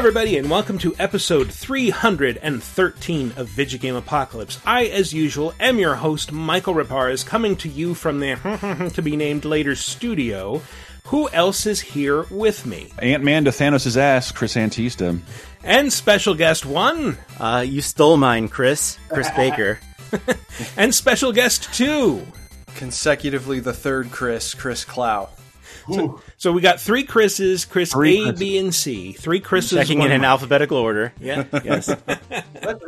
everybody, and welcome to episode 313 of Vidjagame Apocalypse. I, as usual, am your host, Michael Raparez, coming to you from the to be named later studio. Who else is here with me? Ant Man to Thanos' ass, Chris Antista. And special guest one. Uh, you stole mine, Chris. Chris Baker. and special guest two. Consecutively, the third Chris, Chris Clow. So, so we got three Chris's, Chris Three A, Chris's. B, and C. Three Chris's. Checking one in in alphabetical order. Yeah. Yes.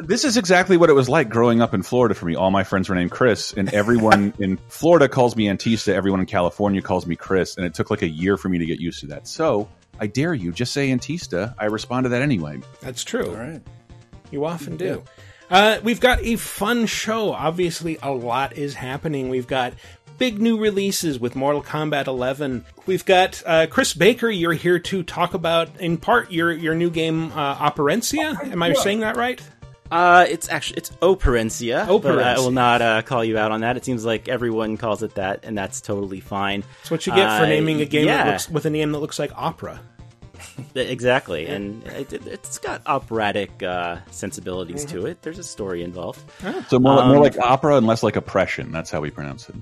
This is exactly what it was like growing up in Florida for me. All my friends were named Chris, and everyone in Florida calls me Antista. Everyone in California calls me Chris, and it took like a year for me to get used to that. So I dare you, just say Antista. I respond to that anyway. That's true. All right. You often do. Uh, we've got a fun show. Obviously, a lot is happening. We've got big new releases with Mortal Kombat 11. We've got uh, Chris Baker. You're here to talk about, in part, your your new game uh, Operencia. Am I saying that right? Uh, it's actually it's Operencia. But I will not uh, call you out on that. It seems like everyone calls it that, and that's totally fine. That's what you get for Uh, naming a game that yeah. looks with a name that looks like opera. Exactly, and it, it, it's got operatic uh, sensibilities Mm-hmm. to it. There's a story involved. So more, Um, more like opera and less like oppression. That's how we pronounce it.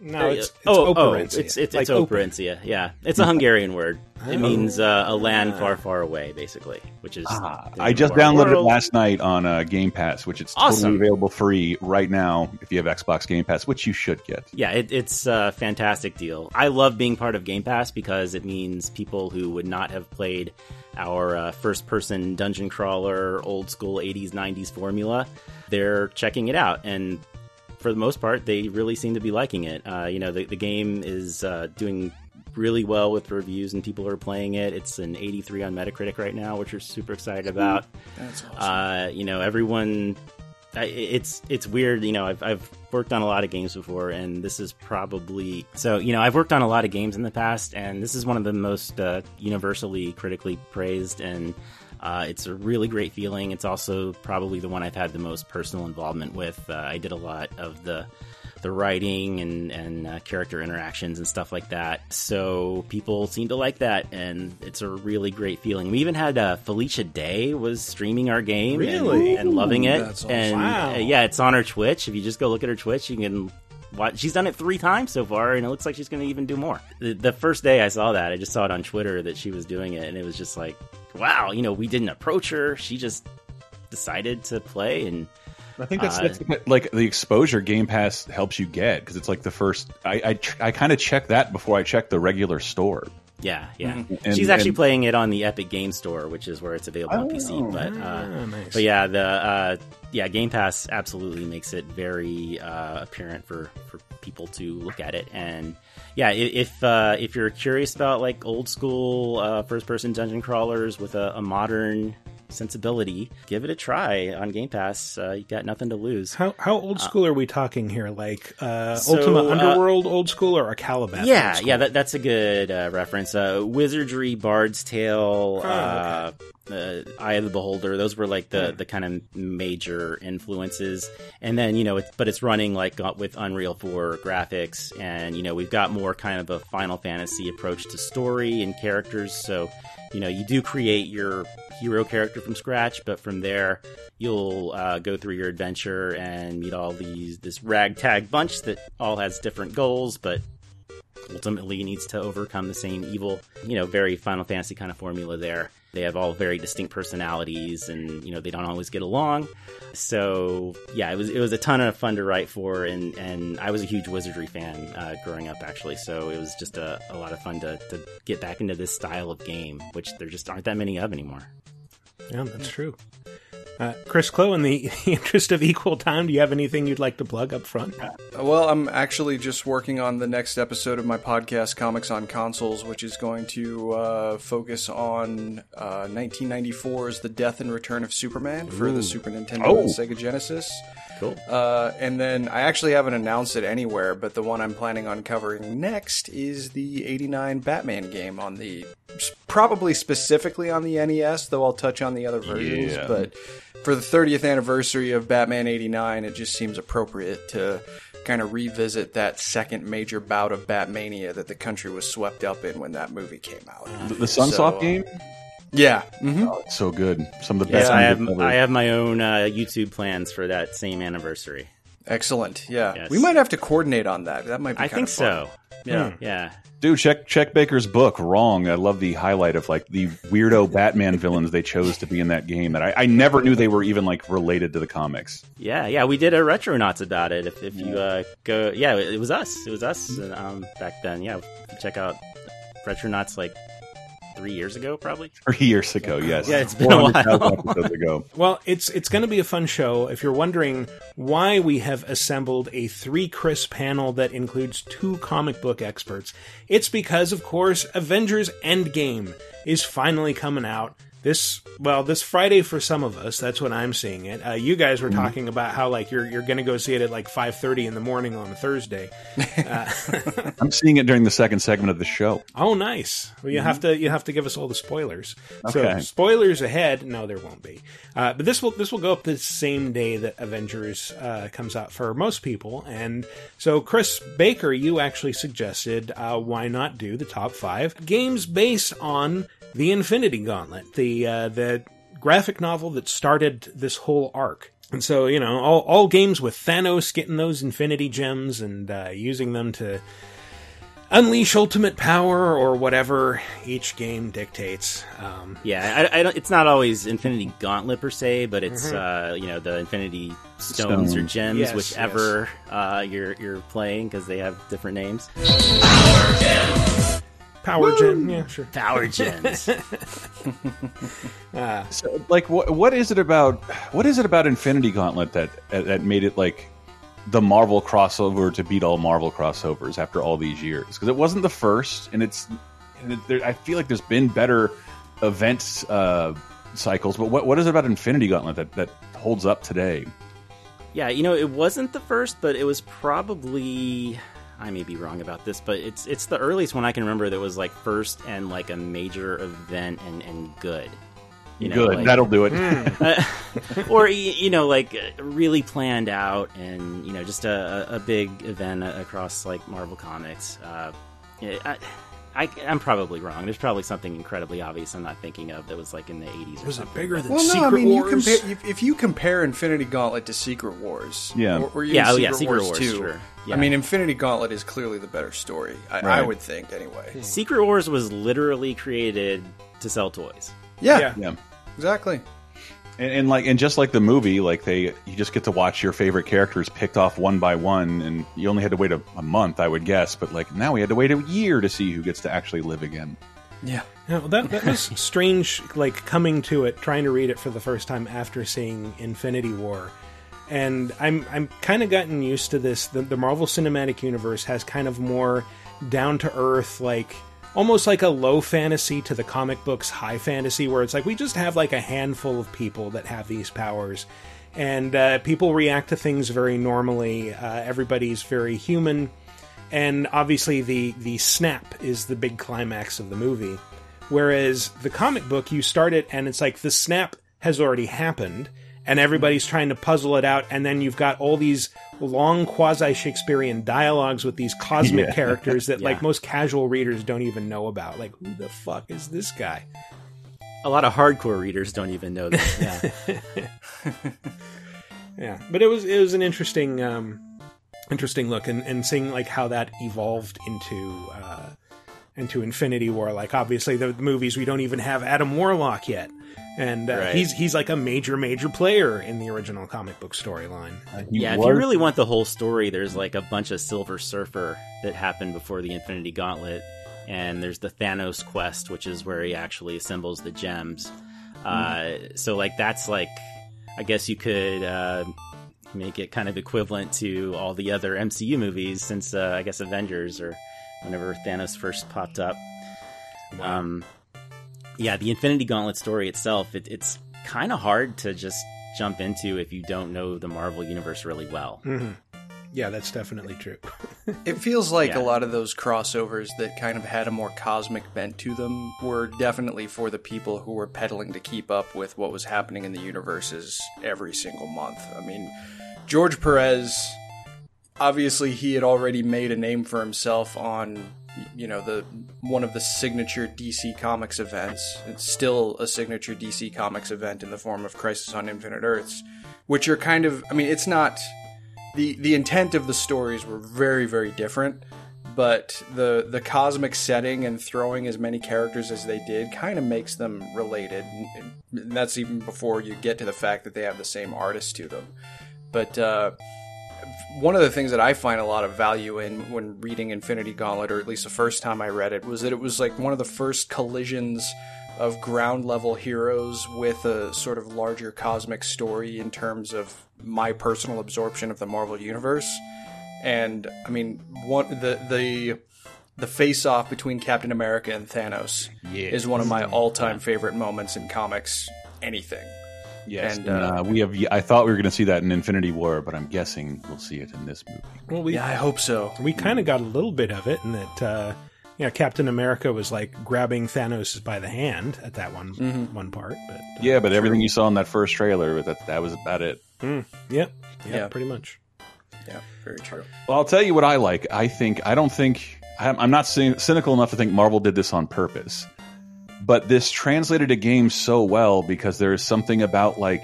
No, it's, it's oh, oh, it's it's, Like it's. Operencia. Yeah, it's a Hungarian word. It Oh. means uh, a land far, far away, basically. Which is Ah, I just name of our downloaded it last night on uh, Game Pass, which it's Awesome. totally available free right now if you have Xbox Game Pass, which you should get. Yeah, it, it's a fantastic deal. I love being part of Game Pass because it means people who would not have played our uh, first person dungeon crawler, old school 80s, 90s formula, they're checking it out. And for the most part, they really seem to be liking it. Uh, you know, the, the game is uh, doing really well with reviews and people are playing it. It's an 83 on Metacritic right now, which we're super excited about. That's awesome. Uh, you know, everyone. I, it's it's weird. You know, I've I've worked on a lot of games before, and this is probably so. You know, I've worked on a lot of games in the past, and this is one of the most uh, universally critically praised, and uh, it's a really great feeling. It's also probably the one I've had the most personal involvement with. Uh, I did a lot of the the writing and and uh, character interactions and stuff like that. So people seem to like that, and it's a really great feeling. We even had uh, Felicia Day was streaming our game, and- Really? and, loving it. that's awesome. And Wow. uh, yeah, it's on her Twitch. If you just go look at her Twitch, you can. She's done it three times so far, and it looks like she's going to even do more. The, the first day I saw that, I just saw it on Twitter that she was doing it, and it was just like, wow, you know, we didn't approach her. She just decided to play, and I think that's, Uh, that's like the exposure Game Pass helps you get because it's like the first. I I, tr- I kind of check that before I check the regular store. Yeah, yeah. Mm-hmm. And- She's actually and- playing it on the Epic Game Store, which is where it's available on PC. But uh, nice. but yeah, the uh, yeah Game Pass absolutely makes it very uh, apparent for for people to look at it. And yeah, if uh, if you're curious about like old school uh, first person dungeon crawlers with a, a modern sensibility, give it a try on Game Pass. Uh, you got nothing to lose. How how old school are we talking here? Like uh, so, Ultima uh, Underworld old school or Akalabeth? Yeah, yeah, that, that's a good uh, reference. Uh, Wizardry, Bard's Tale, Oh, uh, uh, Eye of the Beholder. Those were like the the kind of major influences. And then you know, it's, but it's running like uh, with Unreal 4 graphics, and you know, we've got more kind of a Final Fantasy approach to story and characters. So you know, you do create your hero character from scratch, but from there you'll uh, go through your adventure and meet all these this ragtag bunch that all has different goals, but ultimately needs to overcome the same evil. You know, very Final Fantasy kind of formula there. They have all very distinct personalities, and you know they don't always get along. So yeah, it was it was a ton of fun to write for, and and I was a huge Wizardry fan uh, growing up actually. So it was just a, a lot of fun to to get back into this style of game, which there just aren't that many of anymore. Yeah, that's true. Uh, Chris Clow, in the interest of equal time, do you have anything you'd like to plug up front? Well, I'm actually just working on the next episode of my podcast, Comics on Consoles, which is going to uh, focus on uh, 1994's The Death and Return of Superman for the Super Nintendo Oh. and Sega Genesis. Cool. Uh, and then I actually haven't announced it anywhere, but the one I'm planning on covering next is the 89 Batman game on the probably specifically on the NES, though I'll touch on the other versions. Yeah. But for the 30th anniversary of Batman 89, it just seems appropriate to kind of revisit that second major bout of Batmania that the country was swept up in when that movie came out. The, the Sunsoft So, game. Yeah. hmm Oh, so good. Some of the Yeah, best. I have ever. I have my own uh, YouTube plans for that same anniversary. Excellent. Yeah. Yes. We might have to coordinate on that. That might be I think so. Yeah. Yeah. Dude, check check Baker's book. Wrong. I love the highlight of like the weirdo Batman villains they chose to be in that game. That I, I never knew they were even like related to the comics. Yeah, yeah, we did a Retronauts about it. If, if you uh, go, yeah, it was us. It was us um, back then. Yeah, check out Retronauts like three years ago, probably. Three years ago, yes. Yeah, it's been a while. episodes ago. Well, it's it's going to be a fun show. If you're wondering why we have assembled a three Chris panel that includes two comic book experts, it's because, of course, Avengers Endgame is finally coming out. This well, this Friday for some of us. That's when I'm seeing it. Uh, you guys were talking about how like you're you're going to go see it at like 5:30 in the morning on a Thursday. I'm seeing it during the second segment of the show. Oh, nice. Well, you have to you have to give us all the spoilers. So spoilers ahead. No, there won't be. Uh, but this will this will go up the same day that Avengers uh, comes out for most people. And so, Chris Baker, you actually suggested uh, why not do the top five games based on the Infinity Gauntlet, the uh, the graphic novel that started this whole arc. And so, you know, all, all games with Thanos getting those Infinity Gems and uh, using them to unleash ultimate power or whatever each game dictates. Um, Yeah, I, I don't, it's not always Infinity Gauntlet per se, but it's uh, you know the Infinity Stones or Gems, Yes, whichever Uh, you're you're playing because they have different names. Power gem, yeah, sure. Power Gems. So, like, what what is it about? What is it about Infinity Gauntlet that that made it like the Marvel crossover to beat all Marvel crossovers after all these years? Because it wasn't the first, and it's. And it, there, I feel like there's been better events uh, cycles, but what what is it about Infinity Gauntlet that that holds up today? Yeah, you know, it wasn't the first, but it was probably I may be wrong about this, but it's it's the earliest one I can remember that was like first and like a major event and and good. You know, Good, like- that'll do it. or you know, like really planned out and you know just a, a big event across like Marvel Comics. Uh, yeah, I, I, I'm probably wrong. There's probably something incredibly obvious I'm not thinking of that was like in the 80s. Or Was it bigger than Well, no, I mean, you Wars? compare if, if you compare Infinity Gauntlet to Secret Wars, Yeah. or, or even Yeah, oh, Secret, yeah, Secret Wars, Wars, too. sure. Yeah. I mean, Infinity Gauntlet is clearly the better story. I, I would think, anyway. Secret Wars was literally created to sell toys. Yeah, Yeah. Yeah. exactly. And, and like, and just like the movie, like they, you just get to watch your favorite characters picked off one by one, and you only had to wait a, a month, I would guess. But like now, we had to wait a year to see who gets to actually live again. Yeah. No, that that was strange. Like coming to it, trying to read it for the first time after seeing Infinity War, and I'm I'm kind of gotten used to this. The, the Marvel Cinematic Universe has kind of more down to earth, like almost like a low fantasy to the comic books high fantasy, where it's like we just have like a handful of people that have these powers. And uh, people react to things very normally. Uh, everybody's very human and obviously the the snap is the big climax of the movie whereas the comic book you start it and it's like the snap has already happened and everybody's trying to puzzle it out and then you've got all these long quasi shakespearean dialogues with these cosmic Yeah. characters that like most casual readers don't even know about like who the fuck is this guy A lot of hardcore readers don't even know that. Yeah. yeah but it was it was an interesting um interesting look and and seeing like how that evolved into uh into infinity war like obviously the movies we don't even have adam warlock yet and uh, Right. he's he's like a major major player in the original comic book storyline He yeah, if you really want the whole story, there's like a bunch of Silver Surfer that happened before the Infinity Gauntlet, and there's the Thanos quest, which is where he actually assembles the gems. Uh, so like that's like, I guess you could uh, make it kind of equivalent to all the other MCU movies since uh, I guess Avengers or whenever Thanos first popped up. Um, yeah, the Infinity Gauntlet story itself, it, it's kind of hard to just jump into if you don't know the Marvel universe really well. hmm yeah that's definitely true It feels like Yeah. a lot of those crossovers that kind of had a more cosmic bent to them were definitely for the people who were peddling to keep up with what was happening in the universes every single month. I mean, George Perez, obviously, he had already made a name for himself on you know the one of the signature DC Comics events. It's still a signature DC Comics event in the form of Crisis on Infinite Earths, which are kind of I mean it's not the the intent of the stories were very very different, but the the cosmic setting and throwing as many characters as they did kind of makes them related. And that's even before you get to the fact that they have the same artist to them. But uh, one of the things that I find a lot of value in when reading Infinity Gauntlet, or at least the first time I read it, was that it was like one of the first collisions of ground level heroes with a sort of larger cosmic story in terms of my personal absorption of the Marvel universe. And I mean, one the the the face off between Captain America and Thanos is one of my all time favorite moments in comics. Anything. Yes, And, and, uh, uh, we have. I thought we were going to see that in Infinity War, but I'm guessing we'll see it in this movie. Well, we Yeah, I hope so. we kind of got a little bit of it, in that uh, you know Captain America was like grabbing Thanos by the hand at that one one part. But uh, Yeah, but everything you saw in that first trailer, that that was about it. yep, yep, Yeah. pretty much. Yeah, very true. Well, I'll tell you what I like. I think I don't think I'm, I'm not cynical enough to think Marvel did this on purpose, but this translated a game so well because there is something about like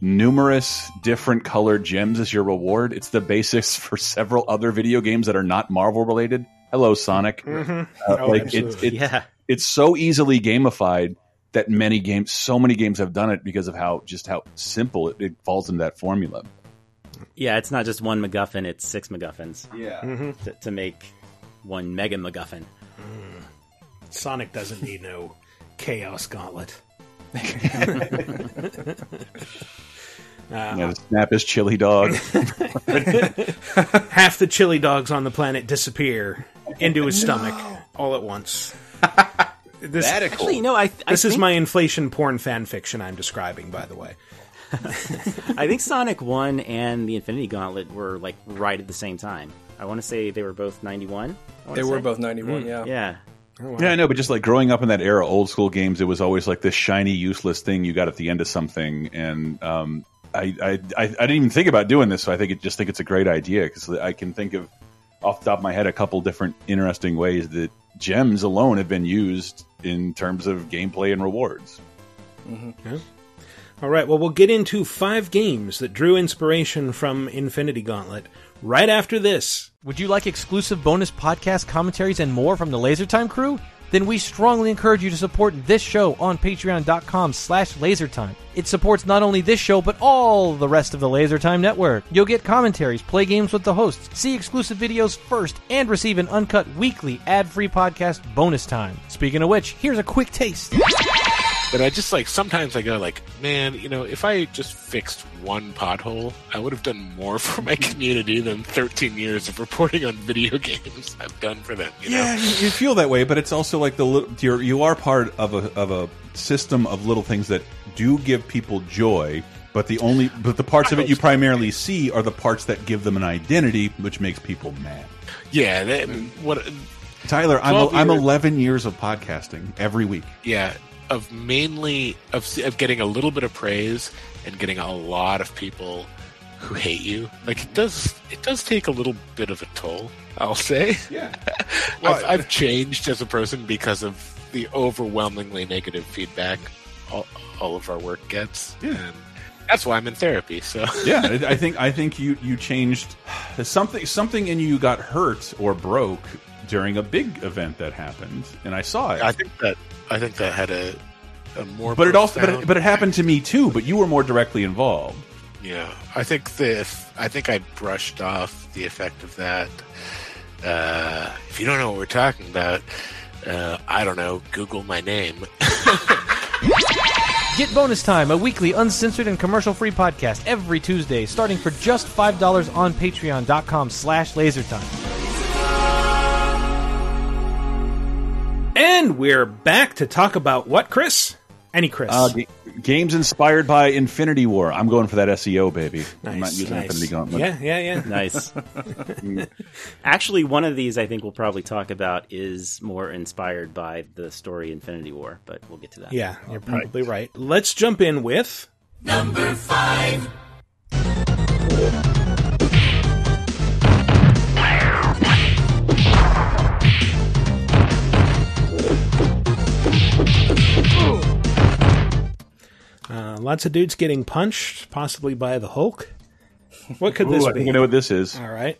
numerous different colored gems as your reward. It's the basis for several other video games that are not Marvel related. Hello, Sonic. Mm-hmm. Uh, Oh, like it's absolutely. it's Yeah. it's so easily gamified that many games, so many games have done it because of how just how simple it, it falls into that formula. Yeah, it's not just one MacGuffin; it's six MacGuffins Yeah. Mm-hmm. to, to make one Mega MacGuffin. Mm. Sonic doesn't need no Chaos Gauntlet. Yeah, snap his chili dog. Half the chili dogs on the planet disappear into his stomach all at once. This, Actually, no, I, I this is my inflation porn fan fiction I'm describing, by the way. I think Sonic One and the Infinity Gauntlet were like right at the same time. I want to say they were both ninety one. They were both 91, hmm. yeah. Yeah, Yeah, I know, but just like growing up in that era, old school games, it was always like this shiny, useless thing you got at the end of something, and um, I, I, I, I didn't even think about doing this, so I think it just think it's a great idea because I can think of off the top of my head a couple different interesting ways that gems alone have been used in terms of gameplay and rewards. Yeah. All right, well, we'll get into five games that drew inspiration from Infinity Gauntlet right after this. Would you like exclusive bonus podcast commentaries and more from the LaserTime crew? Then we strongly encourage you to support this show on patreon.com slash lasertime. It supports not only this show, but all the rest of the LaserTime network. You'll get commentaries, play games with the hosts, see exclusive videos first, and receive an uncut weekly ad-free podcast bonus time. Speaking of which, here's a quick taste. But I just like sometimes I go like, man, you know, if I just fixed one pothole, I would have done more for my community than 13 years of reporting on video games I've done for them. You know? Yeah, you, you feel that way, but it's also like the you're you are part of a of a system of little things that do give people joy. But the only but the parts of it you primarily see are the parts that give them an identity, which makes people mad. Yeah. That, what? Tyler, I'm 12 I'm 11 years of podcasting every week. Yeah. Of mainly of of getting a little bit of praise and getting a lot of people who hate you. Like it does. It does take a little bit of a toll. I'll say. Yeah. I've, I've changed as a person because of the overwhelmingly negative feedback all, all of our work gets. Yeah. And that's why I'm in therapy. So yeah, I I think I think you you changed something something in you got hurt or broke during a big event that happened, and I saw it. I think that I think that had a, a more. but it also but it, but it happened to me too. But you were more directly involved. yeah, I think the I think I brushed off the effect of that. Uh, if you don't know what we're talking about, uh, I don't know. Google my name. Get Bonus Time, a weekly uncensored and commercial-free podcast every Tuesday, starting for just $5 on patreon.com slash lasertime. And we're back to talk about what, Chris? Any Chris? Uh, g- games inspired by Infinity War. I'm going for that SEO, baby. nice, I'm not using nice. Infinity Gauntlet. Yeah, yeah, yeah. nice. Actually, one of these I think we'll probably talk about is more inspired by the story Infinity War, but we'll get to that. Yeah, you're probably right. Let's jump in with number five. Lots of dudes getting punched, possibly by the Hulk. What could this Ooh, I be? I know what this is. All right.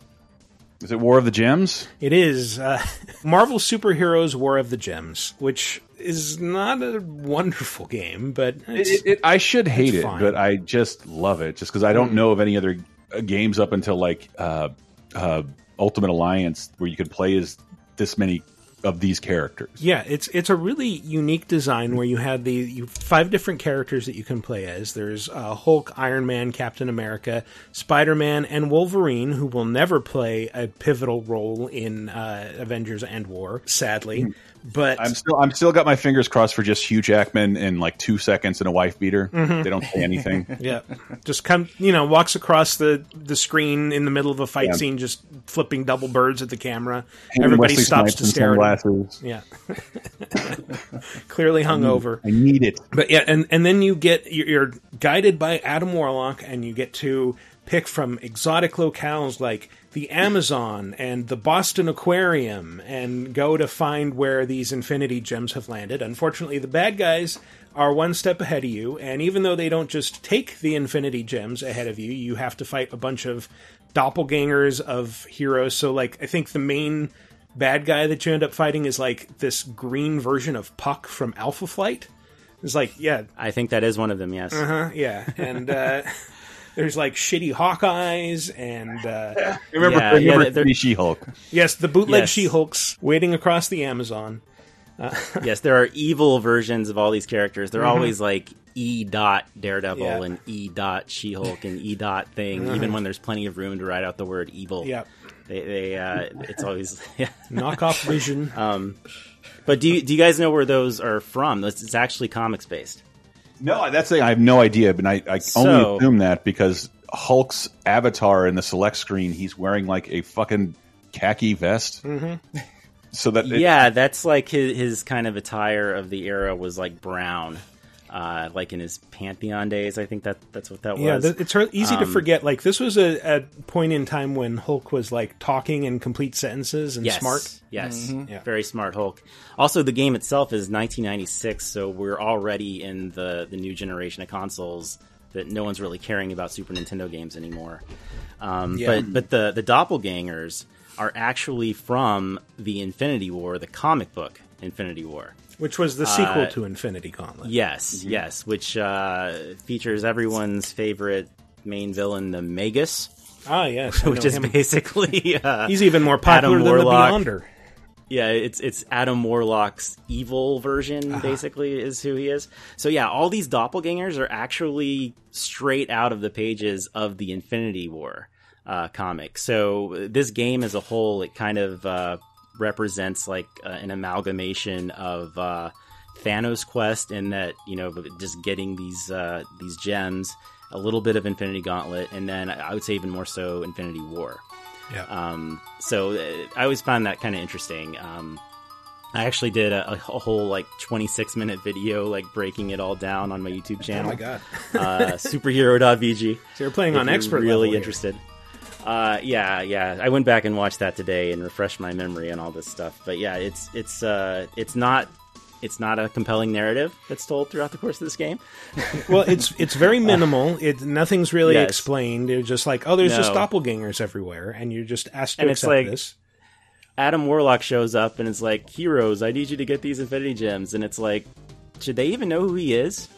Is it War of the Gems? It is uh, Marvel Superheroes War of the Gems, which is not a wonderful game, but it's, It, it, I should hate it, fine. but I just love it. Just because I don't know of any other uh, games up until like uh, uh, Ultimate Alliance where you could play as this many of these characters. yeah, it's it's a really unique design where you have the you five different characters that you can play as. There's uh, Hulk, Iron Man, Captain America, Spider Man, and Wolverine, who will never play a pivotal role in uh, Avengers and War, sadly. But I'm still I'm still got my fingers crossed for just Hugh Jackman in like two seconds and a wife beater. Mm-hmm. They don't say anything. Yeah, just come, you know, walks across the the screen in the middle of a fight Yeah. scene, just flipping double birds at the camera. And Everybody Wesley stops Snipes to in stare at him. Yeah, clearly hungover. I need it. But yeah, and and then you get you're- you're guided by Adam Warlock, and you get to pick from exotic locales like the Amazon and the Boston Aquarium, and go to find where these Infinity Gems have landed. Unfortunately, the bad guys are one step ahead of you, and even though they don't just take the Infinity Gems ahead of you, you have to fight a bunch of doppelgangers of heroes. So, like, I think the main bad guy that you end up fighting is like this green version of Puck from Alpha Flight. It's like, yeah, I think that is one of them. Yes. uh, yeah, and uh, there's like shitty Hawkeyes, and uh, Remember, Yeah, remember yeah, they're- the She-Hulk. yes, the bootleg Yes. She-Hulks waiting across the Amazon. yes, there are evil versions of all these characters. They're always like E dot Daredevil Yeah. and E dot She Hulk and E dot thing. Even when there's plenty of room to write out the word evil. Yeah, They, they uh, it's always yeah. knockoff Vision. But do you, do you guys know where those are from? It's it's actually comics based. No, that's the thing. I have no idea, but I, I So- only assume that because Hulk's avatar in the select screen, he's wearing like a fucking khaki vest. Mm-hmm. So that it- yeah, that's like his, his kind of attire of the era was like brown. Uh, like in his Pantheon days, I think that that's what that Yeah, was. th- it's hard- easy to Um, forget. Like this was a, a point in time when Hulk was like talking in complete sentences and yes, smart. Yes, Yeah. very smart Hulk. Also, the game itself is 1996, so we're already in the the new generation of consoles that no one's really caring about Super Nintendo games anymore. Um, But but the the doppelgangers are actually from the Infinity War, the comic book Infinity War. Which was the sequel Uh, to Infinity Gauntlet. Yes, yes, which uh, features everyone's favorite main villain, the Magus, Ah, yes, which is him. basically uh, He's even more popular Adam than the Warlock. Beyonder. Yeah, it's it's Adam Warlock's evil version, basically, is who he is. So yeah, all these doppelgangers are actually straight out of the pages of the Infinity War uh, comic. So this game as a whole, it kind of uh, represents like uh, an amalgamation of uh, Thanos' quest, in that you know just getting these uh, these gems, a little bit of Infinity Gauntlet, and then I would say even more so Infinity War. Yeah. Um, so uh, I always find that kind of interesting. Um, I actually did a, a whole like 26 minute video, like breaking it all down on my YouTube channel. oh my god! uh, superhero.vg. So you're playing if on expert really level here. Uh, yeah, yeah. I went back and watched that today and refreshed my memory and all this stuff. But yeah, it's it's uh, it's not it's not a compelling narrative that's told throughout the course of this game. Well, it's it's very minimal. It nothing's really Yes. explained. It's just like, oh, there's just doppelgangers everywhere, and you're just asked to And it's accept like- this. Adam Warlock shows up and it's like, "Heroes, I need you to get these Infinity Gems." And it's like, should they even know who he is?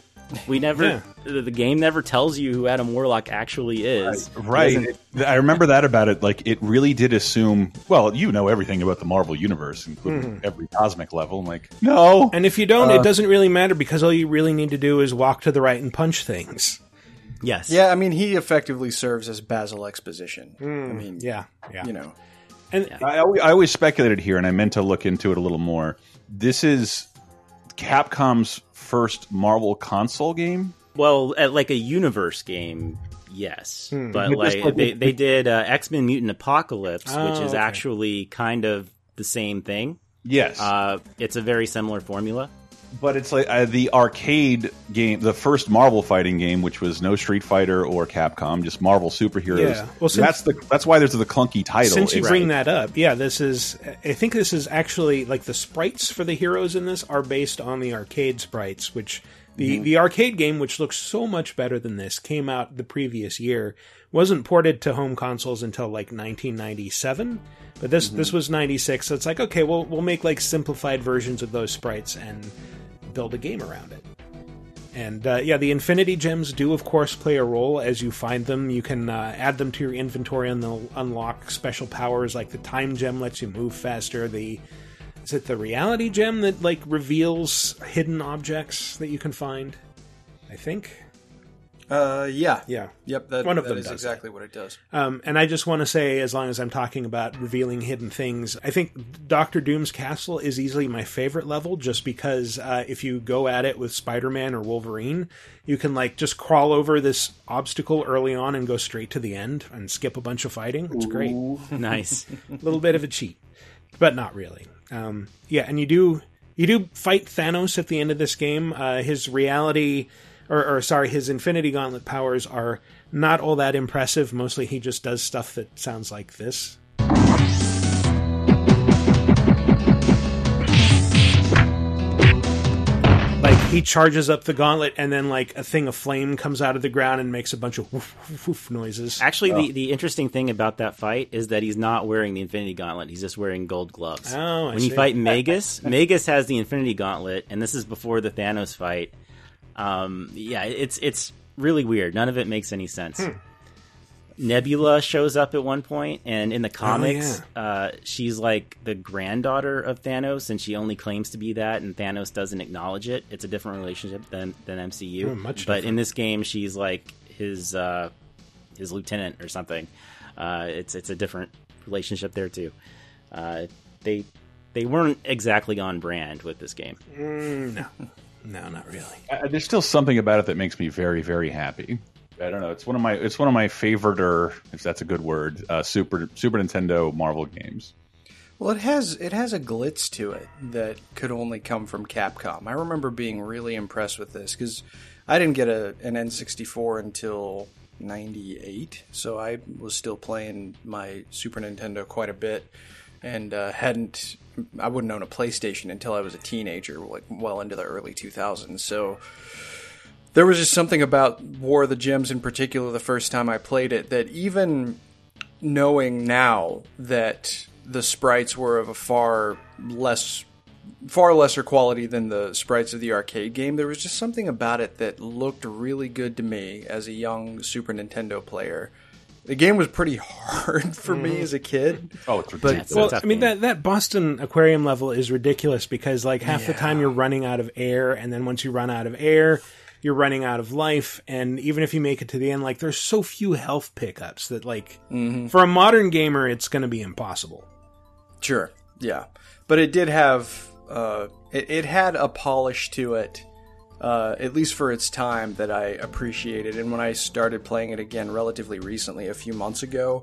We never. Yeah. the, the game never tells you who Adam Warlock actually is. He Right. I remember that about it. Like, it really did assume. Well, you know everything about the Marvel universe, including every cosmic level. I'm like, no. And if you don't, Uh, it doesn't really matter because all you really need to do is walk to the right and punch things. Yes. Yeah, I mean, he effectively serves as Basil exposition. I mean, Yeah, yeah. you know, And I, always, I always speculated here, and I meant to look into it a little more. This is Capcom's first Marvel console game. Well, at like a universe game, yes, but But like like- they they did uh, X Men Mutant Apocalypse, Oh, which is okay. actually kind of the same thing. Yes, Uh, it's a very similar formula. But it's like uh, the arcade game, the first Marvel fighting game, which was no Street Fighter or Capcom, just Marvel superheroes. Yeah. Well, since- that's the that's why there's the clunky title. since you bring that up, yeah, this is. I think this is actually like the sprites for the heroes in this are based on the arcade sprites, which The the arcade game, which looks so much better than this, came out the previous year. wasn't ported to home consoles until like 1997, but this this was 96. So it's like okay, we'll we'll make like simplified versions of those sprites and build a game around it. And uh, yeah, the Infinity Gems do, of course, play a role as you find them. You can uh, add them to your inventory, and they'll unlock special powers like the Time Gem lets you move faster. The is it the Reality Gem that like reveals hidden objects that you can find? I think. Uh, yeah. Yeah. Yep. That, One of that them is does exactly what it does. Um, and I just want to say, as long as I'm talking about revealing hidden things, I think Doctor Doom's castle is easily my favorite level, just because uh, if you go at it with Spider-Man or Wolverine, you can like just crawl over this obstacle early on and go straight to the end and skip a bunch of fighting. It's great. nice. A little bit of a cheat, but not really. Um, yeah, and you do you do fight Thanos at the end of this game. Uh, his reality, or, or sorry, his Infinity Gauntlet powers are not all that impressive. Mostly, he just does stuff that sounds like this. Like he charges up the gauntlet, and then like a thing of flame comes out of the ground and makes a bunch of woof woof, woof noises. Actually, the, oh. the interesting thing about that fight is that he's not wearing the Infinity Gauntlet. He's just wearing gold gloves. Oh, I when you fight Magus, Magus has the Infinity Gauntlet, and this is before the Thanos fight. Um, yeah, it's it's really weird. None of it makes any sense. Hmm. Nebula shows up at one point, and in the comics, Oh, uh, she's like the granddaughter of Thanos, and she only claims to be that, and Thanos doesn't acknowledge it. It's a different relationship than than MCU. Oh, much but in this game, she's like his uh, his lieutenant or something. Uh, it's it's a different relationship there too. Uh, they they weren't exactly on brand with this game. no, no, not really. Uh, there's still something about it that makes me very, very happy. I don't know. It's one of my it's one of my favorite, or if that's a good word, uh, Super Super Nintendo Marvel games. Well, it has it has a glitz to it that could only come from Capcom. I remember being really impressed with this because I didn't get a, an N64 until '98, so I was still playing my Super Nintendo quite a bit, and uh, hadn't I wouldn't own a PlayStation until I was a teenager, like well into the early 2000s. So there was just something about War of the Gems in particular the first time I played it that even knowing now that the sprites were of a far less far lesser quality than the sprites of the arcade game there was just something about it that looked really good to me as a young Super Nintendo player the game was pretty hard for me as a kid. Oh, it's ridiculous. a Well, I mean that that Boston aquarium level is ridiculous because like half the time you're running out of air, and then once you run out of air, you're running out of life. And even if you make it to the end, like there's so few health pickups that like for a modern gamer, it's going to be impossible. Sure, yeah, but it did have uh, it, it had a polish to it, uh, at least for its time that I appreciated. And when I started playing it again relatively recently, a few months ago,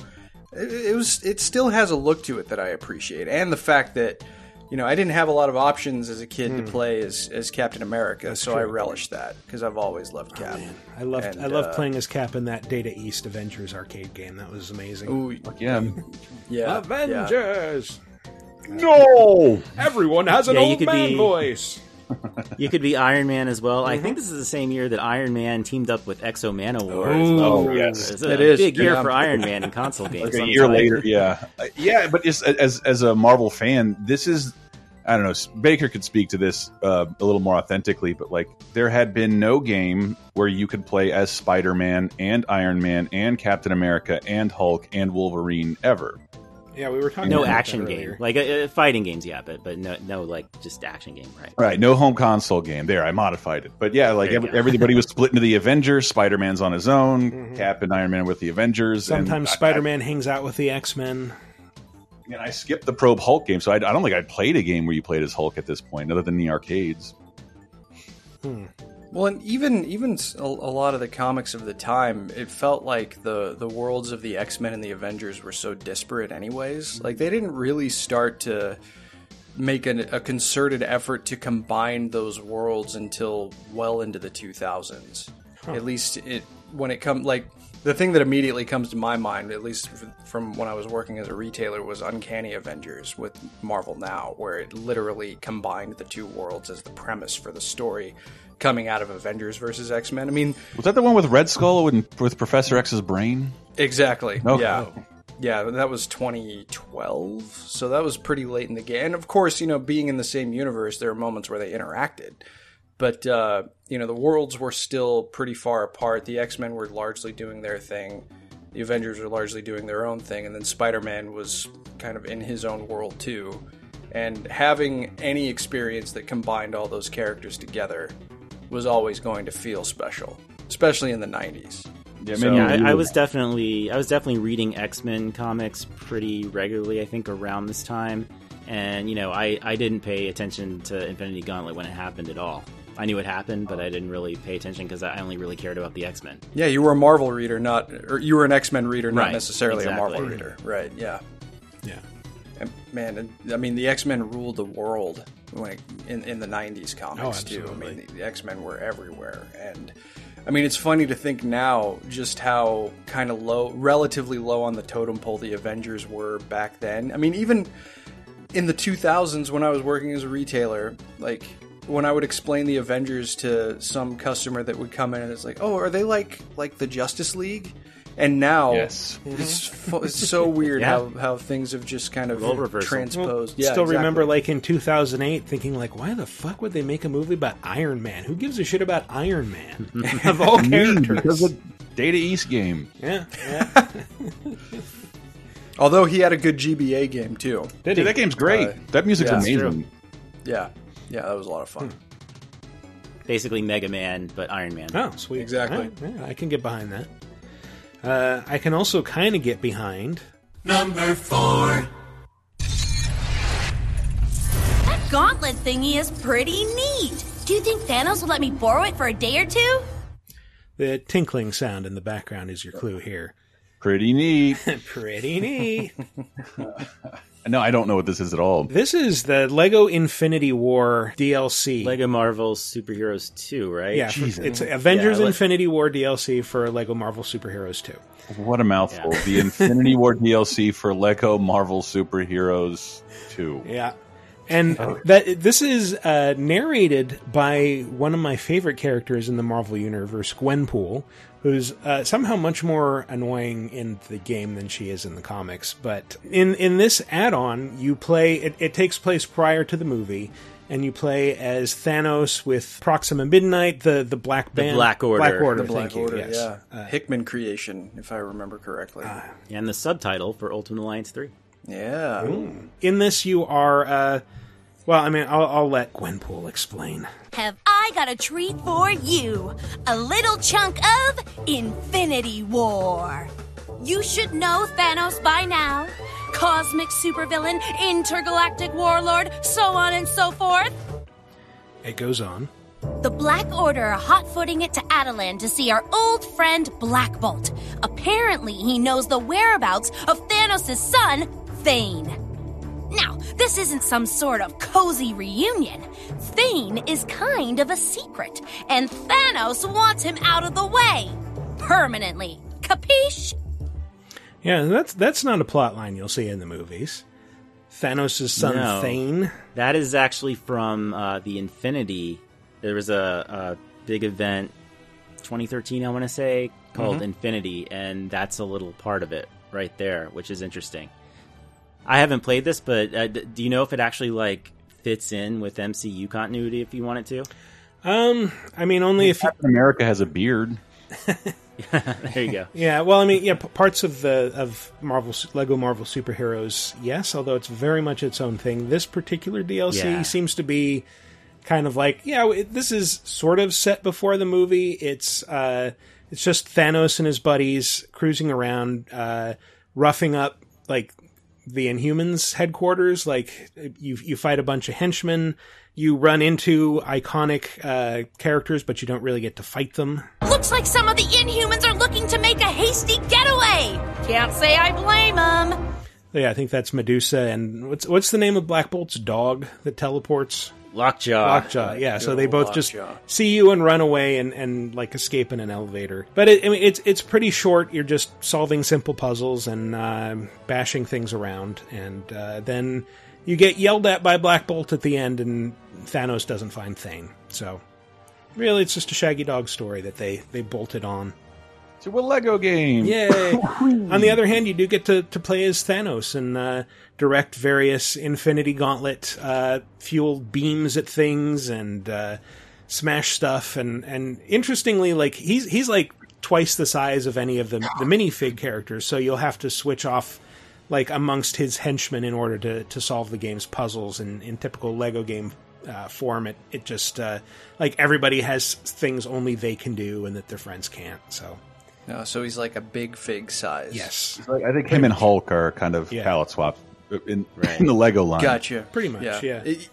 it, it was it still has a look to it that I appreciate, and the fact that you know I didn't have a lot of options as a kid to play as as Captain America, so I relished that because I've always loved Cap. I loved And, I loved uh, playing as Cap in that Data East Avengers arcade game. That was amazing. Ooh, yeah. yeah, yeah. Avengers. No. Everyone has an Yeah, old man be- voice. You could be Iron Man as well. I Mm-hmm. think this is the same year that Iron Man teamed up with X-O Manowar. Oh, yes. It's a It is, big year yeah. for Iron Man in console games. Like a year later, yeah, Uh, yeah. But just as as a Marvel fan, this is I don't know. Baker could speak to this uh, a little more authentically, but like there had been no game where you could play as Spider Man and Iron Man and Captain America and Hulk and Wolverine ever. Yeah, we were talking No about action that game, like uh, uh, fighting games, yeah, but but no, no, like just action game, right? Right, no home console game. There, I modified it, but yeah, like There you every, everybody was split into the Avengers. Spider Man's on his own. Cap and Iron Man with the Avengers. Sometimes Spider Man hangs out with the X Men. And I skipped the Probe Hulk game, so I, I don't think I'd played a game where you played as Hulk at this point, other than the arcades. Well, and even even a, a lot of the comics of the time, it felt like the the worlds of the X Men and the Avengers were so disparate, anyways. Mm-hmm. Like they didn't really start to make an, a concerted effort to combine those worlds until well into the 2000s. At least it when it comes like the thing that immediately comes to my mind, at least from when I was working as a retailer, was Uncanny Avengers with Marvel Now, where it literally combined the two worlds as the premise for the story coming out of Avengers versus X Men. I mean, Was that the one with Red Skull and with Professor X's brain? Exactly. Okay. Yeah. Yeah, that was 2012. So that was pretty late in the game. And of course, you know, being in the same universe, there are moments where they interacted. But, uh, you know, the worlds were still pretty far apart. The X Men were largely doing their thing, the Avengers were largely doing their own thing. And then Spider Man was kind of in his own world, too. And having any experience that combined all those characters together was always going to feel special, especially in the 90s. Yeah, So- Yeah, I, I was definitely I was definitely reading X Men comics pretty regularly. I think around this time, and you know, I I didn't pay attention to Infinity Gauntlet when it happened at all. I knew it happened, but I oh. didn't really pay attention because I only really cared about the X Men. Yeah, you were a Marvel reader, not or you were an X Men reader, not Right, necessarily a Marvel reader. Right? Yeah. Yeah. Man, I mean, the X Men ruled the world when it, in in the '90s comics Oh, too. I mean, the, the X Men were everywhere, and I mean, it's funny to think now just how kind of low, relatively low on the totem pole the Avengers were back then. I mean, even in the 2000s when I was working as a retailer, like when I would explain the Avengers to some customer that would come in and it's like, "Oh, are they like like the Justice League?" And now Yes. it's, fu- it's so weird Yeah. how, how things have just kind of transposed. Well, yeah, still exactly. remember, like in 2008, thinking like, why the fuck would they make a movie about Iron Man? Who gives a shit about Iron Man of all Me, characters? because of Data East game. yeah, yeah. Although he had a good GBA game too. Did Dude, he? that game's great. Uh, that music's yeah, amazing. Yeah, yeah, that was a lot of Hmm. fun. Basically, Mega Man, but Iron Man. Oh, sweet. Exactly. All right, yeah, I can get behind that. Uh, I can also kind of get behind. Number four. That gauntlet thingy is pretty neat. Do you think Thanos will let me borrow it for a day or two? The tinkling sound in the background is your clue here. Pretty neat. Pretty neat. no, I don't know what this is at all. this is the Lego Infinity War DLC. Lego Marvel Superheroes 2, right? yeah, for- it's Avengers Yeah, let- Infinity War DLC for Lego Marvel Superheroes 2. What a mouthful. Yeah. The Infinity War DLC for Lego Marvel Superheroes 2. Yeah. And that this is uh, narrated by one of my favorite characters in the Marvel Universe, Gwenpool, who's uh, somehow much more annoying in the game than she is in the comics. But in in this add-on, you play. It, it takes place prior to the movie, and you play as Thanos with Proxima Midnight, the the Black Band, Black Order. Black Order. The Black thank you, Order, yes. yeah, Uh, Hickman creation, if I remember correctly. And the subtitle for Ultimate Alliance 3. yeah, in this, you are. Well, I mean, I'll, I'll let Gwenpool explain. Have I got a treat for you? A little chunk of Infinity War. You should know Thanos by now. Cosmic supervillain, intergalactic warlord, so on and so forth. It goes on. The Black Order are hot-footing it to Attilan to see our old friend Black Bolt. Apparently, he knows the whereabouts of Thanos' son, Thane. Now, this isn't some sort of cozy reunion. Thane is kind of a secret, and Thanos wants him out of the way. Permanently. Capiche? Yeah, that's that's not a plot line you'll see in the movies. Thanos' son No. Thane. That is actually from uh, the Infinity. There was a, a big event, 2013, I want to say, called Mm-hmm. Infinity, and that's a little part of it right there, which is interesting. I haven't played this, but uh, d- do you know if it actually like fits in with MCU continuity if you want it to? Um, I mean, only if you, Captain America has a beard. there you go. yeah. Well, I mean, yeah, p- parts of the of Marvel Lego Marvel superheroes, yes. Although it's very much its own thing. This particular DLC Yeah. seems to be kind of like, yeah, it, this is sort of set before the movie. It's uh, it's just Thanos and his buddies cruising around, uh, roughing up like the Inhumans headquarters. Like you you fight a bunch of henchmen. You run into iconic uh, characters, but you don't really get to fight them. Looks like some of the Inhumans are looking to make a hasty getaway. Can't say I blame them. Yeah, I think that's Medusa. And what's what's the name of Black Bolt's dog that teleports? Lockjaw. Lockjaw, yeah. So they both just see you and run away and, and like escape in an elevator. But it, I mean, it's it's pretty short. You're just solving simple puzzles and uh, bashing things around, and uh, then you get yelled at by Black Bolt at the end, and Thanos doesn't find Thane. So really, it's just a Shaggy Dog story that they they bolted on. To a Lego game. Yay! On the other hand, you do get to, to play as Thanos and uh, direct various Infinity Gauntlet uh, fueled beams at things and uh, smash stuff. And, and interestingly, like he's he's like twice the size of any of the the minifig characters, so you'll have to switch off like amongst his henchmen in order to, to solve the game's puzzles. And in typical Lego game uh, form, it it just uh, like everybody has things only they can do and that their friends can't. So. No, so he's like a big fig size. Yes. Like, I think him and Hulk are kind of Yeah. palette swaps in, in the Lego line. Gotcha. Pretty much, yeah. It-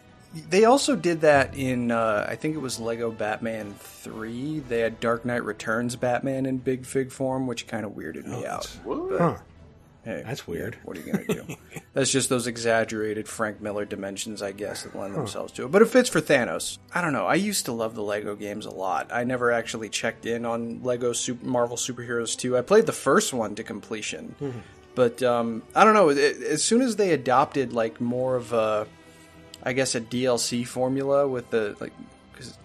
they also did that in, uh, I think it was Lego Batman 3. They had Dark Knight Returns Batman in big fig form, which kind of weirded me out. But, Huh. Hey, That's weird. What are you going to do? That's just those exaggerated Frank Miller dimensions, I guess, that lend themselves to it. But it fits for Thanos. I don't know. I used to love the Lego games a lot. I never actually checked in on Lego Super Marvel Superheroes 2. I played the first one to completion. But um, I don't know. It, as soon as they adopted like more of a, I guess a DLC formula with the like, because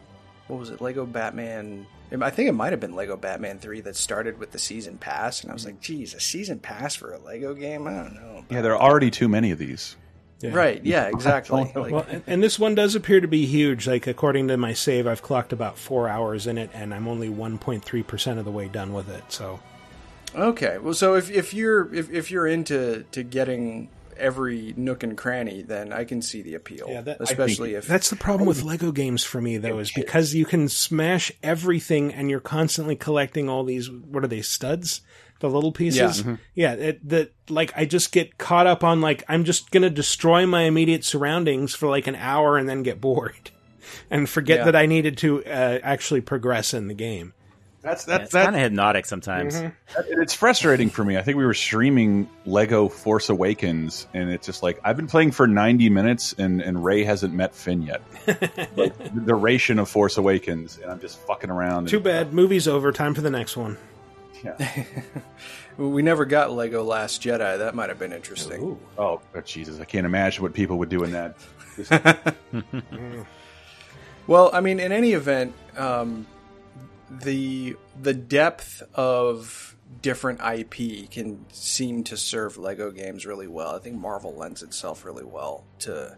what was it? Lego Batman. I think it might have been Lego Batman Three that started with the season pass, and I was like, "Geez, a season pass for a Lego game? I don't know." Yeah, there are already too many of these. Right? Yeah, exactly. Like, Well, and- and this one does appear to be huge. Like according to my save, I've clocked about four hours in it, and I'm only 1.3 percent of the way done with it. So okay, well, so if if you're if, if you're into to getting every nook and cranny, then I can see the appeal. Yeah, that- especially if that's the problem with Lego games for me, though, is because you can smash everything, and you're constantly collecting all these. What are they studs? The little pieces. Yeah. Yeah. It, that like I just get caught up on like I'm just gonna destroy my immediate surroundings for like an hour and then get bored, and forget Yeah. that I needed to uh, actually progress in the game. That's Yeah, that's it's that, kind of hypnotic sometimes. and it's frustrating for me. I think we were streaming Lego Force Awakens, and it's just like I've been playing for ninety minutes, and and Rey hasn't met Finn yet. like the duration of Force Awakens, and I'm just fucking around. Too and, bad. Movie's over. Time for the next one. Yeah. we never got Lego Last Jedi, that might have been interesting. Oh, oh, Jesus! I can't imagine what people would do in that. Well, I mean, in any event, um, the the depth of different IP can seem to serve Lego games really well. I think Marvel lends itself really well to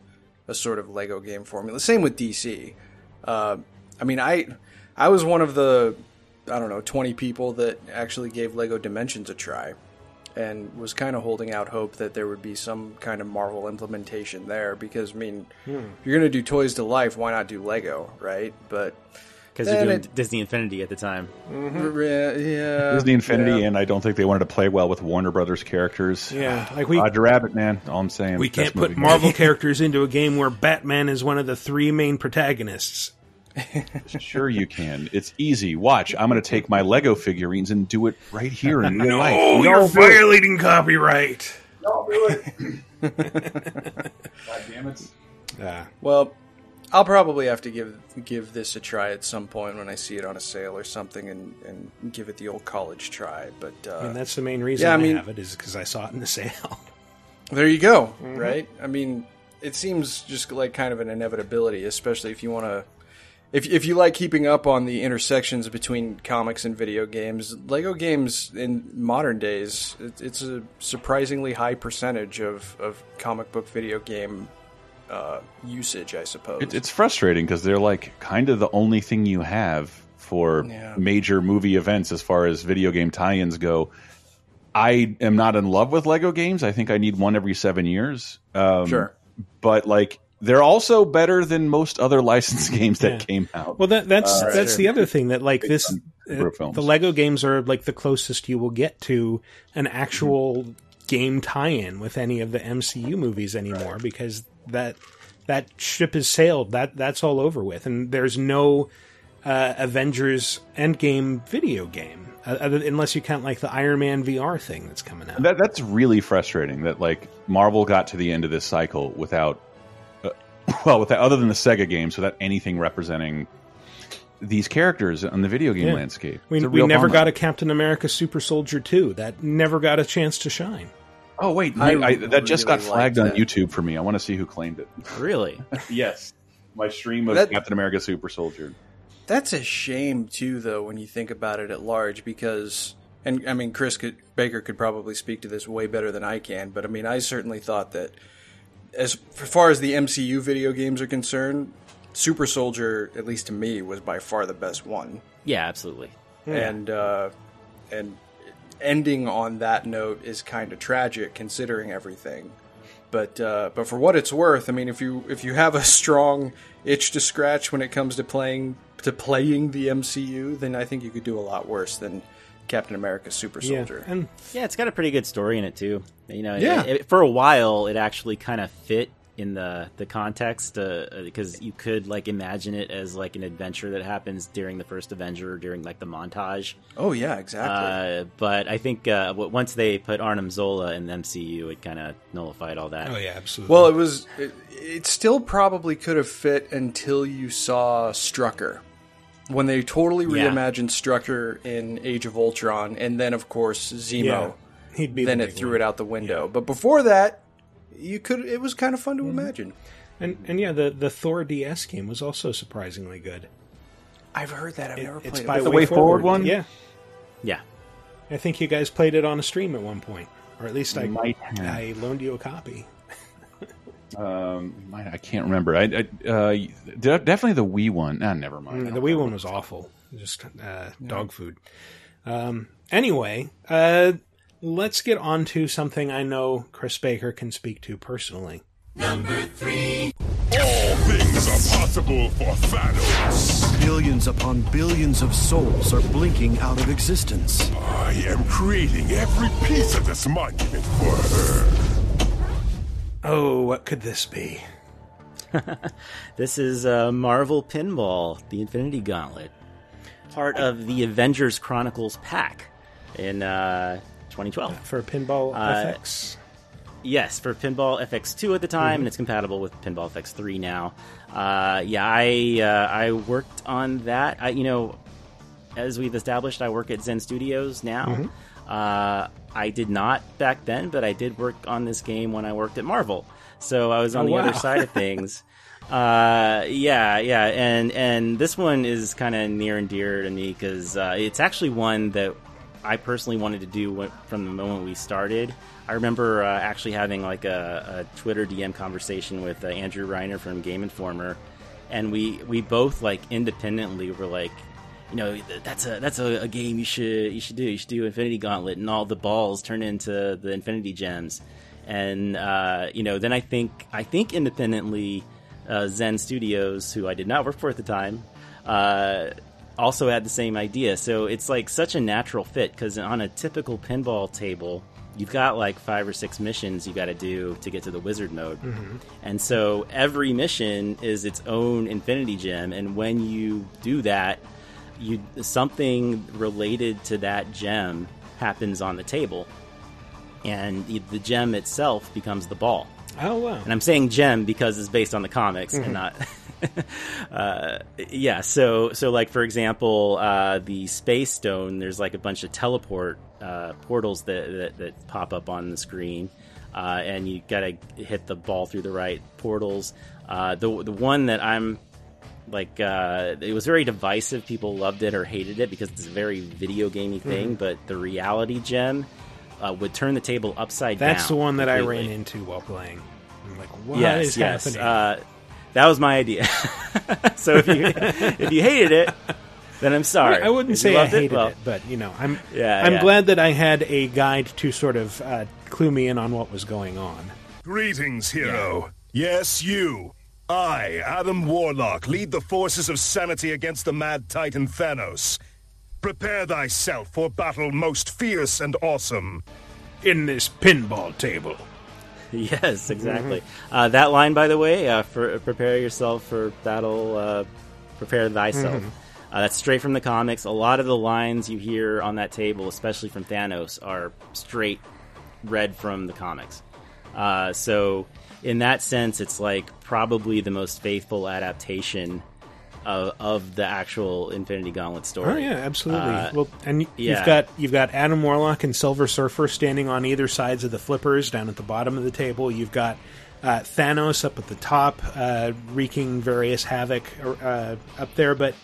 a sort of Lego game formula. Same with DC. Uh, I mean, I I was one of the I don't know twenty people that actually gave Lego Dimensions a try. And was kind of holding out hope that there would be some kind of Marvel implementation there because I mean, if you're gonna do toys to life, why not do Lego, right? But Because Then you're doing it- Disney Infinity at the time. yeah, yeah, Disney Infinity, yeah. and I don't think they wanted to play well with Warner Brothers characters. Yeah, like we Roger Rabbit, man. All I'm saying. we can't put movie. Marvel characters into a game where Batman is one of the three main protagonists. Sure, you can. It's easy. Watch. I'm going to take my Lego figurines and do it right here in real life. Oh, We you're all do it. violating copyright. God damn it. Uh, Well, I'll probably have to give give this a try at some point when I see it on a sale or something, and, and give it the old college try. But uh, and that's the main reason Yeah, I I, mean- have it is because I saw it in the sale. there you go, right? I mean, it seems just like kind of an inevitability, especially if you want to. If, if you like keeping up on the intersections between comics and video games, Lego games in modern days, it, it's a surprisingly high percentage of, of comic book video game uh, usage, I suppose. It, it's frustrating because they're like kind of the only thing you have for Yeah. major movie events as far as video game tie-ins go. I am not in love with Lego games. I think I need one every seven years. Um, Sure. but like they're also better than most other licensed games that Yeah. came out. Well, that, that's Uh, that's sure. the other thing that like this, uh, the Lego games are like the closest you will get to an actual game tie-in with any of the MCU movies anymore because that that ship has sailed. That that's all over with, and there's no uh, Avengers Endgame video game uh, other, unless you count like the Iron Man VR thing that's coming out. That, that's really frustrating that like Marvel got to the end of this cycle without uh, well, without other than the Sega games, without anything representing these characters on the video game Yeah. landscape. We, we never got a Captain America Super Soldier 2. That never got a chance to shine. Oh wait, I I, that just got flagged on that. YouTube for me. I want to see who claimed it. Really? yes, my stream of That- Captain America Super Soldier. That's a shame too, though, when you think about it at large, because and I mean, Chris could, Baker could probably speak to this way better than I can, but I mean, I certainly thought that as far as the MCU video games are concerned, Super Soldier, at least to me, was by far the best one, Yeah, absolutely. and uh, and ending on that note is kind of tragic considering everything. But uh, but for what it's worth, I mean, if you if you have a strong itch to scratch when it comes to playing to playing the MCU, then I think you could do a lot worse than Captain America Super Soldier. Yeah. And Yeah, it's got a pretty good story in it too. You know, Yeah. it- it- for a while, it actually kind of fit in the the context uh, because you could like imagine it as like an adventure that happens during the first Avenger, during like the montage. Oh yeah, exactly. Uh, but I think uh, once they put Arnim Zola in the MCU, it kind of nullified all that. oh yeah, absolutely. well, it was it, it still probably could have fit until you saw Strucker. When they totally Yeah. reimagined Strucker in Age of Ultron, and then of course Zemo. yeah, he'd be then the it threw one. it out the window. But before that, you could. It was kind of fun to Mm-hmm. imagine. And and yeah, the the Thor DS game was also surprisingly good. I've heard that. I've never It's played by it. the Way, Way Forward one? Yeah, Yeah, I think you guys played it on a stream at one point, or at least I Might have. I loaned you a copy. Um, might- I can't remember. I, I uh, definitely the Wii one. Ah, never mind. Mm, The Wii one was awful, just uh, dog food. Um, anyway, uh, let's get on to something I know Chris Baker can speak to personally. Number three. All things are possible for Thanos. Billions upon billions of souls are blinking out of existence. I am creating every piece of this monument for her. Oh, what could this be? this is uh, Marvel Pinball: The Infinity Gauntlet, part of the Avengers Chronicles pack in uh, 2012. For Pinball Uh, FX? Yes, for Pinball FX2 at the time, and it's compatible with Pinball FX3 now. Uh, yeah, I uh, I worked on that. I, you know, as we've established, I work at Zen Studios now. Uh, I did not back then, but I did work on this game when I worked at Marvel. So I was on Oh, the wow. other side of things. Uh, yeah, yeah, and and this one is kind of near and dear to me because uh, it's actually one that I personally wanted to do when, from the moment we started. I remember uh, actually having like a, a Twitter DM conversation with uh, Andrew Reiner from Game Informer, and we we both like independently were like, you know, that's a that's a, a game you should you should do. You should do Infinity Gauntlet, and all the balls turn into the Infinity Gems, and uh, you know, then I think I think independently, uh, Zen Studios, who I did not work for at the time. Also had the same idea. So it's like such a natural fit because on a typical pinball table, you've got like five or six missions you got to do to get to the wizard mode. Mm-hmm. And so every mission is its own infinity gem. And when you do that, you something related to that gem happens on the table. And the the gem itself becomes the ball. Oh wow! And I'm saying gem because it's based on the comics and mm-hmm. not. uh, yeah, so so like for example, uh, the space stone. There's like a bunch of teleport uh, portals that, that that pop up on the screen, uh, and you gotta hit the ball through the right portals. Uh, the the one that I'm like uh, it was very divisive. People loved it or hated it because it's a very video gamey thing. But the reality gem uh, would turn the table upside down. That's the one that I ran into while playing. I'm like, what is yes, yes. happening? Uh, that was my idea. so if you if you hated it, then I'm sorry. I wouldn't If say I hated it, well, but you know, I'm Yeah, I'm yeah. glad that I had a guide to sort of uh, clue me in on what was going on. Greetings, hero. Yes, you. I, Adam Warlock, lead the forces of sanity against the mad titan Thanos. Prepare thyself for battle most fierce and awesome. In this pinball table. Yes, exactly. Uh, that line, by the way, uh, for prepare yourself for battle. Uh, prepare thyself. Uh, that's straight from the comics. A lot of the lines you hear on that table, especially from Thanos, are straight read from the comics. Uh, so in that sense, it's like probably the most faithful adaptation of, of the actual Infinity Gauntlet story. Oh yeah, absolutely. Uh, well, and yeah. you've got you've got Adam Warlock and Silver Surfer standing on either sides of the flippers down at the bottom of the table. You've got uh, Thanos up at the top, uh, wreaking various havoc uh, up there. But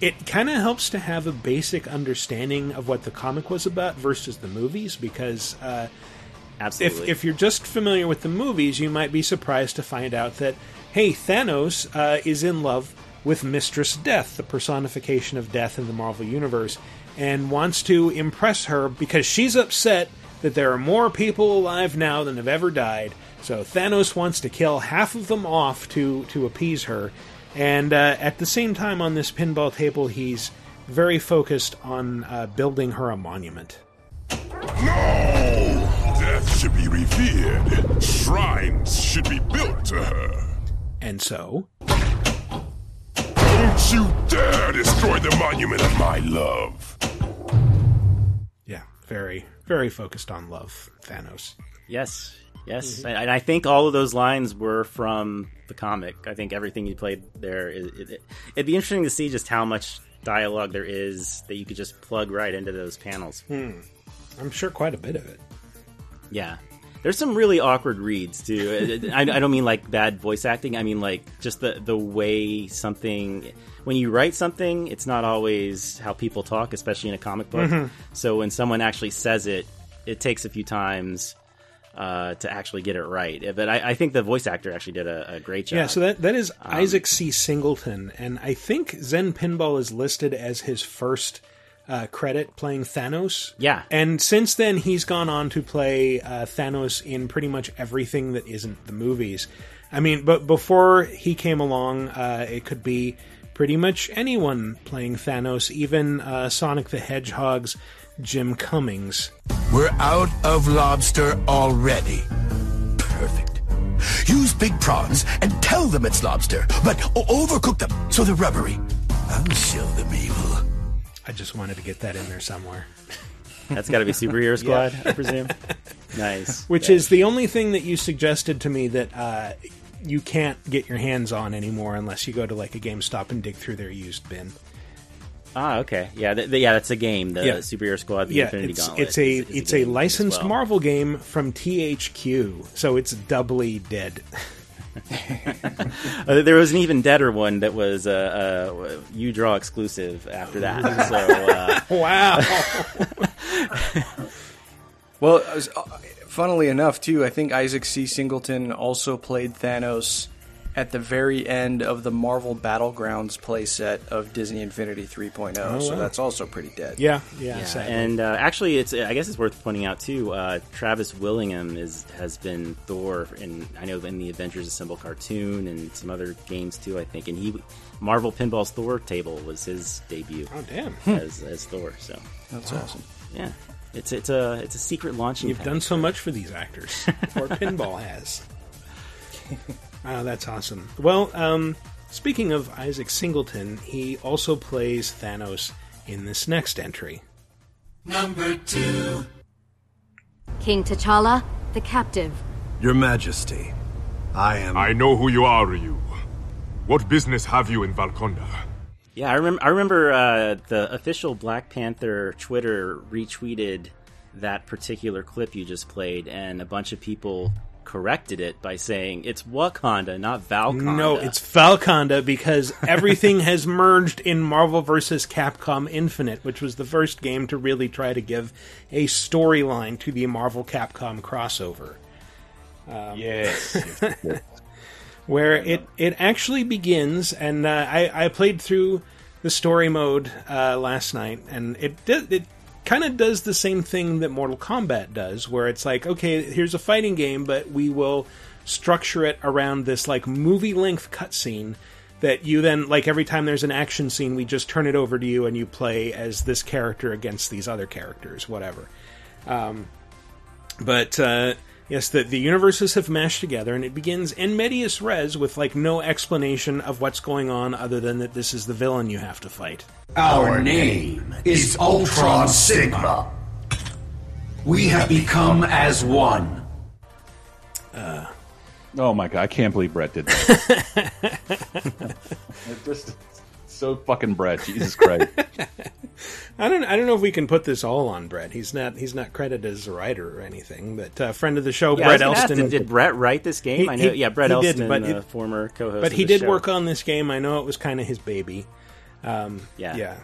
it kind of helps to have a basic understanding of what the comic was about versus the movies because. Uh, if, if you're just familiar with the movies, you might be surprised to find out that, hey, Thanos uh, is in love with Mistress Death, the personification of death in the Marvel Universe, and wants to impress her because she's upset that there are more people alive now than have ever died. So Thanos wants to kill half of them off to, to appease her. And uh, at the same time, on this pinball table, he's very focused on uh, building her a monument. No! Death should be revered. Shrines should be built to her. And so, Don't you dare destroy the monument of my love. yeah, very, very focused on love, Thanos. Yes, yes, Mm-hmm. and, and I think all of those lines were from the comic. I think everything you played there. Is, it, it, it'd be interesting to see just how much dialogue there is that you could just plug right into those panels. I'm sure quite a bit of it. Yeah. There's some really awkward reads too. I, I don't mean like bad voice acting. I mean like just the the way something when you write something, it's not always how people talk, especially in a comic book. Mm-hmm. So when someone actually says it, it takes a few times uh, to actually get it right. But I, I think the voice actor actually did a, a great job. Yeah, so that that is Um, Isaac C. Singleton, and I think Zen Pinball is listed as his first uh, credit playing Thanos. Yeah. and since then he's gone on to play uh, Thanos in pretty much everything that isn't the movies. I mean, but before he came along, uh, it could be pretty much anyone playing Thanos, even uh, Sonic the Hedgehog's Jim Cummings. We're out of lobster already. Perfect. Use big prawns and tell them it's lobster, but overcook them so they're rubbery. I'll show them evil. I just wanted to get that in there somewhere. That's got to be Superhero Squad, I presume. Nice. which is the only thing that you suggested to me that uh, you can't get your hands on anymore unless you go to like a GameStop and dig through their used bin. Ah, okay. Yeah, th- yeah, that's a game. The Yeah. Superhero Squad, the yeah, Infinity it's, Gauntlet. it's a is it's a as licensed well. Marvel game from THQ, so it's doubly dead. Uh, there was an even deader one that was uh, uh, U Draw exclusive after that. so uh, wow. Well, was- uh, funnily enough, too, I think Isaac C. Singleton also played Thanos at the very end of the Marvel Battlegrounds playset of Disney Infinity 3.0. so wow. that's also pretty dead. yeah, yeah, yeah, sadly. and uh, actually, it's I guess it's worth pointing out too. Uh, Travis Willingham is has been Thor, in I know in the Avengers Assemble cartoon and some other games too. I think, and he Marvel Pinball's Thor table was his debut oh damn, as as Thor. So That's awesome. yeah, it's it's a it's a secret launching. you've pad. done so much for these actors, or pinball has. Oh, that's awesome. Well, um, speaking of Isaac Singleton, he also plays Thanos in this next entry. Number two King T'Challa, the captive. Your Majesty, I am. I know who you are, Ryu. What business have you in Valkanda? Yeah, I remember. I remember uh, the official Black Panther Twitter retweeted that particular clip you just played, and a bunch of people corrected it by saying it's Wakanda, not Valkanda. No, it's Valkanda because everything has merged in Marvel vs. Capcom Infinite, which was the first game to really try to give a storyline to the Marvel Capcom crossover. Yes. where it, it actually begins, and uh, I, I played through the story mode uh, last night, and it it kind of does the same thing that Mortal Kombat does, where it's like, okay, here's a fighting game, but we will structure it around this like movie length cutscene that you then like every time there's an action scene, we just turn it over to you and you play as this character against these other characters, whatever. Um, but uh, yes, the the universes have mashed together, and it begins in medias res with like no explanation of what's going on other than that this is the villain you have to fight. Our name is Ultron Sigma. We have become as one. Uh. Oh my god, I can't believe Brett did that. It's just so fucking Brett. Jesus Christ. I don't. I don't know if we can put this all on Brett. He's not. He's not credited as a writer or anything. But uh, friend of the show, Yeah, Brett gonna ask, Elston. did, did Brett write this game? He- I know. he- yeah, Brett Elston, did, but uh, it- former co-host. but he the did show. work on this game. I know it was kind of his baby. Um, Yeah. yeah.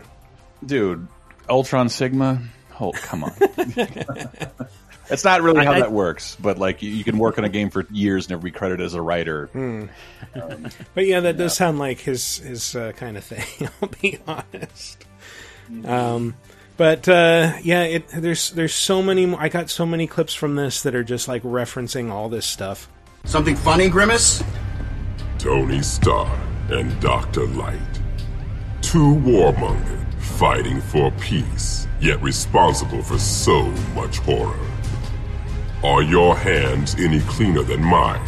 Dude, Ultron Sigma? Oh, come on. It's not really how I- I- that works, but like you, you can work on a game for years and never be credited as a writer. Hmm. But yeah, that does sound like his his uh, kind of thing. I'll be honest. Um, but uh, yeah, it, there's there's so many. I got so many clips from this that are just like referencing all this stuff. Something funny, Grimace? Tony Stark and Dr. Light. Two warmongers fighting for peace, yet responsible for so much horror. Are your hands any cleaner than mine?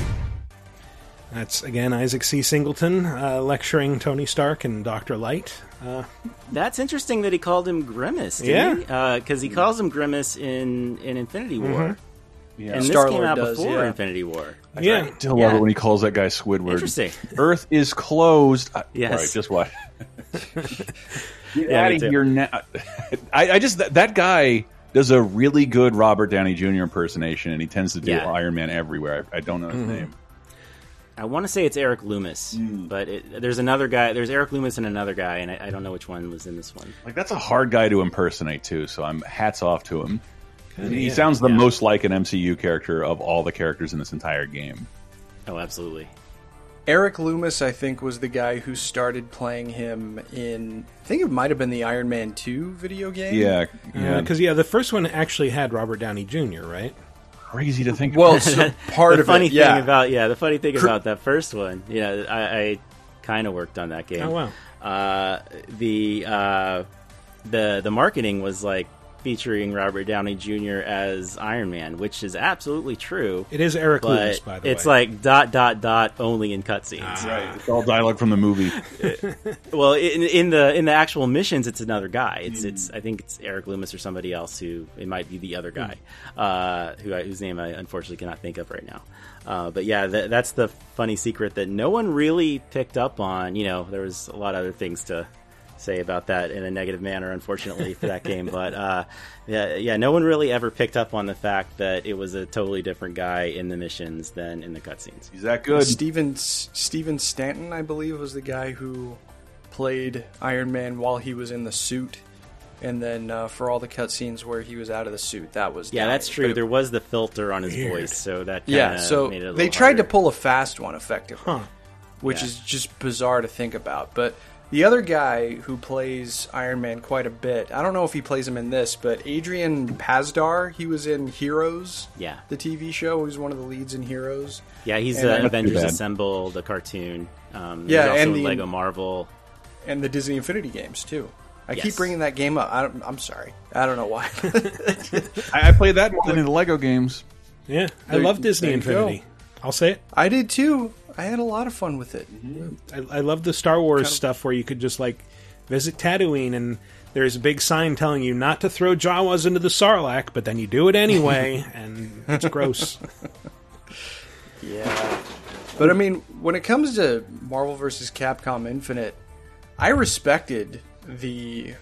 That's again Isaac C. Singleton uh, lecturing Tony Stark and Doctor Light. Uh, That's interesting that he called him Grimace. Yeah. because he calls him Grimace in in Infinity War. Mhm. Yeah. And this Star-Lord came out does, before yeah. Infinity War. yeah, Still love Yeah. it when he calls that guy Squidward. Interesting. Earth is closed. I, Yes. All right, just watch. Get Yeah, out me of here now. I, I just that, that guy does a really good Robert Downey Jr. impersonation, and he tends to do Yeah. Iron Man everywhere. I, I don't know his Mm-hmm. name. I want to say it's Eric Loomis, but it, there's another guy. There's Eric Loomis and another guy, and I, I don't know which one was in this one. Like that's a hard guy to impersonate too. So I'm hats off to him. he yeah. sounds the Yeah. most like an MCU character of all the characters in this entire game. Oh, absolutely. Eric Loomis, I think, was the guy who started playing him in. I think it might have been the Iron Man 2 video game. Yeah, yeah. because yeah, the first one actually had Robert Downey Jr. Right? crazy to think. Well, about. so part the of funny it, yeah. thing about yeah, the funny thing about that first one, yeah, I, I kind of worked on that game. Oh wow. Uh, the uh, the the marketing was like featuring Robert Downey Jr. as Iron Man, which is absolutely true. It is Eric But Loomis, by the it's way. It's like dot dot dot only in cutscenes. right, it's all dialogue from the movie. Well, in, in the in the actual missions, it's another guy. It's it's I think it's Eric Loomis or somebody else who it might be the other guy, uh, who I, whose name I unfortunately cannot think of right now. Uh, but yeah, th- that's the funny secret that no one really picked up on. You know, there was a lot of other things to say about that in a negative manner, unfortunately, for that game. But uh, yeah, yeah, no one really ever picked up on the fact that it was a totally different guy in the missions than in the cutscenes. Is that good. Steven Steven Stanton, I believe, was the guy who played Iron Man while he was in the suit, and then uh, for all the cutscenes where he was out of the suit, that was Yeah, Downey. that's true. But- There was the filter on his Weird. voice, so that yeah, so made it a they little tried to pull a fast one, effectively, Huh. which Yeah. is just bizarre to think about. But the other guy who plays Iron Man quite a bit, I don't know if he plays him in this, but Adrian Pasdar, he was in Heroes, Yeah. the TV show. He was one of the leads in Heroes. Yeah, he's And uh, Avengers bad. Assemble, the cartoon. Um, Yeah, also and the- Lego Marvel. and the Disney Infinity games too. I Yes. keep bringing that game up. I don't, I'm sorry. I don't know why. I, I played that more than the Lego games. Yeah, I There- love Disney there go. Infinity. I'll say it. I did too. I had a lot of fun with it. Mm-hmm. I, I love the Star Wars Kind of- stuff where you could just like visit Tatooine and there's a big sign telling you not to throw Jawas into the Sarlacc, but then you do it anyway, and it's gross. Yeah. But I mean, when it comes to Marvel vs. Capcom Infinite, I respected the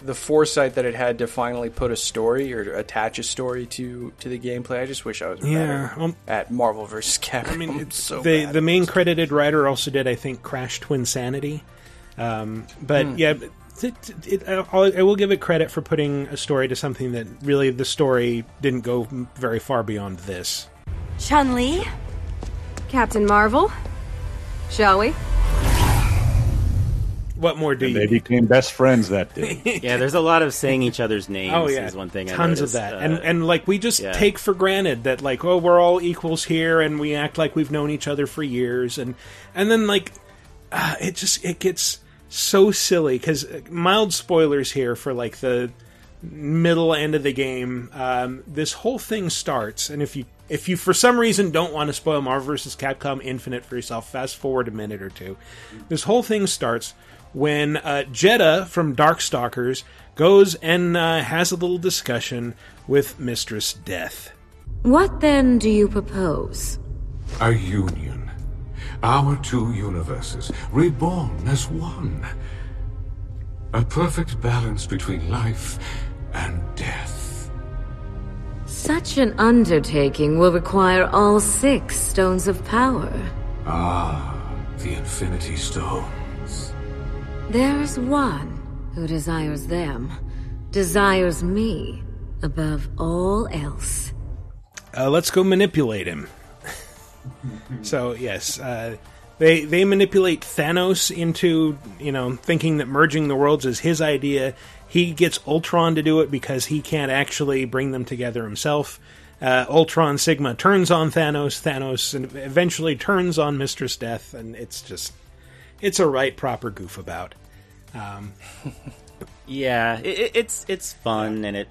the foresight that it had to finally put a story or attach a story to to the gameplay. I just wish I was better um, at Marvel vs. Capcom. I mean, it's so the bad. the main credited writer also did, I think, Crash Twin Sanity. Um, but Hmm. yeah, but it, it, I'll, I will give it credit for putting a story to something that really the story didn't go very far beyond this. Chun Li? Captain Marvel? Shall we? What more do And you? they need? became best friends that day. Yeah, there's a lot of saying each other's names. Oh yeah, is one thing. I tons of that, Uh, and and like we just yeah. take for granted that like oh we're all equals here, and we act like we've known each other for years, and and then like uh, it just it gets so silly because mild spoilers here for like the middle end of the game. Um, this whole thing starts, and if you if you for some reason don't want to spoil Marvel vs. Capcom Infinite for yourself, fast forward a minute or two. This whole thing starts when uh, Jedah from Darkstalkers goes and uh, has a little discussion with Mistress Death. What then do you propose? A union. Our two universes, reborn as one. A perfect balance between life and death. Such an undertaking will require all six stones of power. Ah, the Infinity Stones. There's one who desires them, desires me above all else. Uh, let's go manipulate him. so yes, uh, they they manipulate Thanos into you know thinking that merging the worlds is his idea. He gets Ultron to do it because he can't actually bring them together himself. Uh, Ultron Sigma turns on Thanos. Thanos eventually turns on Mistress Death, and it's just it's a right proper goof about. Um, yeah, it, it's it's fun and it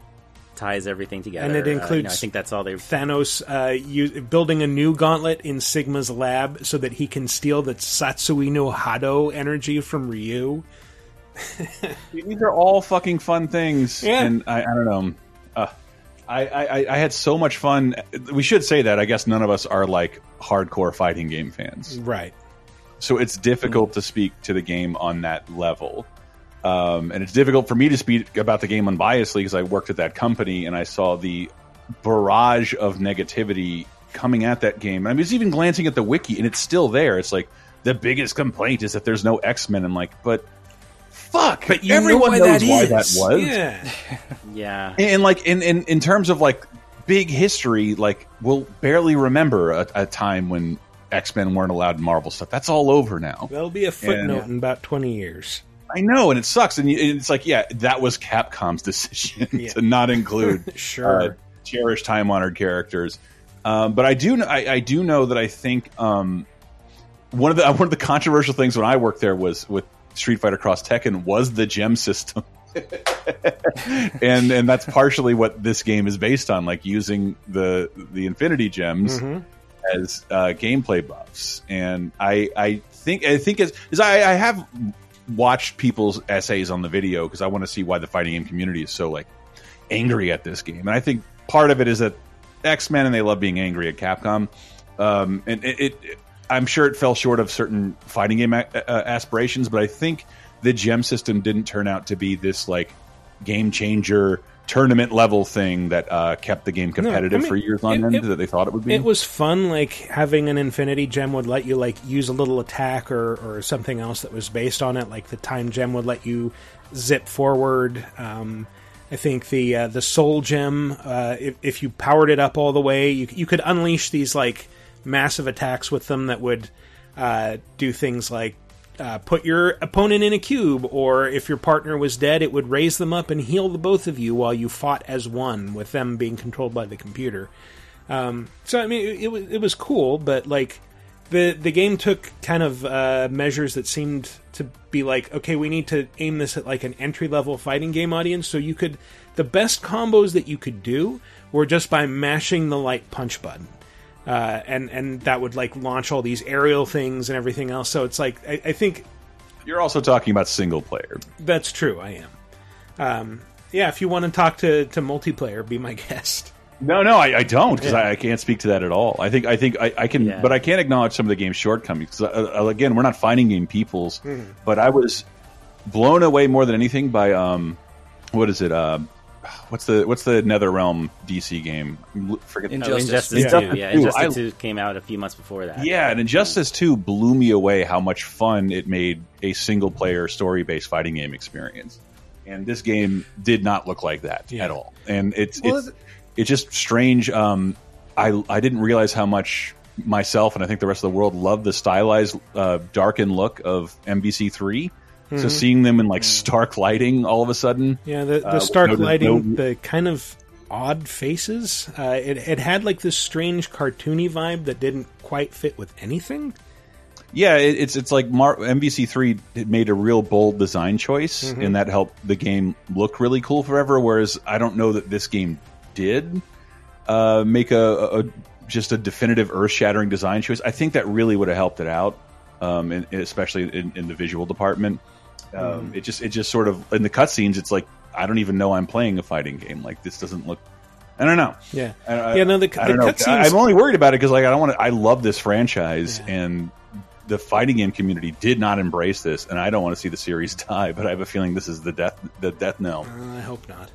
ties everything together. and it Uh, you know, includes I think that's all they. Thanos uh, u- building a new gauntlet in Sigma's lab so that he can steal the Satsui no Hado energy from Ryu. These are all fucking fun things, Yeah. and I, I don't know. Uh, I, I I had so much fun. We should say that. I guess none of us are like hardcore fighting game fans, Right. So it's difficult to speak to the game on that level. Um, and it's difficult for me to speak about the game unbiasedly because I worked at that company and I saw the barrage of negativity coming at that game. And I was even glancing at the wiki, and it's still there. It's like the biggest complaint is that there's no X Men. I'm like, but fuck, But you know everyone why knows that why is. that was. Yeah. Yeah. And, and, like in, in in terms of like big history, like we'll barely remember a, a time when X Men weren't allowed in Marvel stuff. That's all over now. There'll be a footnote And- in about 20 years. I know, and it sucks. And it's like, yeah, that was Capcom's decision to not include Sure. uh, cherished, time honored characters. Um, but I do, I, I do know that I think um, one of the one of the controversial things when I worked there was with Street Fighter Cross Tekken was the gem system. and and that's partially what this game is based on, like using the the Infinity Gems Mhm. As uh, gameplay buffs. And I I think I think as, as I, I have watched people's essays on the video because I want to see why the fighting game community is so like angry at this game. And I think part of it is that X Men and they love being angry at Capcom. Um, and it, it, I'm sure it fell short of certain fighting game a- uh, aspirations, but I think the gem system didn't turn out to be this like game changer tournament level thing that uh, kept the game competitive I mean, for years on it- end it- that they thought it would be. It was fun, like having an infinity gem would let you like use a little attack or, or something else that was based on it. Like the time gem would let you zip forward. Um, I think the uh, the soul gem, uh, if, if you powered it up all the way, you you could unleash these like massive attacks with them that would uh, do things like uh, put your opponent in a cube, or if your partner was dead, it would raise them up and heal the both of you while you fought as one, with them being controlled by the computer. Um, so I mean, it, it was it was cool, but like the the game took kind of uh, measures that seemed to be like, okay, we need to aim this at like an entry level fighting game audience. So you could the best combos that you could do were just by mashing the light punch button. Uh, and and that would like launch all these aerial things and everything else. So it's like I, I think You're also talking about single player. that's true. I am. Um, yeah, if you want to talk to to multiplayer, be my guest. No, no, I, I don't because Yeah. I, I can't speak to that at all. I think I think I, I can, Yeah. but I can't acknowledge some of the game's shortcomings. 'cause, uh, uh, again, we're not fighting game peoples, Mhm. but I was blown away more than anything by um, what is it? Uh, what's the what's the Nether Realm DC game? Forget Injustice, Injustice yeah. 2. Yeah, Injustice 2 came out a few months before that. Yeah, and Injustice 2 blew me away how much fun it made a single player story based fighting game experience. And this game did not look like that yeah. at all. And it's well, it's, it's just strange um, I I didn't realize how much myself and I think the rest of the world loved the stylized uh, darkened look of MVC3 Mm-hmm. So seeing them in like stark lighting all of a sudden. Yeah, the, the uh, stark no, lighting, no... the kind of odd faces. Uh, it, it had like this strange cartoony vibe that didn't quite fit with anything. Yeah, it, it's it's like Mar- MVC3 made a real bold design choice, mm-hmm. and that helped the game look really cool forever. Whereas I don't know that this game did uh, make a, a, just a definitive earth shattering design choice. I think that really would have helped it out, um, and, and especially in, in the visual department. Um, Mhm. It just it just sort of in the cutscenes, it's like I don't even know I'm playing a fighting game. Like this doesn't look I don't know. Yeah. I, I, Yeah, no, the- I the don't know. cutscenes- I, am only worried about it because like I don't want to. I love this franchise and the fighting game community did not embrace this, and I don't want to see the series die. But I have a feeling this is the death the death knell. Uh, I hope not.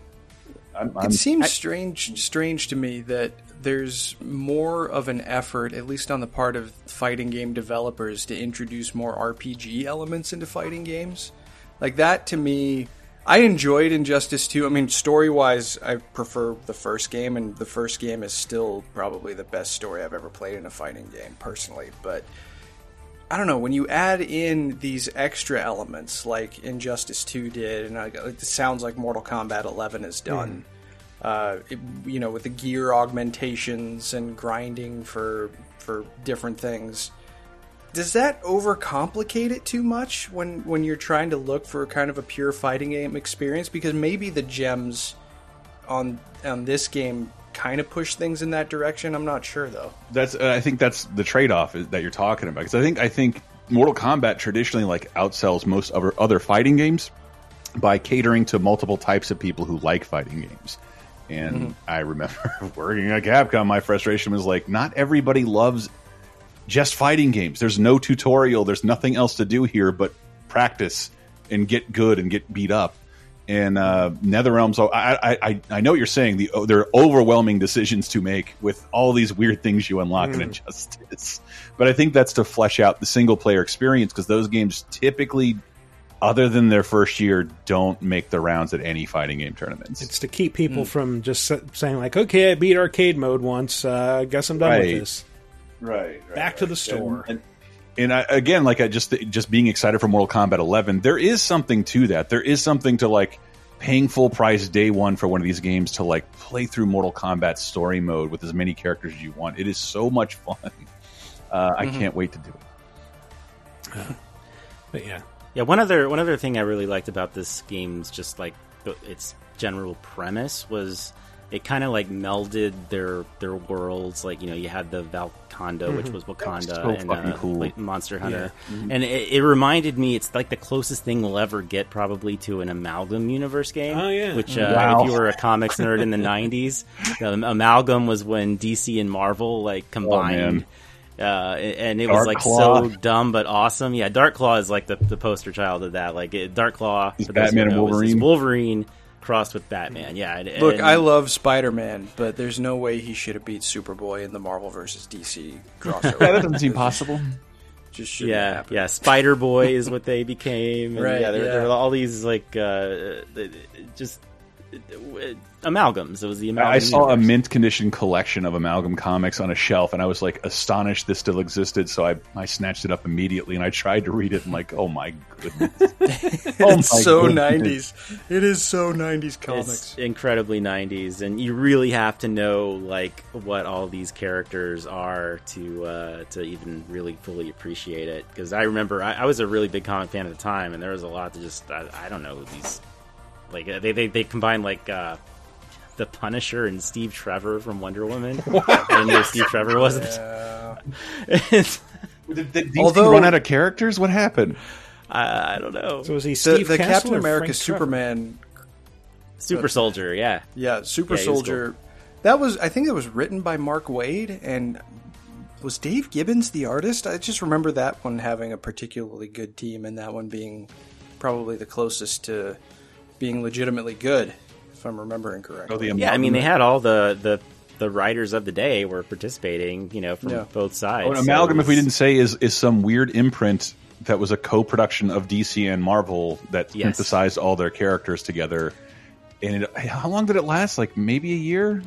I'm, I'm, It seems strange strange to me that there's more of an effort, at least on the part of fighting game developers, to introduce more RPG elements into fighting games. Like that to me, I enjoyed Injustice 2. I mean, story wise, I prefer the first game, and the first game is still probably the best story I've ever played in a fighting game, personally. But I don't know when you add in these extra elements like Injustice Two did, and I, it sounds like Mortal Kombat 11 has done. Uh, it, you know, with the gear augmentations and grinding for for different things. Does that overcomplicate it too much when when you're trying to look for kind of a pure fighting game experience? Because maybe the gems on on this game kind of push things in that direction. I'm not sure though. that's uh, I think that's the trade off that you're talking about because I think I think Mortal Kombat traditionally like outsells most other other fighting games by catering to multiple types of people who like fighting games. And Mm-hmm. Mhm. I remember working at Capcom, my frustration was like, not everybody loves just fighting games. There's no tutorial. There's nothing else to do here but practice and get good and get beat up. And uh, NetherRealm, so I, I I I know what you're saying. The there are overwhelming decisions to make with all these weird things you unlock in Mm. Injustice. But I think that's to flesh out the single player experience because those games typically, other than their first year, don't make the rounds at any fighting game tournaments. It's to keep people Mm. from just saying like, "Okay, I beat arcade mode once. Uh, I guess I'm done Right. with this." Right. Back to the store. And, and I, again, like I just just being excited for Mortal Kombat 11, there is something to that. There is something to like paying full price day one for one of these games to like play through Mortal Kombat story mode with as many characters as you want. It is so much fun. Uh, I Mhm. can't wait to do it. But yeah, Yeah, one other one other thing I really liked about this game's just like its general premise was it kind of like melded their their worlds. Like you know, you had the Valkanda, which Mhm. was was Wakanda, so and uh, cool. like Monster Hunter, Yeah. Mhm. and it, it reminded me it's like the closest thing we'll ever get probably to an amalgam universe game. Oh, yeah. which uh, Wow. if you were a comics nerd in the '90s, the amalgam was when DC and Marvel like combined. uh, and it was like Claw. so dumb but awesome. Yeah, Dark Claw is like the, the poster child of that. Like it, Dark Claw, for Batman and know, is Wolverine. Wolverine crossed with Batman. Yeah. and- Look, and- I love Spider Man, but there's no way he should have beat Superboy in the Marvel versus DC crossover. Yeah, that doesn't seem possible. Just shouldn't yeah, happen. yeah. Spider Boy is what they became. And Right, Yeah, there, there yeah. were all these like uh, just amalgams. It was the amalgam. I saw a mint condition collection of amalgam comics on a shelf, and I was like astonished this still existed. So I, I snatched it up immediately, and I tried to read it, and like, oh my goodness, oh it's my so 90s. It is so 90s comics. It's incredibly 90s, and you really have to know like what all these characters are to uh, to even really fully appreciate it. Because I remember I, I was a really big comic fan at the time, and there was a lot to just I, I don't know these like uh, they they they combine like. Uh, the Punisher and Steve Trevor from Wonder Woman. I didn't know Steve Trevor was. at the time. Did, did Although- run out of characters? What happened? I, I don't know. So was he The, Steve the Castle Captain America Frank Trevor? Superman. Super Soldier, yeah. Yeah, Super Yeah, he was Soldier. That was, I think, that was written by Mark Waid, and was Dave Gibbons the artist? I just remember that one having a particularly good team, and that one being probably the closest to being legitimately good, if I'm remembering correctly. Oh, yeah, I mean they had all the the the writers of the day were participating, you know, from Yeah. both sides. Oh, an amalgam, it if we didn't say, is is some weird imprint that was a co-production of DC and Marvel that Yes. synthesized all their characters together. And it, how long did it last? Like maybe a year.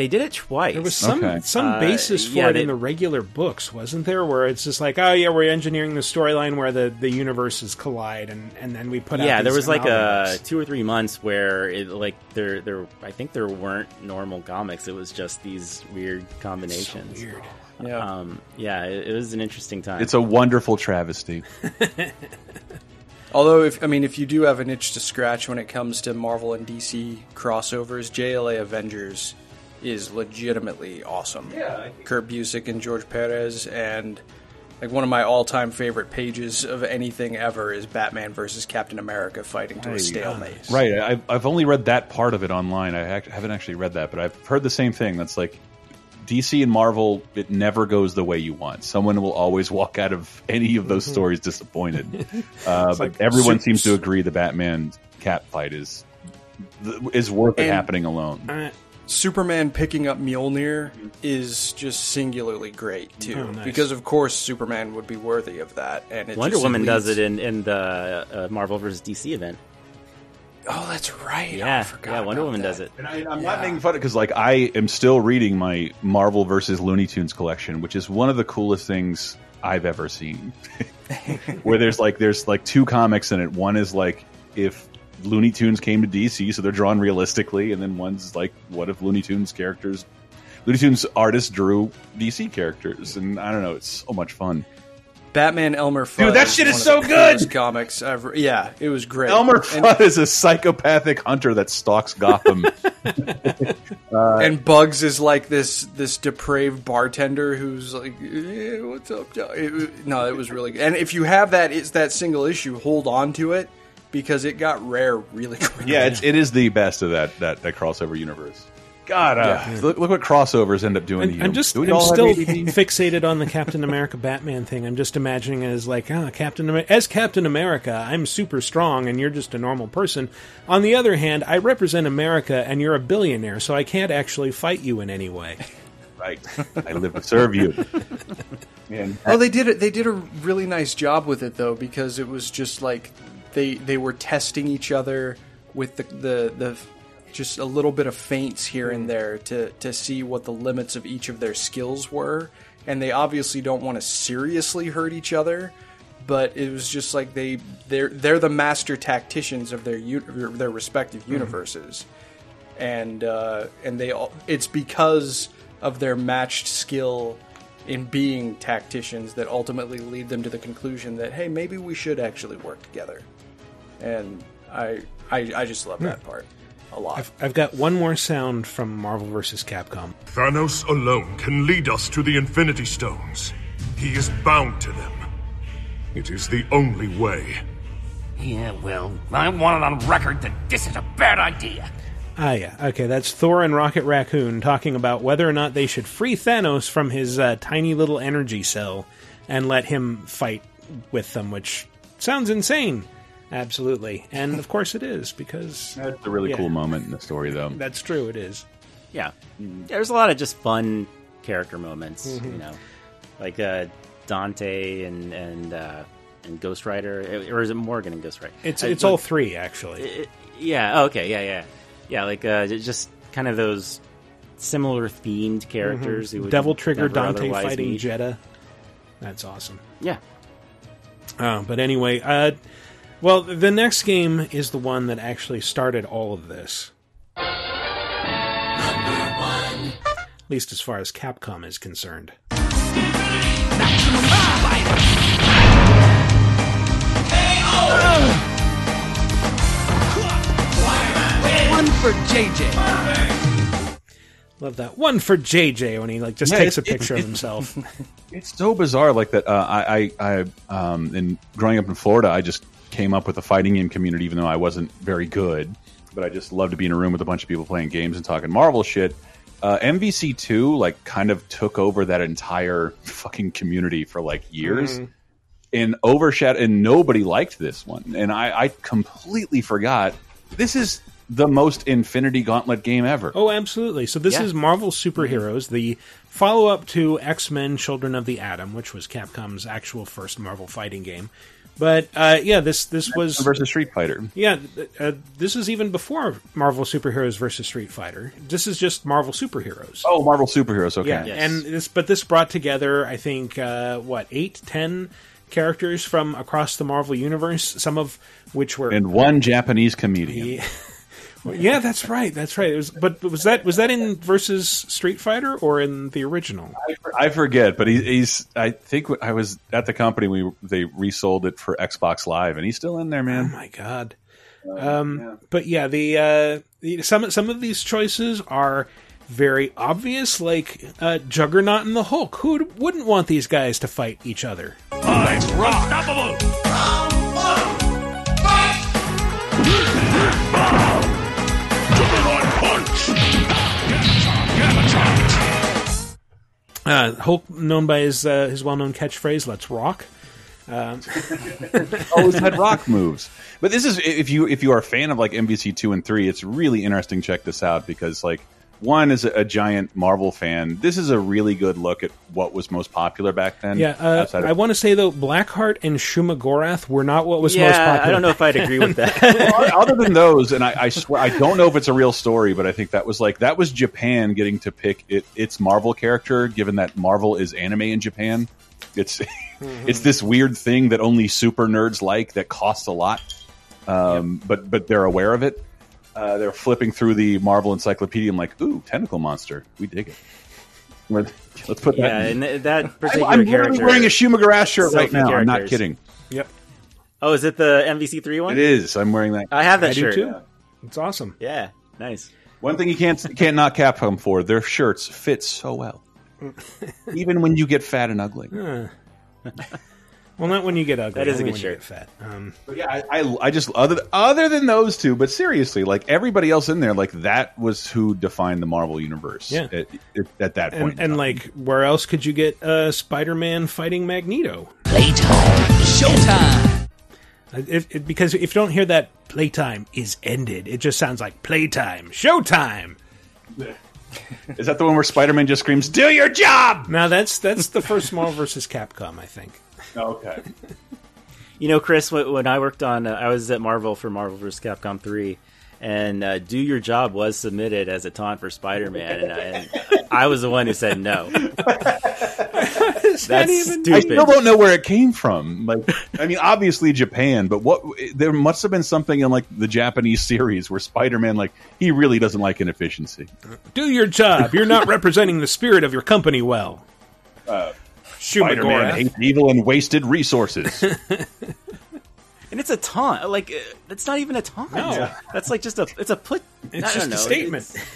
They did it twice. There was some Okay. some Uh, basis for yeah, it they- in the regular books, wasn't there? Where it's just like, oh yeah, we're engineering the storyline where the, the universes collide, and, and then we put out yeah, there was like amalgam uh books. two or three months where it like there there I think there weren't normal comics. It was just these weird combinations. weird. Yeah. Um, yeah, it, it was an interesting time. It's a wonderful travesty. Although, if I mean, if you do have an itch to scratch when it comes to Marvel and DC crossovers, JLA Avengers is legitimately awesome. Yeah, Kurt Busiek and George Perez, and Like one of my all-time favorite pages of anything ever is Batman versus Captain America fighting to a stalemate. Right. I've, I've only read that part of it online. I act- haven't actually read that, but I've heard the same thing. That's like DC and Marvel, it never goes the way you want. Someone will always walk out of any of those stories disappointed. Uh, but like everyone su- seems to agree the Batman Cap fight is is worth it happening alone. Superman picking up Mjolnir is just singularly great too, Oh, nice. because of course Superman would be worthy of that. And it Wonder just Woman does it in in the uh, Marvel vs. DC event. Oh, that's right. Yeah, yeah. Wonder Woman does it. And I, I'm not making fun of because like I am still reading my Marvel versus Looney Tunes collection, which is one of the coolest things I've ever seen. Where there's like there's like two comics in it. One is like if Looney Tunes came to DC, so they're drawn realistically, and then one's like what if Looney Tunes characters, Looney Tunes artists drew DC characters, and I don't know, it's so much fun. Batman Elmer Fudd. Dude, that shit one is so good! Comics ever. Yeah, it was great. Elmer And- Fudd is a psychopathic hunter that stalks Gotham. and Bugs is like this this depraved bartender who's like, "Eh, "What's up?" Joe?" It- no, it was really good. And if you have that, it's that single issue. Hold on to it because it got rare really quick. Yeah, it's, it is the best of that that, that crossover universe. God, uh, Yeah. look, look what crossovers end up doing to I'm, you. I'm just Do I'm still fixated on the Captain America Batman thing. I'm just imagining it as like, ah, Captain Amer- as Captain America, I'm super strong and you're just a normal person. On the other hand, I represent America and you're a billionaire, so I can't actually fight you in any way. Right. I live to serve you. And Oh, they did it. They did a really nice job with it though, because it was just like they they were testing each other with the the, the just a little bit of feints here and there to to see what the limits of each of their skills were, and they obviously don't want to seriously hurt each other. But it was just like they they're they're the master tacticians of their their respective universes, and uh, and they all it's because of their matched skill in being tacticians that ultimately lead them to the conclusion that hey maybe we should actually work together and i i, I just love that part a lot I've, I've got one more sound from Marvel vs. Capcom. Thanos alone can lead us to the Infinity Stones. He is bound to them. It is the only way. Yeah, well, I want it on record that this is a bad idea. Ah, yeah. Okay, that's Thor and Rocket Raccoon talking about whether or not they should free Thanos from his uh, tiny little energy cell and let him fight with them, which sounds insane. Absolutely. And of course it is, because. That's a really yeah, cool moment in the story, though. That's true, it is. Yeah, there's a lot of just fun character moments. Mhm. You know, like uh, Dante and and uh, and Ghost Rider, or is it Morrigan and Ghost Rider? It's, it's but- all three, actually. It- yeah. oh, Okay. Yeah. Yeah. Yeah. Like uh, just kind of those similar themed characters. Mhm. who would Devil Trigger Dante fighting meet. Jedah. That's awesome. Yeah. Uh, but anyway, uh, well, the next game is the one that actually started all of this. At least as far as Capcom is concerned. One for JJ. Love that one for JJ when he like just Yeah, takes a it's- picture of himself. It's so bizarre, like that. Uh, I, I, I, um, in growing up in Florida, I just came up with a fighting game community, even though I wasn't very good. But I just loved to be in a room with a bunch of people playing games and talking Marvel shit. Uh, MVC two like kind of took over that entire fucking community for like years, Mhm. and overshadowed. And nobody liked this one, and I, I completely forgot. This is the most Infinity Gauntlet game ever. Oh, absolutely. So this Yeah. is Marvel Superheroes, the follow-up to X-Men: Children of the Atom, which was Capcom's actual first Marvel fighting game. But uh, yeah, this this was versus Street Fighter. Yeah, uh, this is even before Marvel Superheroes versus Street Fighter. This is just Marvel Superheroes. Oh, Marvel superheroes. Okay, Yeah, and this, but this brought together, I think, uh, what eight, ten characters from across the Marvel universe. Some of which were and one Japanese comedian. Yeah. Well, yeah, that's right. That's right. It was, but was that was that in versus Street Fighter or in the original? I forget, but he, he's. I think I was at the company. We they resold it for Xbox Live, and he's still in there, man. Oh my god! Um, But yeah, the, uh, the some some of these choices are very obvious, like uh, Juggernaut and the Hulk. Who wouldn't want these guys to fight each other? Let's rock. Unstoppable. Uh, Hulk, known by his uh, his well known catchphrase "Let's rock." Um, always had rock moves. But this is if you if you are a fan of like MVC two and three, it's really interesting. Check this out because like one is a, a giant Marvel fan. This is a really good look at what was most popular back then. yeah, uh, of- I want to say though, Blackheart and Shumagorath were not what was most Yeah, popular. I don't know if I'd agree with that. Well, other than those, and I, I swear I don't know if it's a real story, but I think that was like that was Japan getting to pick it, its Marvel character, given that Marvel is anime in Japan. It's it's this weird thing that only super nerds like that costs a lot, um, but but they're aware of it. Uh, they're flipping through the Marvel encyclopedia. I'm like, ooh, tentacle monster, we dig it. Let's let's put that. yeah, and th- that I'm, I'm literally character. wearing a Shumagorath shirt right Sophie now. I'm not kidding. Yep, Oh, is it the MVC three one? It is. I'm wearing that. I have that I shirt. too. It's awesome. Yeah, nice. One thing you can't can't knock Capcom for their shirts fit so well, even when you get fat and ugly. Well, not when you get ugly. That is a good when you shirt. get fat. Um, But yeah, I, I I just other other than those two, but seriously, like everybody else in there, like that was who defined the Marvel universe. Yeah. at, at, at that point. and, and like, where else could you get uh, Spider-Man fighting Magneto? Playtime. Showtime. Uh, If, if- because if you don't hear that playtime is ended, it just sounds like playtime, showtime. is that the one where Spider Man just screams, "Do your job"? Now that's that's the first Marvel versus Capcom, I think. Okay. You know, Chris, wh- when I worked on, uh, I was at Marvel for Marvel vs. Capcom 3, and uh, Do Your Job was submitted as a taunt for Spider Man, and, I- and I was the one who said no. That's I stupid. still don't know where it came from. Like, I mean, obviously Japan, but what there must have been something in like the Japanese series where Spider Man, like, he really doesn't like inefficiency. Do your job. You're not representing the spirit of your company well. Uh, Spider Man hates evil and wasted resources. And it's a taunt. Like, uh, it's not even a taunt. No. That's like just a, it's a put. It's I just don't a statement. It's-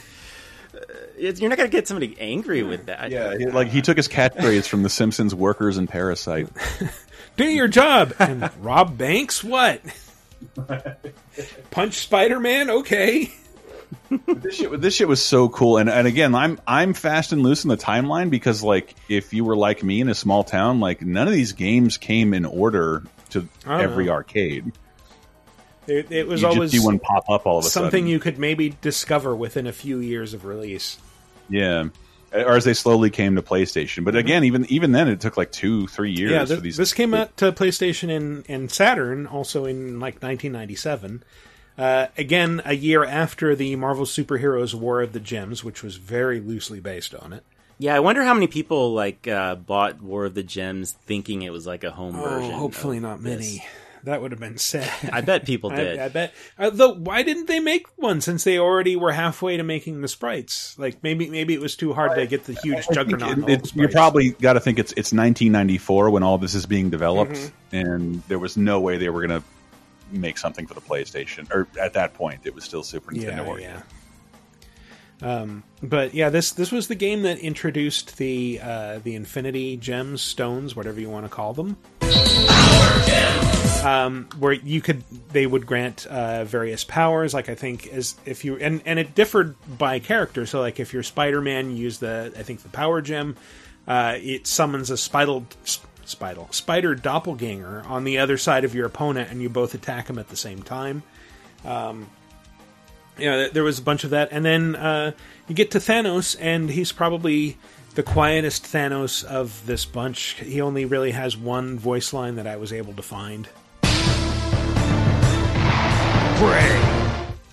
it's- you're not going to get somebody angry with that. yeah, he- like he took his catchphrase from The Simpsons "Workers and Parasite." Do your job. And Rob Banks, what? Punch Spider-Man? Okay. This shit, this shit was so cool, and and again, I'm I'm fast and loose in the timeline because like if you were like me in a small town, like none of these games came in order to every no. arcade. It, it was you always see one pop up all of a something sudden. you could maybe discover within a few years of release. Yeah. Or as they slowly came to PlayStation, but mm-hmm. again, even even then, it took like two, three years yeah, for th- these. this came out to PlayStation and, and Saturn also in like 1997. Uh, again, a year after the Marvel Superheroes War of the Gems, which was very loosely based on it. Yeah, I wonder how many people like uh, bought War of the Gems thinking it was like a home version. Oh, hopefully of not this. many. That would have been sad. I bet people did. I, bet. Uh, though, why didn't they make one since they already were halfway to making the sprites? Like maybe maybe it was too hard to get the huge I think juggernaut. it- Hulk it's- you sprites. probably got to think it's it's 1994 when all this is being developed, Mhm. and there was no way they were going to make something for the PlayStation. Or at that point, it was still Super Nintendo. Yeah, oriented. yeah. Um, but yeah, this this was the game that introduced the uh, the Infinity Gems, stones, whatever you want to call them. Um, where you could, they would grant uh, various powers. Like I think, as if you and and it differed by character. So like if you're Spider Man, you use the I think the Power Gem. Uh, it summons a spider spider spider doppelganger on the other side of your opponent, and you both attack him at the same time. Um, you know, there was a bunch of that, and then uh, you get to Thanos, and he's probably the quietest Thanos of this bunch. He only really has one voice line that I was able to find. Pray.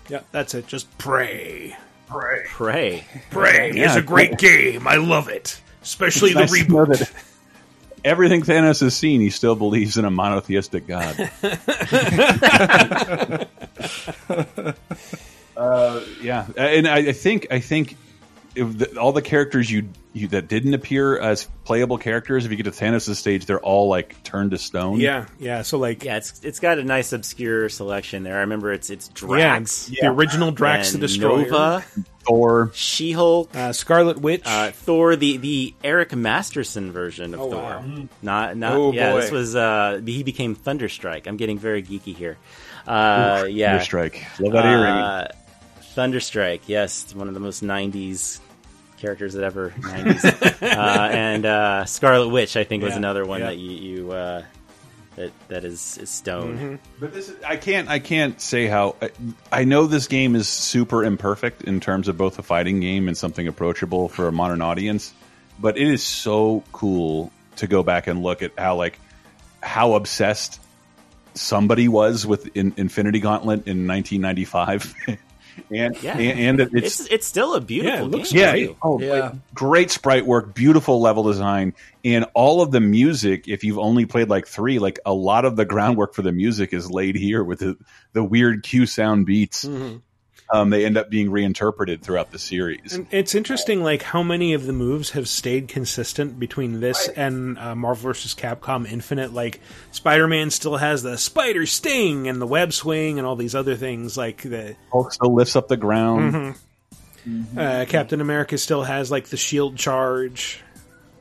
Yeah, that's it. Just pray. Pray. Pray. Pray. Yeah, it's a great cool. game. I love it, especially It's the nice reboot. Everything Thanos has seen, he still believes in a monotheistic god. uh, yeah, and I, I think I think if the, all the characters you, you that didn't appear as playable characters, if you get to Thanos' stage, they're all like turned to stone. Yeah, yeah. So like, yeah, it's it's got a nice obscure selection there. I remember it's it's Drax, Yeah, the original Drax the Destroyer. Nova, Thor, She Hulk, uh, Scarlet Witch, uh, Thor, the the Eric Masterson version of Oh, Thor. wow. Not not Oh, yeah. boy. This was uh he became Thunderstrike. I'm getting very geeky here. Uh, Oof, yeah, Thunderstrike. Love that earring. Thunderstrike, yes, one of the most '90s characters that ever '90s. uh, and uh, Scarlet Witch, I think, was another one yeah. that you, you uh, that that is, is stone. Mm-hmm. But this is, I can't I can't say how I, I know this game is super imperfect in terms of both a fighting game and something approachable for a modern audience, but it is so cool to go back and look at how like how obsessed somebody was with in, Infinity Gauntlet in 1995. And, Yeah, and and it's it's it's still a beautiful game. yeah, oh, Yeah. great sprite work, beautiful level design, and all of the music. If you've only played like three, like a lot of the groundwork for the music is laid here with the the weird QSound beats. Mm-hmm. Um, they end up being reinterpreted throughout the series. And it's interesting, like how many of the moves have stayed consistent between this and uh, Marvel vs. Capcom Infinite. Like Spider-Man still has the spider sting and the web swing and all these other things. Like the Hulk still lifts up the ground. Mhm. uh, Captain America still has like the shield charge,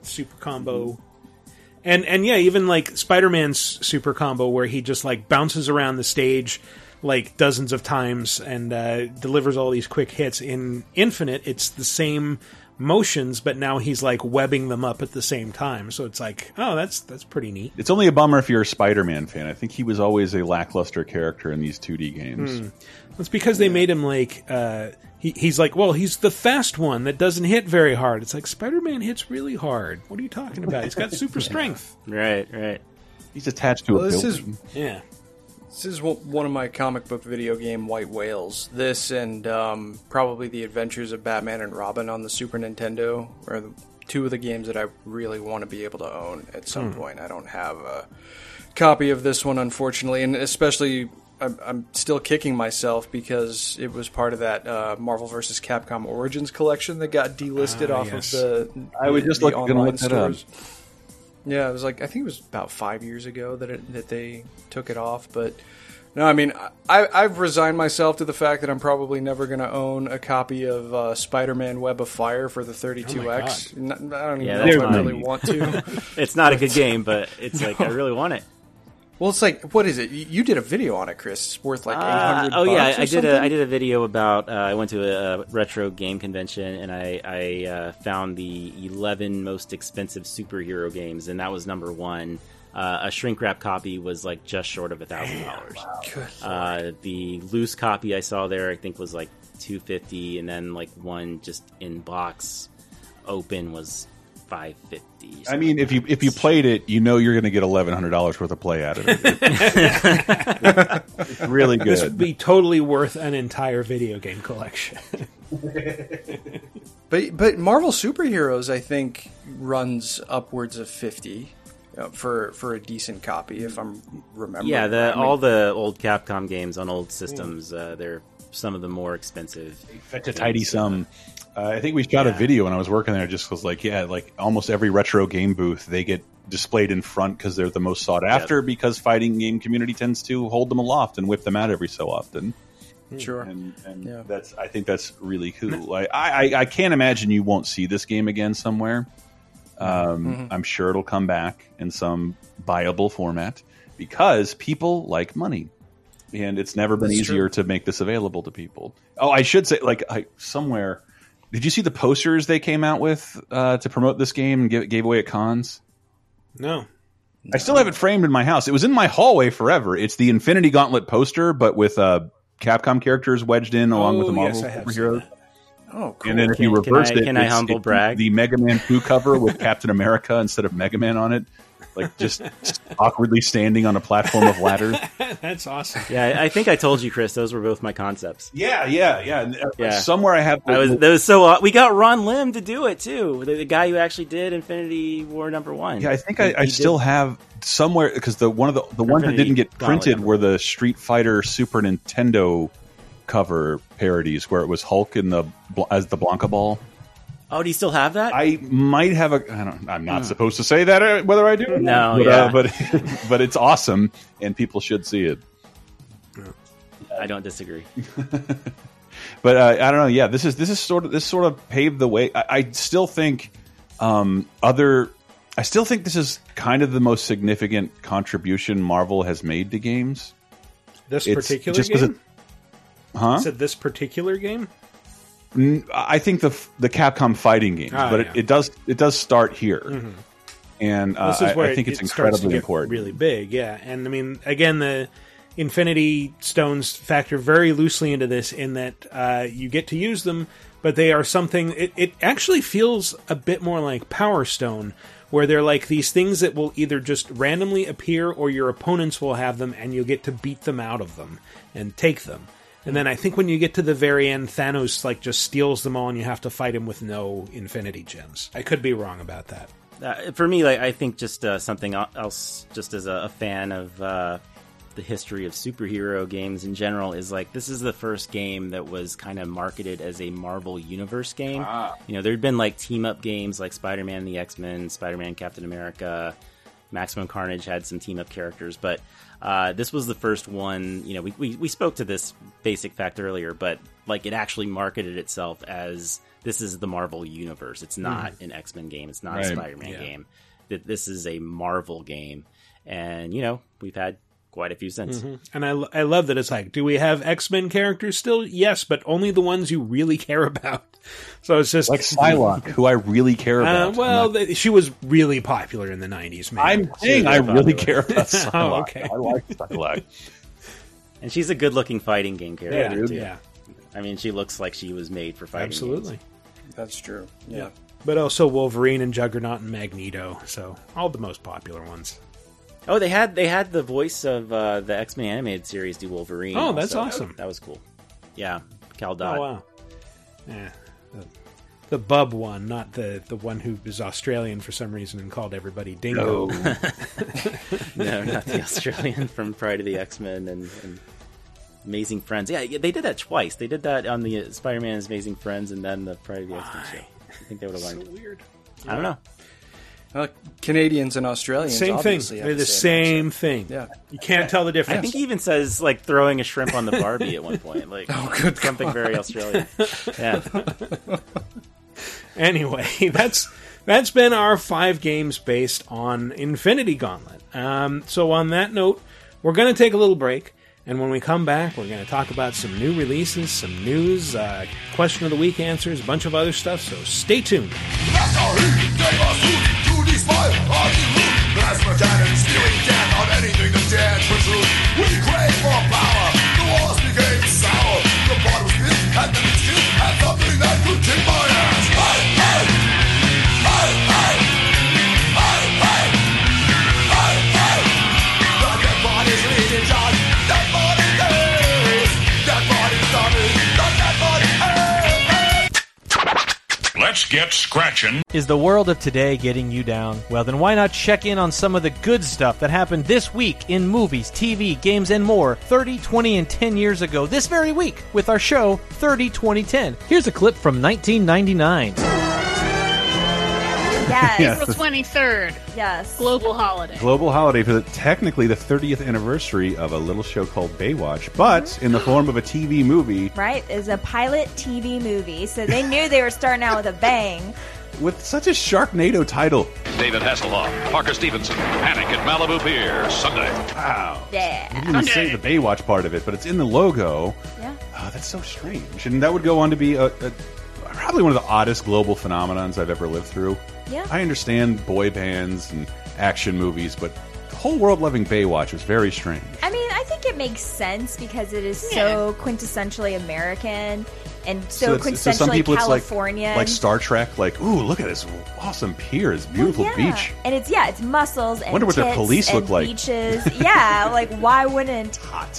super combo. And and yeah, even like Spider-Man's super combo where he just like bounces around the stage like dozens of times and uh, delivers all these quick hits. In Infinite, it's the same motions, but now he's like webbing them up at the same time. So it's like, oh, that's that's pretty neat. It's only a bummer if you're a Spider-Man fan. I think he was always a lackluster character in these 2D games. Hmm. It's because they made him like uh, he, he's like, well, he's the fast one that doesn't hit very hard. It's like Spider-Man hits really hard. What are you talking about? He's got super strength. Right, right. He's attached to Well, a this building. is Yeah. This is one one of my comic book video game White Whales. This and um, probably the Adventures of Batman and Robin on the Super Nintendo are the, two of the games that I really want to be able to own at some Hmm. point. I don't have a copy of this one, unfortunately, and especially I'm, I'm still kicking myself because it was part of that uh, Marvel vs. Capcom Origins collection that got delisted Ah, off yes. of the. I was just the looking- gonna online look that up. Stores. Yeah, it was like I think it was about five years ago that it, that they took it off. But no, I mean I, I've resigned myself to the fact that I'm probably never going to own a copy of uh, Spider-Man: Web of Fire for the 32x. N- I don't even Yeah, know if I really want to. it's not a good game, but it's like I really want it. Well, it's like what is it? You, did a video on it, Chris. It's worth like 800. Uh, oh yeah, or I did a I did a video about. Uh, I went to a, retro game convention and I I uh, found the eleven most expensive superhero games, and that was number one. Uh, a shrink wrap copy was like just short of a thousand dollars. Uh, the loose copy I saw there, I think, was like two fifty, and then like one just in box open was five fifty. I mean, if you if you played it, you know you're going to get eleven hundred dollars worth of play out of it. it's really good. This would be totally worth an entire video game collection. But but Marvel superheroes, I think, runs upwards of fifty uh, for for a decent copy, if I'm remembering. yeah, the right. All the old Capcom games on old systems, uh, they're some of the more expensive. Fetch a tidy sum. Uh, I think we shot a video when I was working there. Just was like, yeah, like almost every retro game booth, they get displayed in front because they're the most sought after. Because fighting game community tends to hold them aloft and whip them out every so often. Sure, and, and that's I think that's really cool. I, I I can't imagine you won't see this game again somewhere. Um, Mhm. I'm sure it'll come back in some buyable format because people like money, and it's never been That's easier true. to make this available to people. Oh, I should say, like, I somewhere. Did you see the posters they came out with uh, to promote this game and give, gave away at cons? No. I still have it framed in my house. It was in my hallway forever. It's the Infinity Gauntlet poster, but with uh, Capcom characters wedged in along with the Oh, Marvel yes, I have seen superheroes. Oh, cool. And then if you Can- can reverse it, can I it's- humble it's brag? The Mega Man 2 cover with Captain America instead of Mega Man on it, like just awkwardly standing on a platform of ladders. That's awesome. Yeah, I I think I told you, Chris. Those were both my concepts. Yeah, yeah, yeah. Uh, Yeah. Somewhere I have. I was that was so. aw- We got Ron Lim to do it too. The, the guy who actually did Infinity War number one. Yeah, I think He- I, I he still did- have somewhere because the one of the the ones that didn't get printed number were the Street Fighter Super Nintendo cover parodies where it was Hulk in the as the Blanka Ball. Oh, do you still have that? I might have a. I don't. I'm not supposed to say that uh, whether I do. Or No, but, yeah. uh, but but it's awesome, and people should see it. I don't disagree. But uh, I don't know. Yeah, this is this is sort of this sort of paved the way. I, I still think um, other. I still think this is kind of the most significant contribution Marvel has made to games. This It's particular just 'cause game? it- huh? Is it this particular game? I think the the Capcom fighting games, Ah, but yeah. it, it does it does start here, Mhm. and uh, this is where I, I think it, it's it incredibly important. really big. Yeah, and I mean, again, the Infinity Stones factor very loosely into this in that uh, you get to use them, but they are something. It, it actually feels a bit more like Power Stone, where they're like these things that will either just randomly appear or your opponents will have them, and you'll get to beat them out of them and take them. And then I think when you get to the very end, Thanos like just steals them all, and you have to fight him with no Infinity Gems. I could be wrong about that. Uh, for me, like I think just uh, something else, just as a, a fan of uh, the history of superhero games in general, is like this is the first game that was kind of marketed as a Marvel Universe game. You know, there'd been like team up games like Spider Man, and the X Men, Spider Man, Captain America, Maximum Carnage had some team up characters, but uh, this was the first one. You know, we, we we spoke to this basic fact earlier, but like it actually marketed itself as this is the Marvel universe. It's not Mhm. an X Men game. It's not Right. a Spider Man Yeah. game. That this is a Marvel game, and you know we've had quite a few since. Mhm. And I, I love that it's like, do we have X Men characters still? Yes, but only the ones you really care about. So it's just Like Psylocke, who I really care Uh, about. well, th- she was really popular in the '90s. I'm saying I really really care about Psylocke. oh, okay. I like Psylocke. And she's a good looking fighting game character Yeah, too. yeah. I mean, she looks like she was made for fighting. Absolutely. games. That's true. Yeah. But also Wolverine and Juggernaut and Magneto. So all the most popular ones. Oh, they had they had the voice of uh, the X Men animated series do Wolverine. Oh, that's also. awesome. That was cool. Yeah, Cal Dodd. Oh wow. Yeah. The, the bub one, not the the one who is Australian for some reason and called everybody Dingo. no, not the Australian from Pride of the X Men and, and Amazing Friends. Yeah, yeah, they did that twice. They did that on the Spider Man's Amazing Friends and then the Pride of the X Men show. I think they would have So learned. weird. I don't know. Uh, Canadians and Australians. Same thing. obviously They're the same thing. Yeah. You can't tell the difference. I think he even says like throwing a shrimp on the Barbie at one point. Like Oh, good something God. very Australian. Yeah. anyway, that's that's been our five games based on Infinity Gauntlet. Um, so on that note, we're going to take a little break, and when we come back, we're going to talk about some new releases, some news, uh, question of the week answers, a bunch of other stuff. So stay tuned fire on the roof. Plasma cannons spewing down. Let's get scratching. Is the world of today getting you down? Well, then why not check in on some of the good stuff that happened this week in movies, TV, games, and more 30, 20, and 10 years ago this very week with our show 30, 20, 10. Here's a clip from 1999. Yes. Yeah. April 23rd. Yes. Global holiday. Global holiday for the, technically the 30th anniversary of a little show called Baywatch, but mm-hmm. in the form of a TV movie Right? It was a pilot TV movie, so they knew they were starting out with a bang. with such a Sharknado title. David Hasselhoff, Parker Stevenson, Panic at Malibu Pier, Sunday. Wow. Yeah. You didn't say the Baywatch part of it, but it's in the logo. Yeah. Oh, that's so strange. And that would go on to be a, a probably one of the oddest global phenomenons I've ever lived through. Yeah. I understand boy bands and action movies, but the whole world loving Baywatch was very strange. I mean, I think it makes sense because it is so quintessentially American and so, it's- quintessentially some people Californian. it's like, like Star Trek, like, ooh, look at this awesome pier, this beautiful yeah. beach. And it's yeah, it's muscles and Wonder what their police look like. beaches. yeah, like why wouldn't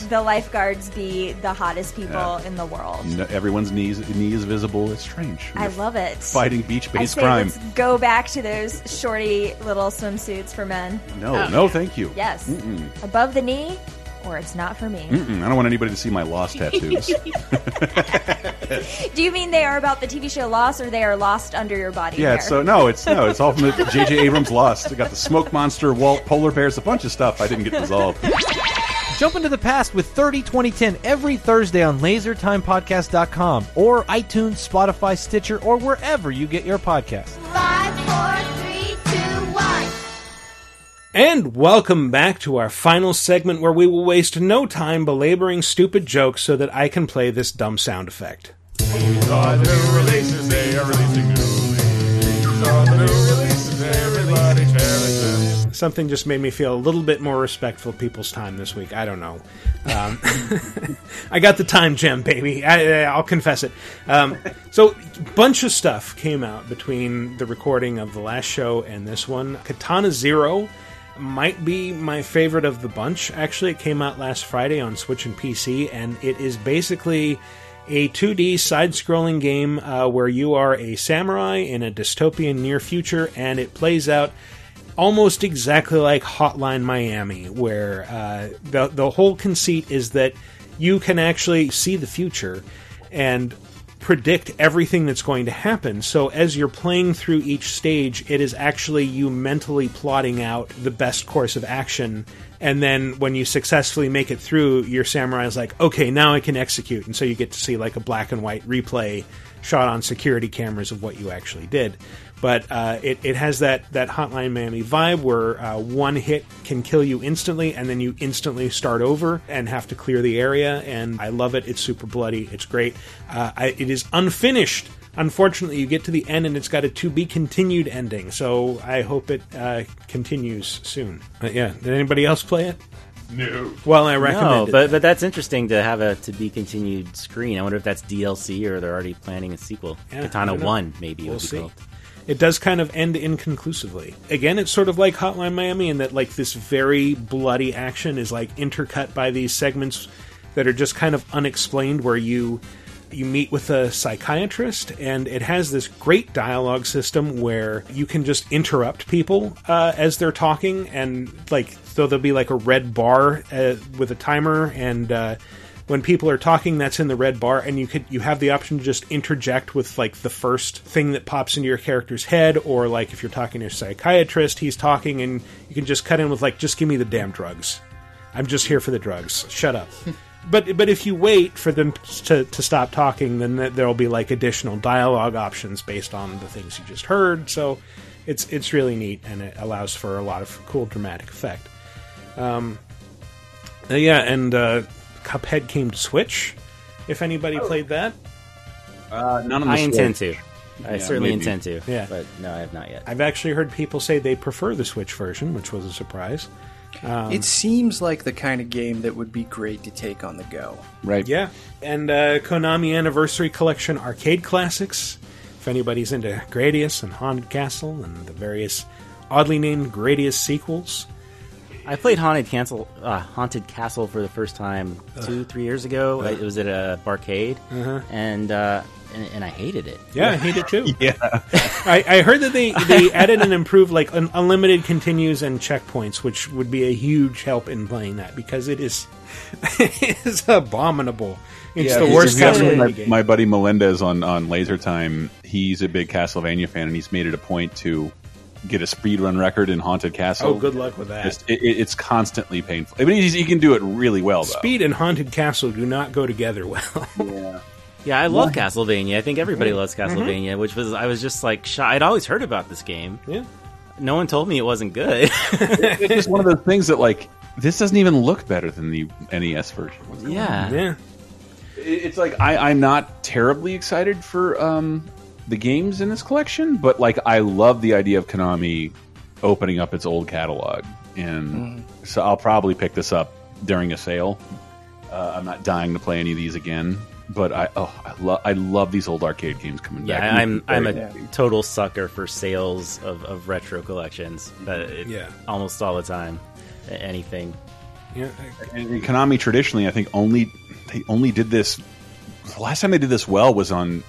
the lifeguards be the hottest people Yeah. in the world? No, everyone's knees knee is visible. It's strange. I love it. Fighting beach I based crime. let's go back to those shorty little swimsuits for men. No, oh, no, thank you. Yes. Mm-mm. Above the knee, or it's not for me. Mm-mm, I don't want anybody to see my lost tattoos. Do you mean they are about the TV show Lost, or they are lost under your body? yeah, hair? so no, it's no, it's all from the J.J. Abrams Lost. I got the smoke monster, Walt, polar bears, a bunch of stuff I didn't get resolved. Jump into the past with 30 2010 every Thursday on lasertimepodcast.com or iTunes, Spotify, Stitcher, or wherever you get your podcasts. And welcome back to our final segment where we will waste no time belaboring stupid jokes so that I can play this dumb sound effect. Something just made me feel a little bit more respectful of people's time this week. I don't know. Um, I got the time gem, baby. I, I'll confess it. Um, so, bunch of stuff came out between the recording of the last show and this one. Katana Zero might be my favorite of the bunch. Actually, it came out last Friday on Switch and PC, and it is basically a 2D side scrolling game uh, where you are a samurai in a dystopian near future, and it plays out almost exactly like Hotline Miami, where uh, the, the whole conceit is that you can actually see the future and predict everything that's going to happen. So as you're playing through each stage, it is actually you mentally plotting out the best course of action. And then when you successfully make it through, your samurai is like, okay, now I can execute. And so you get to see like a black and white replay shot on security cameras of what you actually did. But uh, it, it has that, that Hotline Miami vibe where uh, one hit can kill you instantly, and then you instantly start over and have to clear the area. And I love it. It's super bloody. It's great. Uh, I, it is unfinished. Unfortunately, you get to the end and it's got a to be continued ending. So I hope it uh, continues soon. But yeah, did anybody else play it? No. Well, I recommend No, it. but but that's interesting to have a to be continued screen. I wonder if that's DLC or they're already planning a sequel. Yeah, Katana. One, maybe it We'll would be see. called. It does kind of end inconclusively. Again, it's sort of like Hotline Miami in that like this very bloody action is like intercut by these segments that are just kind of unexplained where you you meet with a psychiatrist and it has this great dialogue system where you can just interrupt people uh, as they're talking and like so there'll be like a red bar uh, with a timer and uh, when people are talking that's in the red bar and you could you have the option to just interject with like the first thing that pops into your character's head or like if you're talking to a psychiatrist he's talking and you can just cut in with like just give me the damn drugs. I'm just here for the drugs. Shut up. But but if you wait for them to, to stop talking then there'll be like additional dialogue options based on the things you just heard. So it's it's really neat and it allows for a lot of cool dramatic effect. Um, uh, yeah, and uh, Cuphead came to Switch. If anybody played that, uh, none I intend to. I Yeah, certainly maybe. intend to. Yeah. but no, I have not yet. I've actually heard people say they prefer the Switch version, which was a surprise. Um, it seems like the kind of game that would be great to take on the go. Right. Yeah, and uh, Konami Anniversary Collection arcade classics. If anybody's into Gradius and Haunted Castle and the various oddly named Gradius sequels, I played Haunted Castle, uh, Haunted Castle for the first time two, three years ago. I, it was at a barcade, Uh-huh. and, uh, and and I hated it. yeah, I hate it too. yeah, I, I heard that they, they added and improved like un- unlimited continues and checkpoints, which would be a huge help in playing that because it is it is abominable. It's the if worst you ask Castlevania my, game. my buddy Melendez on on Laser Time, he's a big Castlevania fan, and he's made it a point to get a speed run record in Haunted Castle. Oh, good luck with that. Just- it, it- it's constantly painful. I mean, he's, he can do it really well, though. Speed and Haunted Castle do not go together well. yeah. Yeah, I love Yeah. Castlevania. I think everybody Mhm. loves Castlevania, which was I was just like shy. I'd always heard about this game. Yeah. No one told me it wasn't good. it's just one of those things that like this doesn't even look better than the NES version. What's Yeah. on? Yeah. It's like I, I'm not terribly excited for um, the games in this collection, but like I love the idea of Konami opening up its old catalog, and so I'll probably pick this up during a sale. Uh, I'm not dying to play any of these again, but I oh I love I love these old arcade games coming yeah, back. I'm I'm a Very- total sucker for sales of, of retro collections. But it, Yeah. almost all the time, anything. Yeah, And and Konami traditionally, I think only they only did this. The last time they did this well was on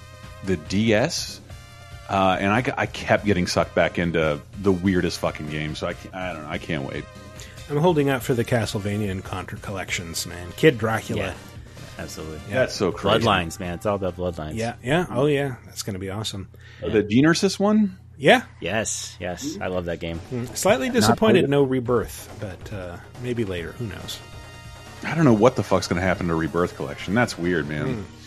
the DS, uh, and I, I kept getting sucked back into the weirdest fucking game. So I can't, I don't know. I can't wait. I'm holding out for the Castlevania and Contra collections, man. Kid Dracula. Yeah, absolutely. Yeah. That's so crazy. Bloodlines, man. It's all about bloodlines. Yeah, yeah. Oh, yeah. That's going to be awesome. The Genesis one? Yeah. Yes, yes. I love that game. Slightly disappointed, no rebirth, but uh, maybe later. Who knows? I don't know what the fuck's going to happen to Rebirth Collection. That's weird, man. Hmm.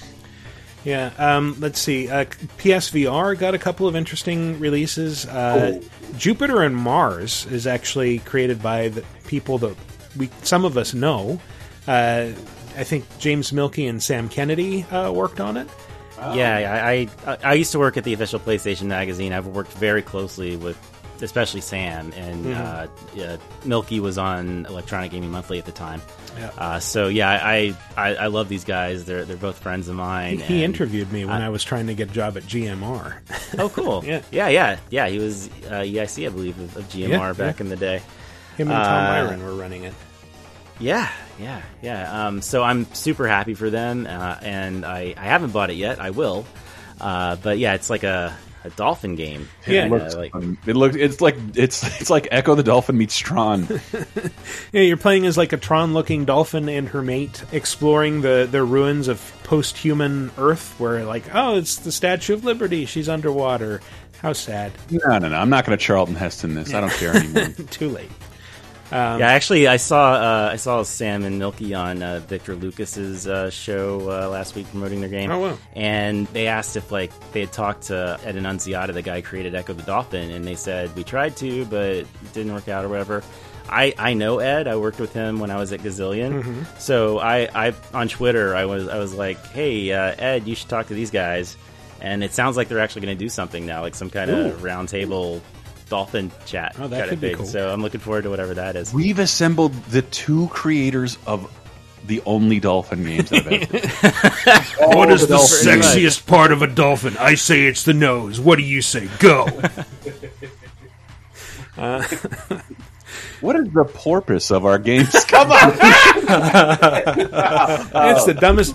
Yeah. Um, let's see. Uh, PSVR got a couple of interesting releases. Uh, Jupiter and Mars is actually created by the people that we some of us know. Uh, I think James Mielke and Sam Kennedy uh, worked on it. Yeah, I, I I used to work at the official PlayStation magazine. I've worked very closely with, especially Sam and Mhm. uh, yeah, Mielke was on Electronic Gaming Monthly at the time. Yeah. Uh, so yeah, I, I I love these guys. They're they're both friends of mine. he and- interviewed me when I was trying to get a job at GMR. Oh, cool. Yeah. yeah, yeah, yeah. He was uh, EIC, I believe, of, of GMR Yeah, back yeah. in the day. Him and Tom Uh, Myron were running it. Yeah, yeah, yeah. Um, so I'm super happy for them, uh, and I, I haven't bought it yet. I will, uh, but yeah, it's like a, a dolphin game. It Uh, like fun. It looks. It's like it's it's like Echo the Dolphin meets Tron. Yeah, you're playing as like a Tron-looking dolphin and her mate, exploring the the ruins of post-human Earth, where like, oh, it's the Statue of Liberty. She's underwater. How sad. no, no, no. I'm not going to Charlton Heston this. I don't care anymore. Too late. Um, yeah, actually, I saw uh, I saw Sam and Mielke on uh, Victor Lucas's uh, show uh, last week promoting their game. Oh, wow. And they asked if like they had talked to Ed Annunziata, the guy who created Echo the Dolphin, and they said we tried to, but it didn't work out or whatever. I, I know Ed. I worked with him when I was at Gazillion. Mhm. So I, I on Twitter I was I was like, hey uh, Ed, you should talk to these guys. And it sounds like they're actually going to do something now, like some kind of roundtable dolphin chat. Oh, that kinda could be thing. cool. So I'm looking forward to whatever that is. We've assembled the two creators of the only dolphin games I've ever. What is the dolphin games. sexiest part of a dolphin? I say it's the nose. What do you say? Go. uh, What is the porpoise of our games? Come on. it's the dumbest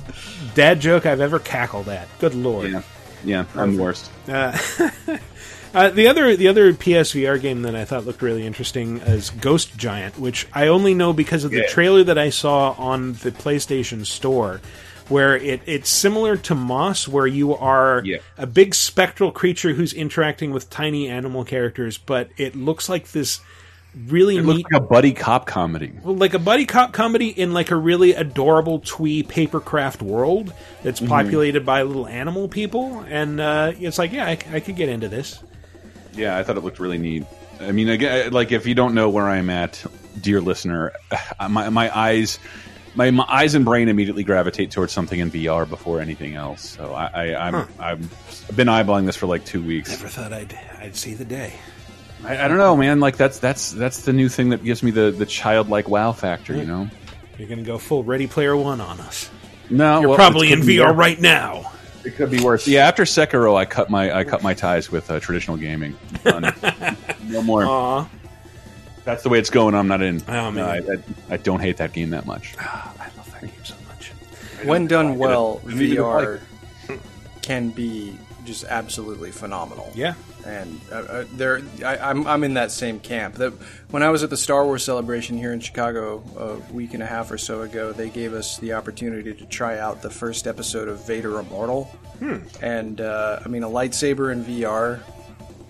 dad joke I've ever cackled at. Good lord. Yeah, yeah, I'm the worst. Uh, uh, the other the other PSVR game that I thought looked really interesting is Ghost Giant, which I only know because of the Yeah. trailer that I saw on the PlayStation Store, where it, it's similar to Moss, where you are a big spectral creature who's interacting with tiny animal characters, but it looks like this really It neat like a buddy cop comedy. well, like a buddy cop comedy in like a really adorable twee papercraft world that's Mhm. populated by little animal people, and uh, it's like, yeah, I, I could get into this. Yeah, I thought it looked really neat. I mean, again, like if you don't know where I'm at, dear listener, my my eyes. My, my eyes and brain immediately gravitate towards something in VR before anything else. So I, I, I'm, Huh. I've been eyeballing this for like two weeks. Never thought I'd I'd see the day. I, I don't know, man. Like that's that's that's the new thing that gives me the the childlike wow factor. You know? You're gonna go full Ready Player One on us. No, You're well, probably in VR right now. It could be worse. Yeah, after Sekiro, I cut my I cut my ties with uh, traditional gaming. No more. Aw. That's the way it's going. I'm not in. Oh, man. No, I, I, I don't hate that game that much. I love that game so much. When done well, I don't VR can be just absolutely phenomenal. Yeah. And uh, uh, there, I, I'm I'm in that same camp. That when I was at the Star Wars celebration here in Chicago a week and a half or so ago, they gave us the opportunity to try out the first episode of Vader Immortal, Hmm. and uh, I mean a lightsaber in VR.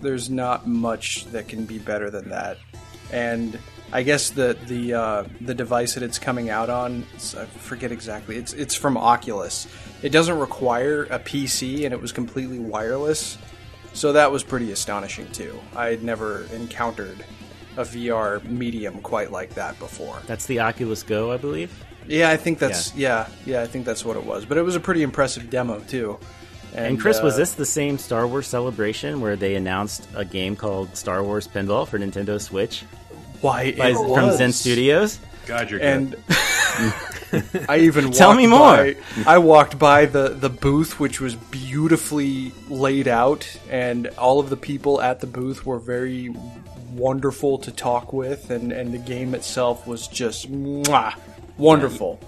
There's not much that can be better than that, and I guess the the uh, the device that it's coming out on, I forget exactly. It's it's from Oculus. It doesn't require a PC, and it was completely wireless. So that was pretty astonishing too. I had never encountered a VR medium quite like that before. That's the Oculus Go, I believe. Yeah, I think that's yeah, yeah, I think that's what it was. But it was a pretty impressive demo too. And, Chris, was uh, this the same Star Wars celebration where they announced a game called Star Wars Pinball for Nintendo Switch? Why By- it from. Zen Studios? God, you're and I even Tell walked me more. by- I walked by the the booth, which was beautifully laid out, and all of the people at the booth were very wonderful to talk with, and and the game itself was just mwah, wonderful.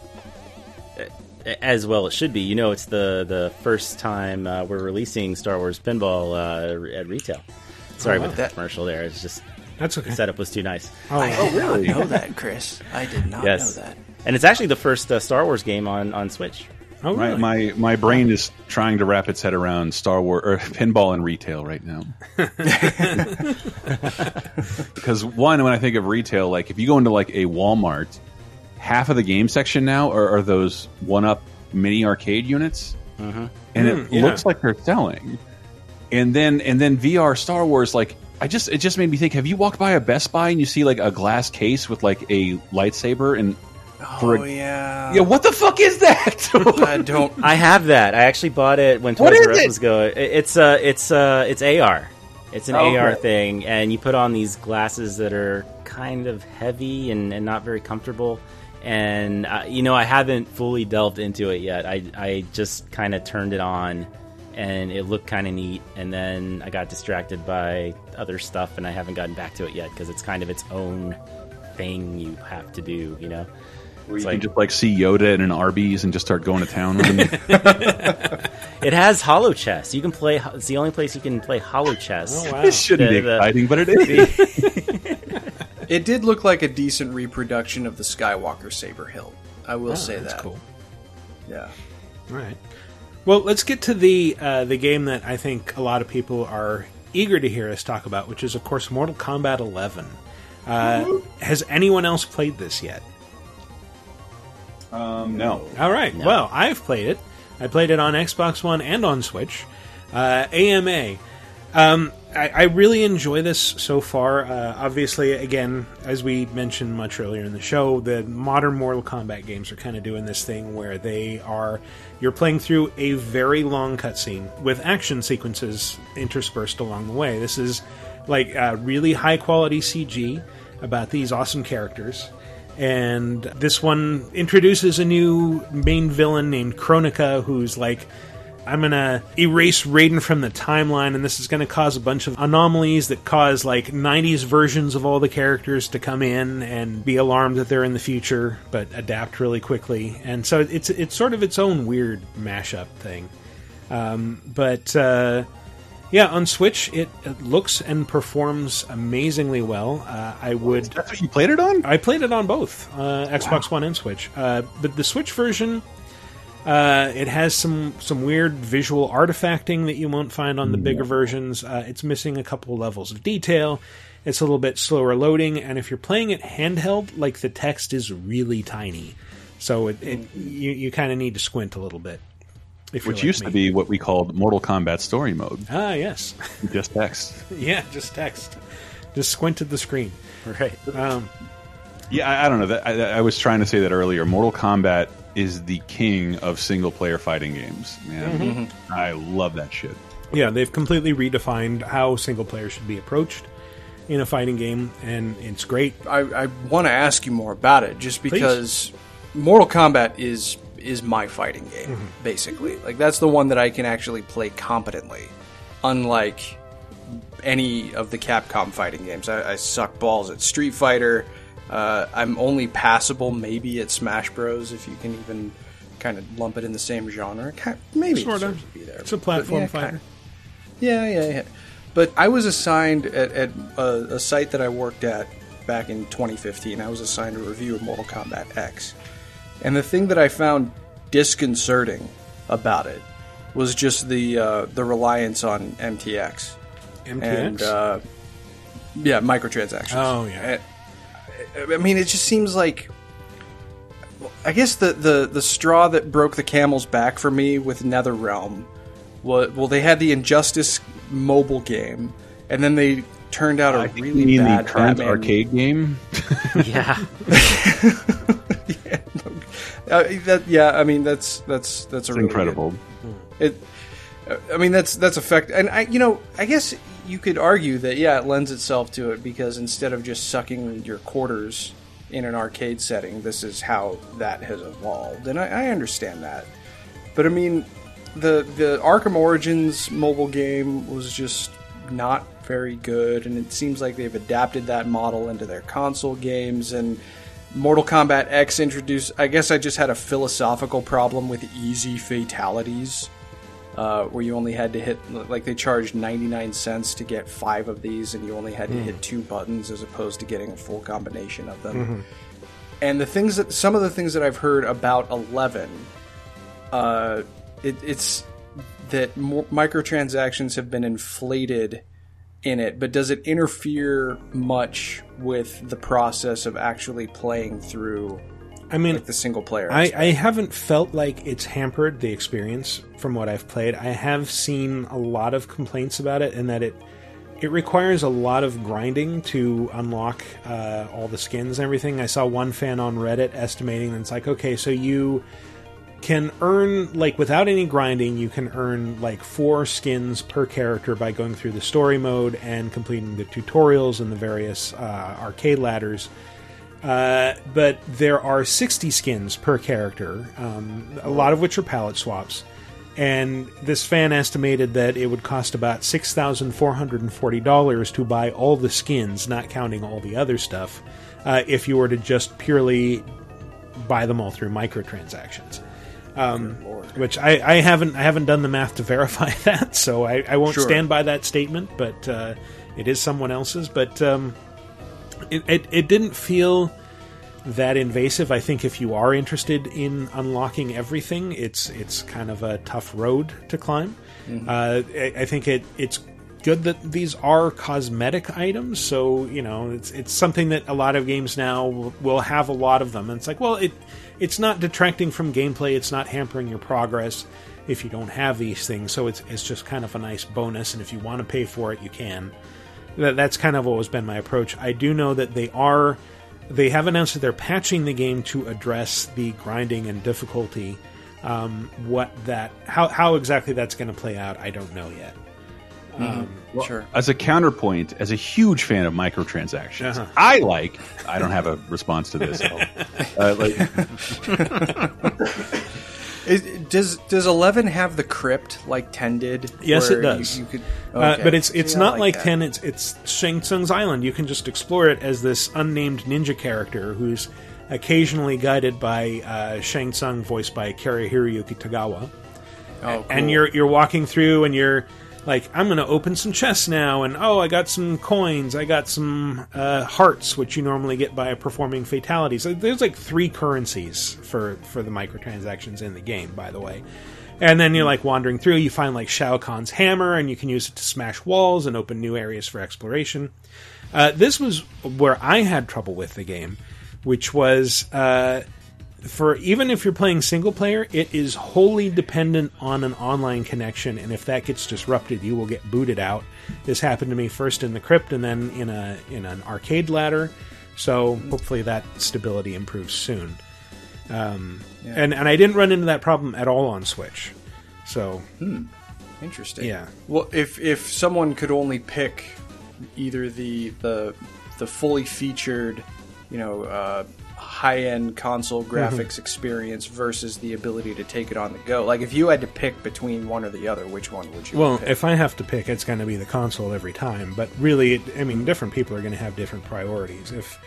As well, it should be. You know, it's the the first time uh, we're releasing Star Wars Pinball uh, at retail. Sorry Oh, wow. about that commercial there. It's just That's okay. The setup was too nice. Oh, I did not know that, Chris. I did not yes. know that. And it's actually the first uh, Star Wars game on on Switch. Oh, My, my my brain is trying to wrap its head around Star Wars or pinball and retail right now. because one, when I think of retail, like if you go into like a Walmart, half of the game section now are, are those one-up mini arcade units, Mhm. and Mm, it yeah. looks like they're selling. And then and then VR Star Wars, like I just it just made me think: Have you walked by a Best Buy and you see like a glass case with like a lightsaber and for Oh a, yeah. yeah, what the fuck is that? I don't. I have that. I actually bought it when Toys R Us was going. It's uh, it's uh, it's AR. It's an Oh, AR okay. thing, and you put on these glasses that are kind of heavy and, and not very comfortable. And uh, you know, I haven't fully delved into it yet. I I just kind of turned it on, and it looked kind of neat. And then I got distracted by other stuff, and I haven't gotten back to it yet because it's kind of its own thing you have to do. You know. Where It's you like- can just like see Yoda in an Arby's and just start going to town with him. It has holochess. You can play. It's the only place you can play holochess. Oh, wow. This shouldn't be exciting, but it is. It did look like a decent reproduction of the Skywalker Saber hilt. I will Oh, say that's that. cool. Yeah. All right. Well, let's get to the uh, the game that I think a lot of people are eager to hear us talk about, which is, of course, Mortal Kombat 11. Uh, has anyone else played this yet? Um, no. All right. Well, I've played it. I played it on Xbox One and on Switch. Uh, AMA. Um, I, I really enjoy this so far. Uh, obviously, again, as we mentioned much earlier in the show, the modern Mortal Kombat games are kind of doing this thing where they are you're playing through a very long cutscene with action sequences interspersed along the way. This is like uh, really high quality CG about these awesome characters. And this one introduces a new main villain named Kronika, who's like, I'm gonna erase Raiden from the timeline, and this is gonna cause a bunch of anomalies that cause like 90s versions of all the characters to come in and be alarmed that they're in the future, but adapt really quickly. And so it's it's sort of its own weird mashup thing. Um, but uh, yeah, on Switch, it, it looks and performs amazingly well. Uh, I would. That's what you played it on? I played it on both uh, Xbox One and Switch. Uh, but the Switch version, uh, it has some some weird visual artifacting that you won't find on the bigger versions. Uh, it's missing a couple levels of detail. It's a little bit slower loading, and if you're playing it handheld, like the text is really tiny, so it, it you you kind of need to squint a little bit. If Which like used me. to be what we called Mortal Kombat Story Mode. ah yes, Just text. yeah, just text, just squint at the screen. Right. Um, Yeah, I, I don't know. That I, I was trying to say that earlier. Mortal Kombat is the king of single player fighting games. Man, Mhm. I love that shit. Yeah, they've completely redefined how single player should be approached in a fighting game, and it's great. I, I want to ask you more about it, just because Mortal Kombat is is my fighting game, Mm-hmm. basically. Like that's the one that I can actually play competently, unlike any of the Capcom fighting games. I, I suck balls at Street Fighter. Uh, I'm only passable maybe at Smash Bros. If you can even kind of lump it in the same genre. Ki- Maybe it Sorta. to be there. It's a platform yeah, fighter. kinda. Yeah, yeah, yeah. But I was assigned at, at a, a site that I worked at back in 2015. I was assigned a review of Mortal Kombat X, and the thing that I found disconcerting about it was just the uh, the reliance on MTX. MTX? And, uh, yeah, microtransactions. Oh, yeah. And- I mean, it just seems like. I guess the, the, the straw that broke the camel's back for me with NetherRealm was well, they had the Injustice mobile game, and then they turned out a I think really you mean bad the current Batman- arcade game. yeah. Uh, that, yeah, I mean that's that's that's a really incredible. good- it, I mean that's that's effect, and I you know I guess you could argue that yeah it lends itself to it because instead of just sucking your quarters in an arcade setting, this is how that has evolved, and I, I understand that. But I mean, the the Arkham Origins mobile game was just not very good, and it seems like they've adapted that model into their console games. And Mortal Kombat X introduced. I guess I just had a philosophical problem with easy fatalities. uh, where you only had to hit like they charged 99 cents to get five of these, and you only had to Mm. hit two buttons as opposed to getting a full combination of them. Mhm. And the things that some of the things that I've heard about 11, uh, it, it's that microtransactions have been inflated in it, but does it interfere much with the process of actually playing through? I mean, like the single player. I. I haven't felt like it's hampered the experience from what I've played. I have seen a lot of complaints about it, and that it it requires a lot of grinding to unlock uh, all the skins and everything. I saw one fan on Reddit estimating that it's like, okay, so you can earn like without any grinding, you can earn like four skins per character by going through the story mode and completing the tutorials and the various uh, arcade ladders. Uh, but there are 60 skins per character, um, a lot of which are palette swaps. And this fan estimated that it would cost about $6,440 to buy all the skins, not counting all the other stuff, uh, if you were to just purely buy them all through microtransactions. Um, which I, I haven't I haven't done the math to verify that, so I, I won't Sure. stand by that statement. But uh, it is someone else's. But um, it, it it didn't feel that invasive. I think if you are interested in unlocking everything, it's it's kind of a tough road to climb. Mhm. Uh, I, I think it it's good that these are cosmetic items. So you know, it's it's something that a lot of games now will, will have a lot of them. And it's like, well, it it's not detracting from gameplay. It's not hampering your progress if you don't have these things. So it's it's just kind of a nice bonus. And if you want to pay for it, you can. That, that's kind of always been my approach. I do know that they are they have announced that they're patching the game to address the grinding and difficulty. Um, what that how how exactly that's going to play out, I don't know yet. Um, sure. As a counterpoint, as a huge fan of microtransactions, Uh-huh. I like. I don't have a response to this. uh, like, Is, does does eleven have the crypt like ten did? Yes, it does. You, you could, uh, okay. but it's it's See, not like, that. ten. It's it's Shang Tsung's island. You can just explore it as this unnamed ninja character who's occasionally guided by uh, Shang Tsung, voiced by Hiroyuki Tagawa. Oh, And you're you're walking through, and you're like, I'm going to open some chests now, and oh, I got some coins, I got some uh, hearts, which you normally get by performing fatalities. There's like three currencies for for the microtransactions in the game, by the way. And then you're like wandering through, you find like Shao Kahn's hammer, and you can use it to smash walls and open new areas for exploration. Uh, this was where I had trouble with the game, which was uh, for even if you're playing single player, it is wholly dependent on an online connection, and if that gets disrupted, you will get booted out. This happened to me first in the crypt, and then in a in an arcade ladder. So hopefully that stability improves soon. Um, Yeah. And and I didn't run into that problem at all on Switch. So Hmm. Interesting. Yeah. Well, if if someone could only pick either the the the fully featured, you know, uh, high end console Mm-hmm. graphics experience versus the ability to take it on the go, like if you had to pick between one or the other, which one would you? Well, pick? if I have to pick, it's going to be the console every time. But really, it, I mean, different people are going to have different priorities. If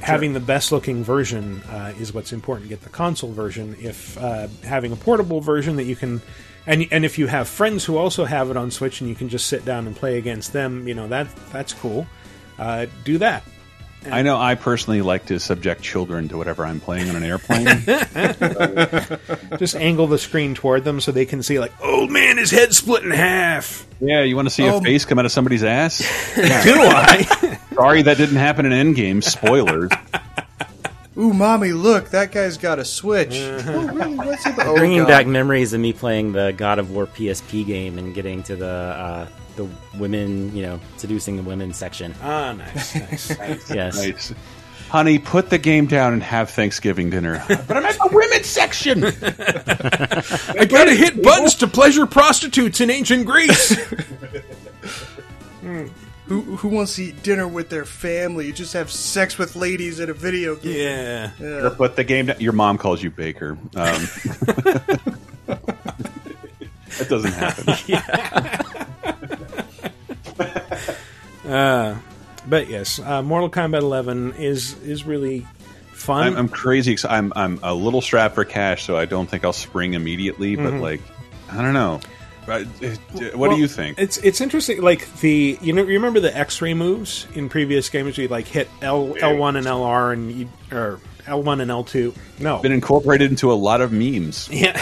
having the best looking version uh, is what's important, get the console version. If uh, having a portable version that you can, and and if you have friends who also have it on Switch and you can just sit down and play against them, you know that that's cool. Uh, do that. I know I personally like to subject children to whatever I'm playing on an airplane. Just angle the screen toward them so they can see, like, old man, his head split in half. yeah, you want to see a Um, face come out of somebody's ass? Do I? Sorry, that didn't happen in Endgame. Spoilers. Ooh, mommy, look, that guy's got a switch. Oh, really? What's it? Oh, Bringing God. back memories of me playing the God of War PSP game and getting to the uh, the women, you know, seducing the women section. Ah, nice, nice. yes. Nice. Honey, put the game down and have Thanksgiving dinner. but I'm at the women's section. I gotta hit buttons to pleasure prostitutes in ancient Greece. Who, who wants to eat dinner with their family? You just have sex with ladies at a video game. Yeah. Yeah. Put the game. Your mom calls you Baker. Um, that doesn't happen. Uh, but yes, uh, Mortal Kombat 11 is is really fun. I'm, I'm crazy. ex- I'm I'm a little strapped for cash, so I don't think I'll spring immediately. But Mhm. like, I don't know. Uh, what Well, do you think? It's it's interesting. Like the you know you remember the X-ray moves in previous games? You like hit L L one and LR and you or L one and L two. No, Been incorporated into a lot of memes. Yeah,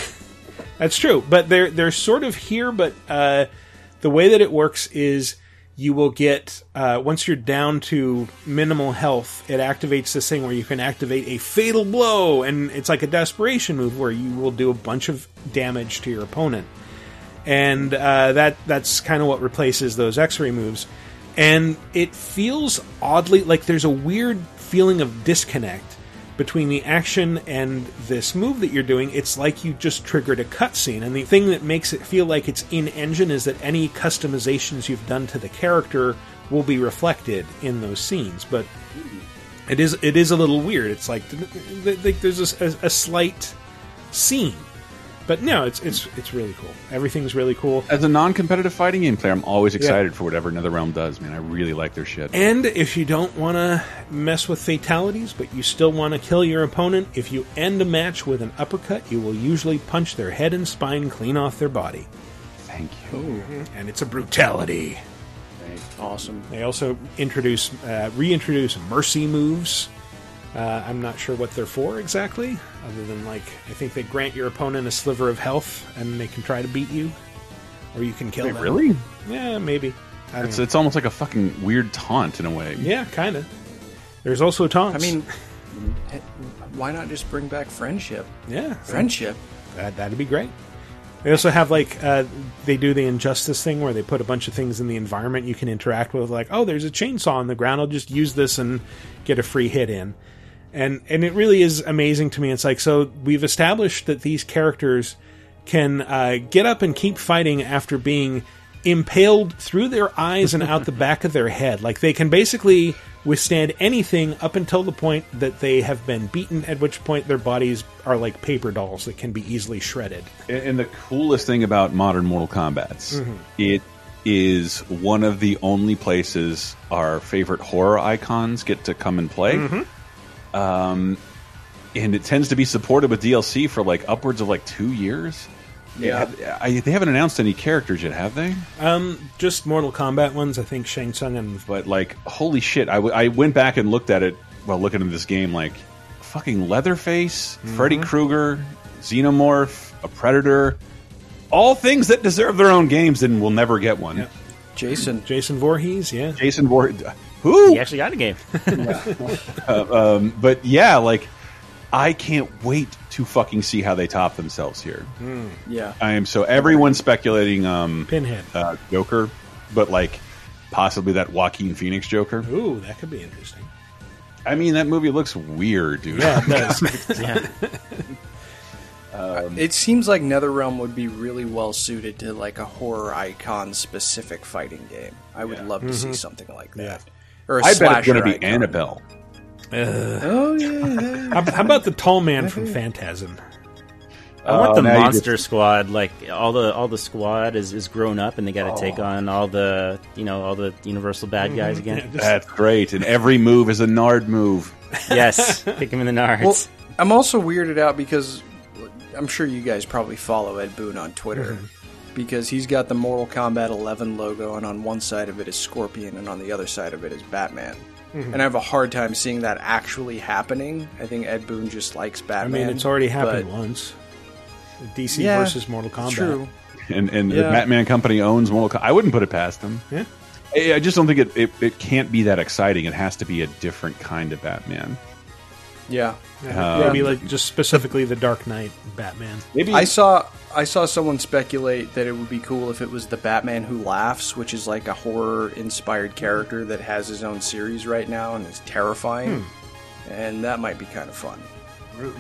that's true. But they're they're sort of here. But uh, the way that it works is you will get uh, once you're down to minimal health, it activates this thing where you can activate a fatal blow, and it's like a desperation move where you will do a bunch of damage to your opponent, and uh, that that's kind of what replaces those X-ray moves. And it feels oddly like there's a weird feeling of disconnect between the action and this move that you're doing, it's like you just triggered a cutscene. And the thing that makes it feel like it's in engine is that any customizations you've done to the character will be reflected in those scenes. But it is it is a little weird. It's like, th- there's a, a, a slight scene, but no, it's it's it's really cool. Everything's really cool. As a non-competitive fighting game player, I'm always Yeah. excited for whatever NetherRealm does. Man, I really like their shit. And if you don't want to mess with fatalities, but you still want to kill your opponent, if you end a match with an uppercut, you will usually punch their head and spine clean off their body. Thank you. And it's a brutality. Awesome. They also introduce, uh, reintroduce mercy moves. Uh, I'm not sure what they're for exactly, other than like I think they grant your opponent a sliver of health, and they can try to beat you, or you can kill Wait, them. really? Yeah, maybe. I It's know. it's almost like a fucking weird taunt in a way. Yeah, kind of. There's also taunts. I mean, why not just bring back friendship? Yeah, Friendship. That that'd be great. They also have like uh, they do the injustice thing where they put a bunch of things in the environment you can interact with. Like, oh, there's a chainsaw on the ground. I'll just use this and get a free hit in. And and it really is amazing to me. It's like so we've established that these characters can uh, get up and keep fighting after being impaled through their eyes and out the back of their head. Like they can basically withstand anything up until the point that they have been beaten, at which point their bodies are like paper dolls that can be easily shredded. And the coolest thing about modern Mortal Kombat's, Mhm. it is one of the only places our favorite horror icons get to come and play. Mhm. Um, and it tends to be supported with DLC for like upwards of like two years. Yeah. I, they haven't announced any characters yet, have they? Um, just Mortal Kombat ones. I think Shang Tsung and But like, holy shit! I, w- I went back and looked at it while looking at this game. Like, fucking Leatherface, Freddy Krueger, Xenomorph, a Predator, all things that deserve their own games and will never get one. Jason, Jason Voorhees, yeah, Jason Voorhees. Who? He actually got a game. Uh, um, but yeah, like, I can't wait to fucking see how they top themselves here. Yeah. I am so everyone's speculating um Pinhead. uh, Joker, but like possibly that Joaquin Phoenix Joker. Ooh, that could be interesting. I mean, that movie looks weird, dude. Yeah, it does. yeah. Um, It seems like NetherRealm would be really well suited to like a horror icon specific fighting game. I would love to see Mhm. something like that. Yeah. Or a I bet it's going to be icon. Annabelle. Oh yeah. How, how about the tall man from Phantasm? I want Oh, the now you monster squad. Like all the all the squad is, is grown up, and they got to take Oh. on all the you know all the Universal bad guys Mm-hmm. again. That's great, and every move is a Nard move. yes, pick him in the nards. Well, I'm also weirded out because I'm sure you guys probably follow Ed Boon on Twitter because he's got the Mortal Kombat 11 logo, and on one side of it is Scorpion, and on the other side of it is Batman. Mhm. And I have a hard time seeing that actually happening. I think Ed Boon just likes Batman. I mean, it's already happened but- once. DC Yeah, versus Mortal Kombat. True. And and the Batman company owns Mortal Kombat. I wouldn't put it past them. Yeah. I, I just don't think it, it it can't be that exciting. It has to be a different kind of Batman. Yeah. Yeah, Uh, maybe like just specifically the Dark Knight Batman. Maybe I saw I saw someone speculate that it would be cool if it was the Batman Who Laughs, which is like a horror inspired character that has his own series right now and is terrifying. Hmm. And that might be kind of fun.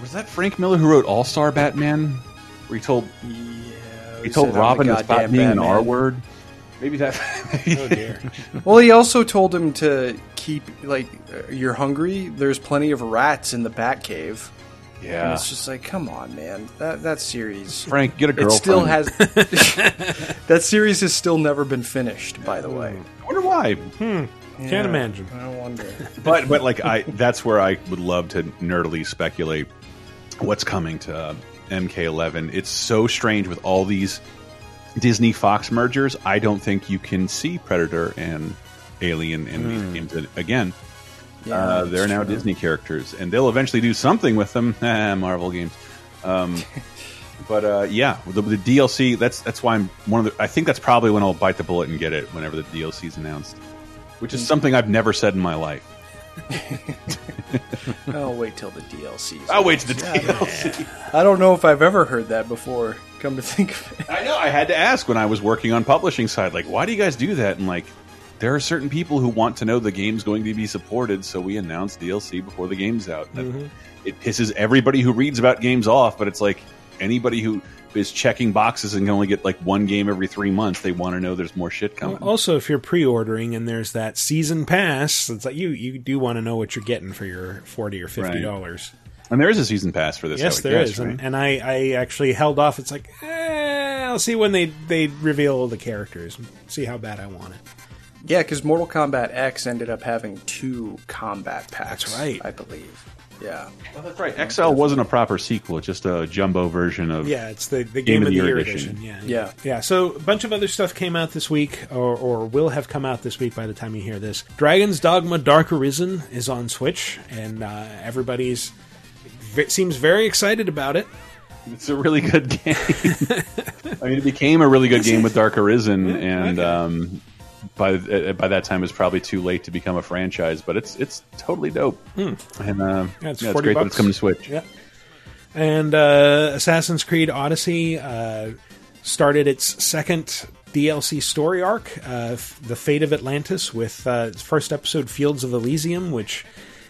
was that Frank Miller who wrote All Star Batman, where he told Yeah, he told said, Robin the to stop being an R word. Maybe that. Oh dear. Well, he also told him to keep like you're hungry. There's plenty of rats in the Batcave. And yeah. it's just like, come on, man. That that series, Frank, get a girlfriend. it still has. that series has still never been finished. By the way, I wonder why. Hmm. Yeah, Can't imagine. I wonder. but but like I that's where I would love to nerdily speculate what's coming to uh, MK11. It's so strange with all these Disney Fox mergers, I don't think you can see Predator and Alien in these games again. Yeah, uh, they're now true. Disney characters, and they'll eventually do something with them. Ah, Marvel games. Um, but uh, yeah, the, the DLC. That's that's why I'm one of the. I think that's probably when I'll bite the bullet and get it whenever the DLC is announced, which is something I've never said in my life. I'll wait till the DLC. I'll wait till the DLC. I don't know if I've ever heard that before. Come to think of it, I know. I had to ask when I was working on publishing side, like, why do you guys do that? And like, there are certain people who want to know the game's going to be supported, so we announce DLC before the game's out. Mhm. It pisses everybody who reads about games off, but it's like anybody who is checking boxes and can only get like one game every three months, they want to know there's more shit coming. Also, if you're pre-ordering and there's that season pass, it's like you you do want to know what you're getting for your forty or fifty dollars. And there is a season pass for this. Yes, there guess, is, right? and, and I, I actually held off. It's like, eh, I'll see when they they reveal the characters, see how bad I want it. Yeah, because Mortal Kombat X ended up having two combat packs. That's right. I believe. Yeah, well, that's right. XL wasn't a proper sequel; just a jumbo version of Yeah, it's the, the Game, of the Year edition. Yeah, Yeah. yeah. So a bunch of other stuff came out this week, or, or will have come out this week by the time you hear this. Dragon's Dogma: Dark Arisen is on Switch, and uh, everybody's v- seems very excited about it. It's a really good game. I mean, it became a really good game with Dark Arisen, and um, by uh, by that time, it's probably too late to become a franchise. But it's it's totally dope, Hmm. and uh, Yeah, it's yeah, it's 40 great that it's coming to Switch. Yeah. And uh, Assassin's Creed Odyssey uh, started its second DLC story arc, uh, The Fate of Atlantis, with uh, its first episode, Fields of Elysium, which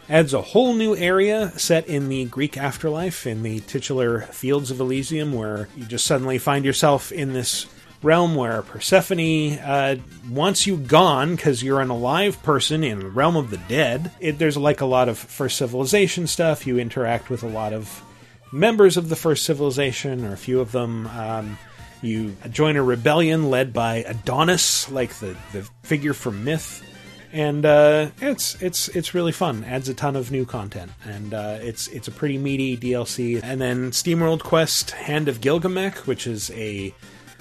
adds a whole new area set in the Greek afterlife, in the titular Fields of Elysium, where you just suddenly find yourself in this realm where Persephone uh, wants you gone because you're an alive person in the realm of the dead. It, there's like a lot of first civilization stuff. You interact with a lot of members of the first civilization, or a few of them. Um, you join a rebellion led by Adonis, like the, the figure from myth. And uh, it's it's it's really fun. Adds a ton of new content, and uh, it's it's a pretty meaty DLC. And then SteamWorld Quest: Hand of Gilgamesh, which is a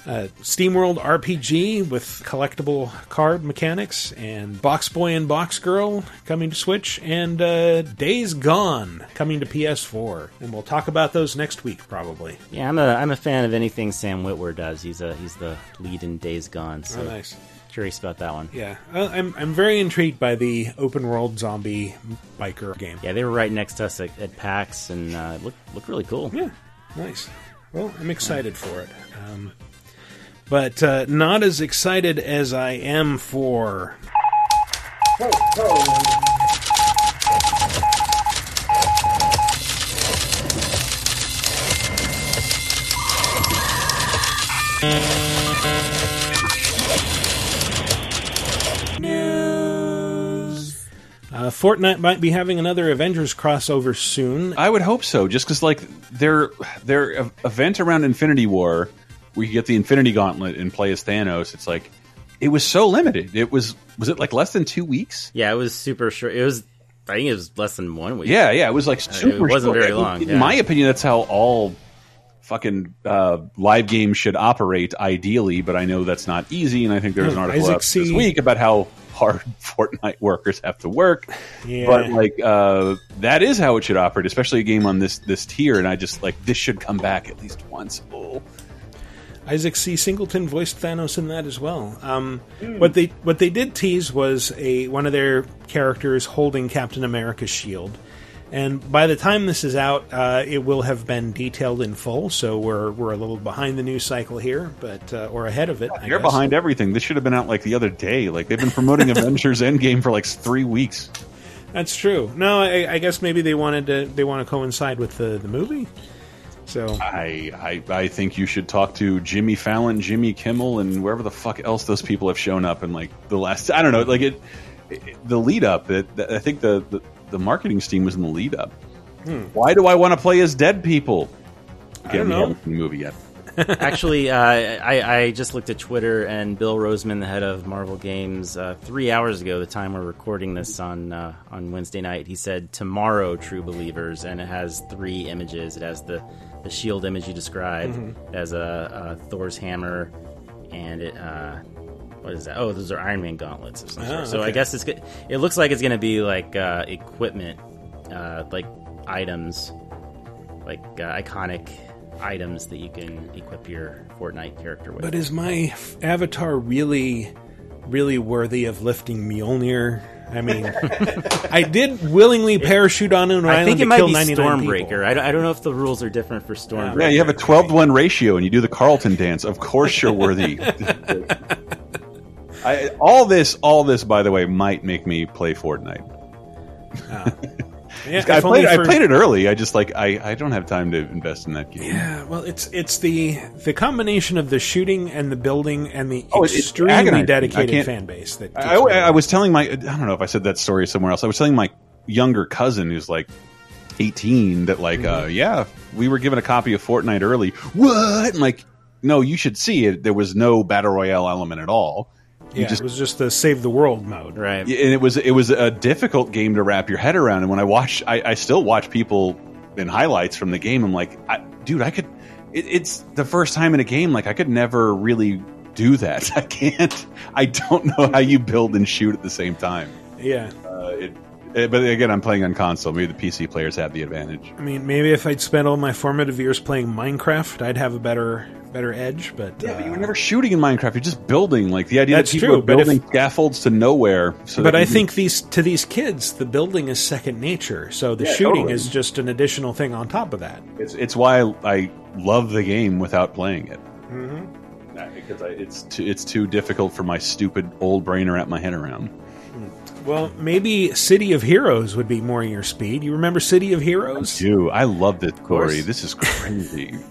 uh, SteamWorld RPG with collectible card mechanics, and Box Boy and Box Girl coming to Switch, and uh, Days Gone coming to PS4. And we'll talk about those next week, probably. Yeah, I'm a I'm a fan of anything Sam Witwer does. He's a he's the lead in Days Gone. So Oh, nice. Curious about that one. Yeah, I'm I'm very intrigued by the open world zombie biker game. Yeah, they were right next to us at, at PAX, and uh, look look really cool. Yeah, nice. Well, I'm excited for it. Um, but uh, not as excited as I am for. Uh, Fortnite might be having another Avengers crossover soon. I would hope so, just because like their their event around Infinity War, where you get the Infinity Gauntlet and play as Thanos. It's like it was so limited. It was was it like less than two weeks? Yeah, it was super short. It was I think it was less than one week. Yeah, yeah, it was like Uh, super. It wasn't short. very long. In yeah. my opinion, that's how all fucking uh, live games should operate ideally. But I know that's not easy, and I think there's an Hmm, article Isaac out C. this week about how hard Fortnite workers have to work. Yeah. But like uh, that is how it should operate, especially a game on this this tier. And I just like this should come back at least once. Oh. Isaac C. Singleton voiced Thanos in that as well. Um, What they what they did tease was a one of their characters holding Captain America's shield, and by the time this is out, uh, it will have been detailed in full. So we're we're a little behind the news cycle here, but uh, or ahead of it. I You're guess. behind everything. This should have been out like the other day. Like they've been promoting Avengers Endgame for like three weeks. That's true. No, I, I guess maybe they wanted to they want to coincide with the the movie. So I, I I think you should talk to Jimmy Fallon, Jimmy Kimmel, and wherever the fuck else those people have shown up in like the last. I don't know, like it, it the lead up. It, I think the, the the marketing steam was in the lead up. Hmm. Why do I want to play as dead people? I don't know. the movie yet. Actually, uh, I, I just looked at Twitter, and Bill Rosemann, the head of Marvel Games, uh, three hours ago, the time we're recording this on uh, on Wednesday night, he said tomorrow, True Believers, and it has three images. It has the the shield image you described, Mhm. it has a, a Thor's hammer, and it. Uh, what is that? Oh, those are Iron Man gauntlets. Of some Oh, sort. So I guess it's it looks like it's going to be like uh, equipment, uh, like items, like uh, iconic items that you can equip your Fortnite character with. But is my avatar really, really worthy of lifting Mjolnir? I mean, I did willingly parachute on an I think it to might kill be 99. Stormbreaker. I don't, I don't know if the rules are different for Stormbreaker. Yeah, you have a 12 to 1 ratio and you do the Carlton dance. Of course you're worthy. I, all this, all this, by the way, might make me play Fortnite. Ah. Yeah, I played, I played it early. I just like I, I don't have time to invest in that game. Yeah, well, it's it's the the combination of the shooting and the building and the Oh, extremely. Dedicated fan base that. I, I, I was telling my I don't know if I said that story somewhere else. I was telling my younger cousin who's like 18 that like uh Mm-hmm. yeah we were given a copy of Fortnite early. What? And like no, you should see it. There was no battle royale element at all. You yeah, just it was just the save the world mode. Right. And it was it was a difficult game to wrap your head around. And when I watch, I, I still watch people in highlights from the game. I'm like, I, dude, I could. It, it's the first time in a game like I could never really do that. I can't. I don't know how you build and shoot at the same time. Yeah, Uh, it, it- but again, I'm playing on console. Maybe the PC players have the advantage. I mean, maybe if I'd spent all my formative years playing Minecraft, I'd have a better better edge. But Yeah, but you were uh, never shooting in Minecraft. You're just building. Like the idea That's that people true, are but if- building scaffolds to nowhere. So but I think these to these kids, the building is second nature. So the Yeah, shooting totally. is just an additional thing on top of that. It's it's why I, I love the game without playing it. Mm-hmm. Uh, because I, it's too, it's too difficult for my stupid old brain to wrap my head around. Well, maybe City of Heroes would be more your speed. You remember City of Heroes? I love this, course. Corey. This is crazy.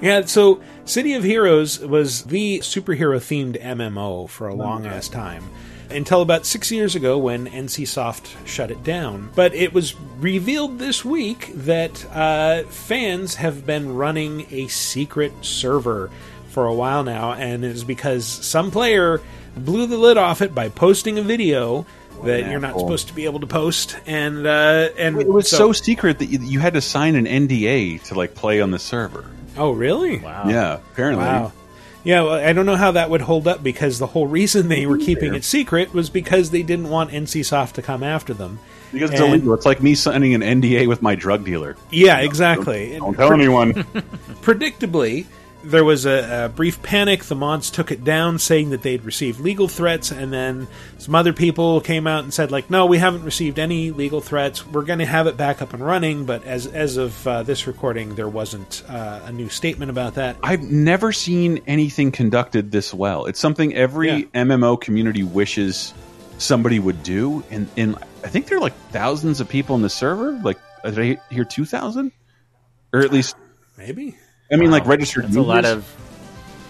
Yeah, so City of Heroes was the superhero themed MMO for a long ass time. Until about six years ago when NCSoft shut it down. But it was revealed this week that uh, fans have been running a secret server for a while now, and it is because some player blew the lid off it by posting a video that you're not supposed to be able to post, and uh, and it was so, secret that you, you had to sign an NDA to like play on the server. Oh, really? Wow. Yeah, apparently. Wow. Yeah, well, I don't know how that would hold up because the whole reason they were keeping it secret was because they didn't want NCSoft to come after them. Because it's And- illegal. It's like me signing an NDA with my drug dealer. Yeah, exactly. Don't tell anyone. Predictably, there was a, a brief panic. The mods took it down, saying that they'd received legal threats, and then some other people came out and said, like, no, we haven't received any legal threats. We're going to have it back up and running. But as as of uh, this recording, there wasn't uh, a new statement about that. I've never seen anything conducted this well. It's something every MMO community wishes somebody would do, and and I think there are like thousands of people in the server. Like, did I hear two thousand, or at least Maybe. I mean, Wow. like registered. That's a lot of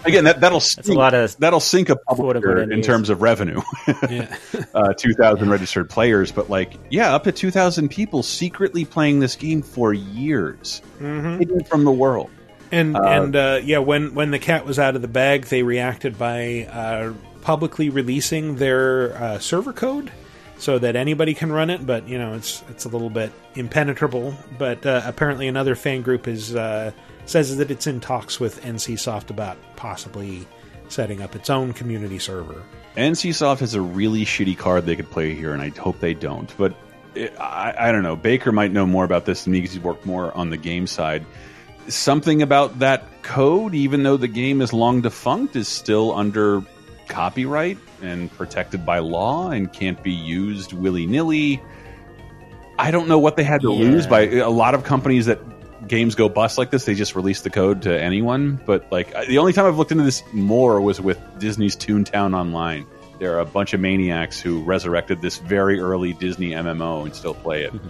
Again, that that'll That's a lot of that'll sink a quote-unquote publisher in terms of revenue. Yeah. uh, two thousand registered players, but like, yeah, up to two thousand people secretly playing this game for years, Mhm. hidden from the world. And Uh, and uh, yeah, when when the cat was out of the bag, they reacted by uh, publicly releasing their uh, server code so that anybody can run it. But you know, it's it's a little bit impenetrable. But uh, apparently, another fan group is uh, says that it's in talks with NCSoft about possibly setting up its own community server. NCSoft has a really shitty card they could play here, and I hope they don't. But it, I, I don't know. Baker might know more about this than me because he's worked more on the game side. Something about that code, even though the game is long defunct, is still under copyright and protected by law and can't be used willy nilly. I don't know what they had to Yeah. lose by a lot of companies that games go bust like this. They just release the code to anyone. But like the only time I've looked into this more was with Disney's Toontown Online. There are a bunch of maniacs who resurrected this very early Disney MMO and still play it.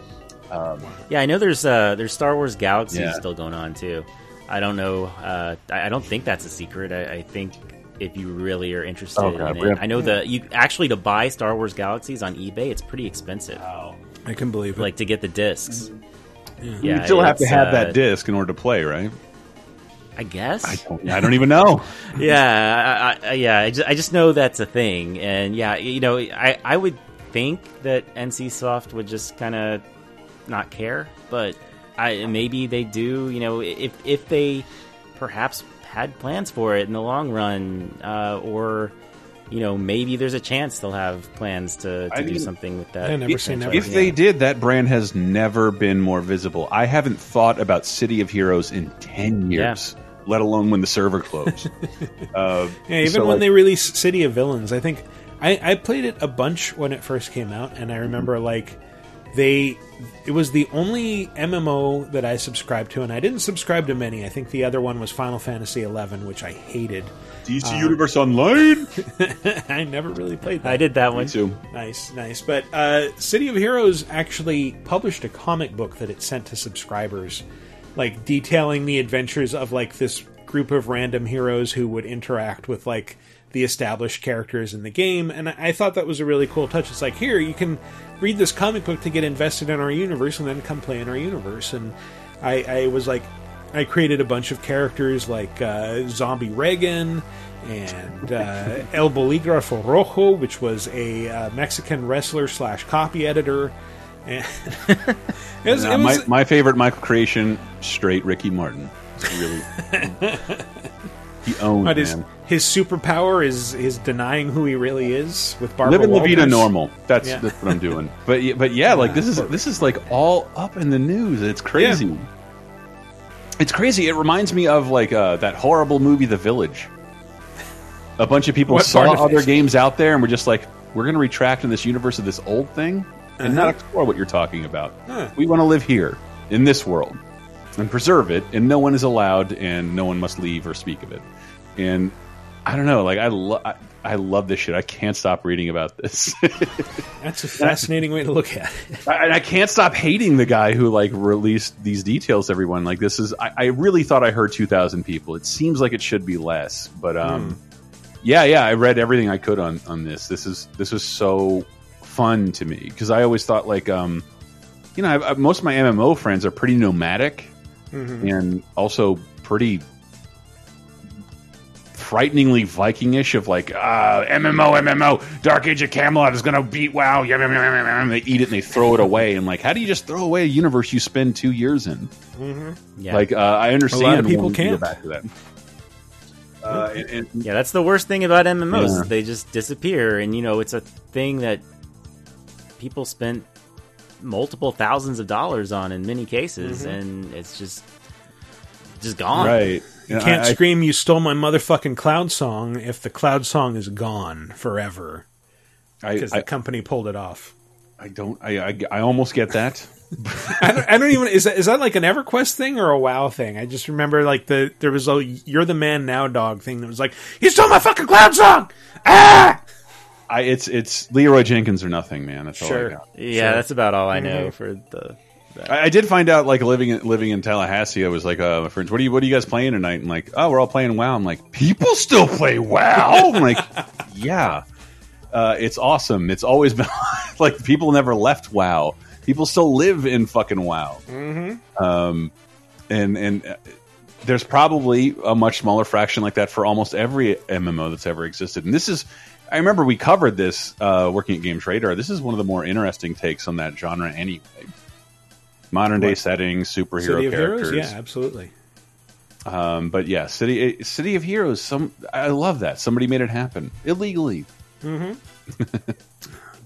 Um, Yeah, I know there's uh there's Star Wars Galaxy Yeah. still going on too. I don't know. Uh, I, I don't think that's a secret. I, I think if you really are interested Oh, God, in it, gonna- I know the you actually to buy Star Wars Galaxies on eBay, it's pretty expensive. I can believe it. Like to get the discs. you Yeah, still have to have uh, that disc in order to play, right? I guess. I don't, I don't even know. yeah, I, I, yeah. I just, I just know that's a thing, and yeah, you know, I, I would think that NCSoft would just kind of not care, but I maybe they do. You know, if if they perhaps had plans for it in the long run, uh, or you know maybe there's a chance they'll have plans to, to I do mean, something with that. if, franchise. if they did, that brand has never been more visible. I haven't thought about City of Heroes in ten years, let alone when the server closed. uh, Yeah, even so, when like, they released City of Villains, I think I, I played it a bunch when it first came out, and I remember like they it was the only MMO that I subscribed to, and I didn't subscribe to many. I think the other one was Final Fantasy XI, which I hated. DC Um, Universe Online. I never really played that. I did that one too. Nice, nice. But uh, City of Heroes actually published a comic book that it sent to subscribers, like detailing the adventures of like this group of random heroes who would interact with like the established characters in the game. And I I thought that was a really cool touch. It's like here you can read this comic book to get invested in our universe, and then come play in our universe. And I, I was like, I created a bunch of characters like uh, Zombie Reagan and uh, El Bolígrafo Rojo, which was a uh, Mexican wrestler slash copy editor. And it was, was- my, my favorite Michael creation, straight Ricky Martin. Really, he owned but his man. his superpower is is denying who he really is with Barbara. Living La Vida normal. That's Yeah. that's what I'm doing. But yeah, but yeah, like this is this is like all up in the news. It's crazy. It's crazy. It reminds me of like uh, that horrible movie, The Village. A bunch of people What saw of other it? games out there and were just like, "We're going to retract in this universe of this old thing and not Uh-huh. explore what you're talking about. Huh. We want to live here in this world and preserve it, and no one is allowed, and no one must leave or speak of it." And I don't know, like I love. I, I love this shit. I can't stop reading about this. That's a fascinating way to look at it. I, I can't stop hating the guy who like released these details. to Everyone like this is. I, I really thought I heard two thousand people. It seems like it should be less, but um, yeah, yeah. I read everything I could on on this. This is this was so fun to me because I always thought like um, you know, I, most of my MMO friends are pretty nomadic Mhm. and also pretty frighteningly Vikingish of like uh, MMO, MMO, Dark Age of Camelot is gonna beat WoW. Yum, yum, yum, yum, yum. They eat it and they throw it away. And like, how do you just throw away a universe you spend two years in? Mhm. Yeah. Like, uh, I understand. A lot of people wanting to go can't. back to that. Uh, and, and, yeah, that's the worst thing about MMOs. Yeah. They just disappear, and you know it's a thing that people spent multiple thousands of dollars on in many cases, Mhm. and it's just just gone. Right. You Yeah, can't I- I- scream "You stole my motherfucking cloud song" if the cloud song is gone forever. I- Because I- the company pulled it off. I don't. I, I, I almost get that. I don't, I don't even is that is that like an EverQuest thing or a WoW thing? I just remember like the there was a "You're the man now" dog thing that was like "You stole my fucking cloud song." Ah! I, it's it's Leeroy Jenkins or nothing, man. That's all I Sure. got. Yeah, that's about all I know Mhm. for the. I, I did find out, like living in, living in Tallahassee, I was like, uh, my friends, what are you what are you guys playing tonight? And like, oh, we're all playing WoW. I'm like, people still play WoW. I'm like, yeah, uh, it's awesome. It's always been like people never left WoW. People still live in fucking WoW. Mm-hmm. Um, and and uh, there's probably a much smaller fraction like that for almost every MMO that's ever existed. And this is, I remember we covered this uh, working at Games Radar. This is one of the more interesting takes on that genre anyway. Modern day What? settings, superhero characters. Heroes, yeah, absolutely. Um, but yeah, City eh, City of Heroes. Some I love that somebody made it happen illegally. Mm-hmm.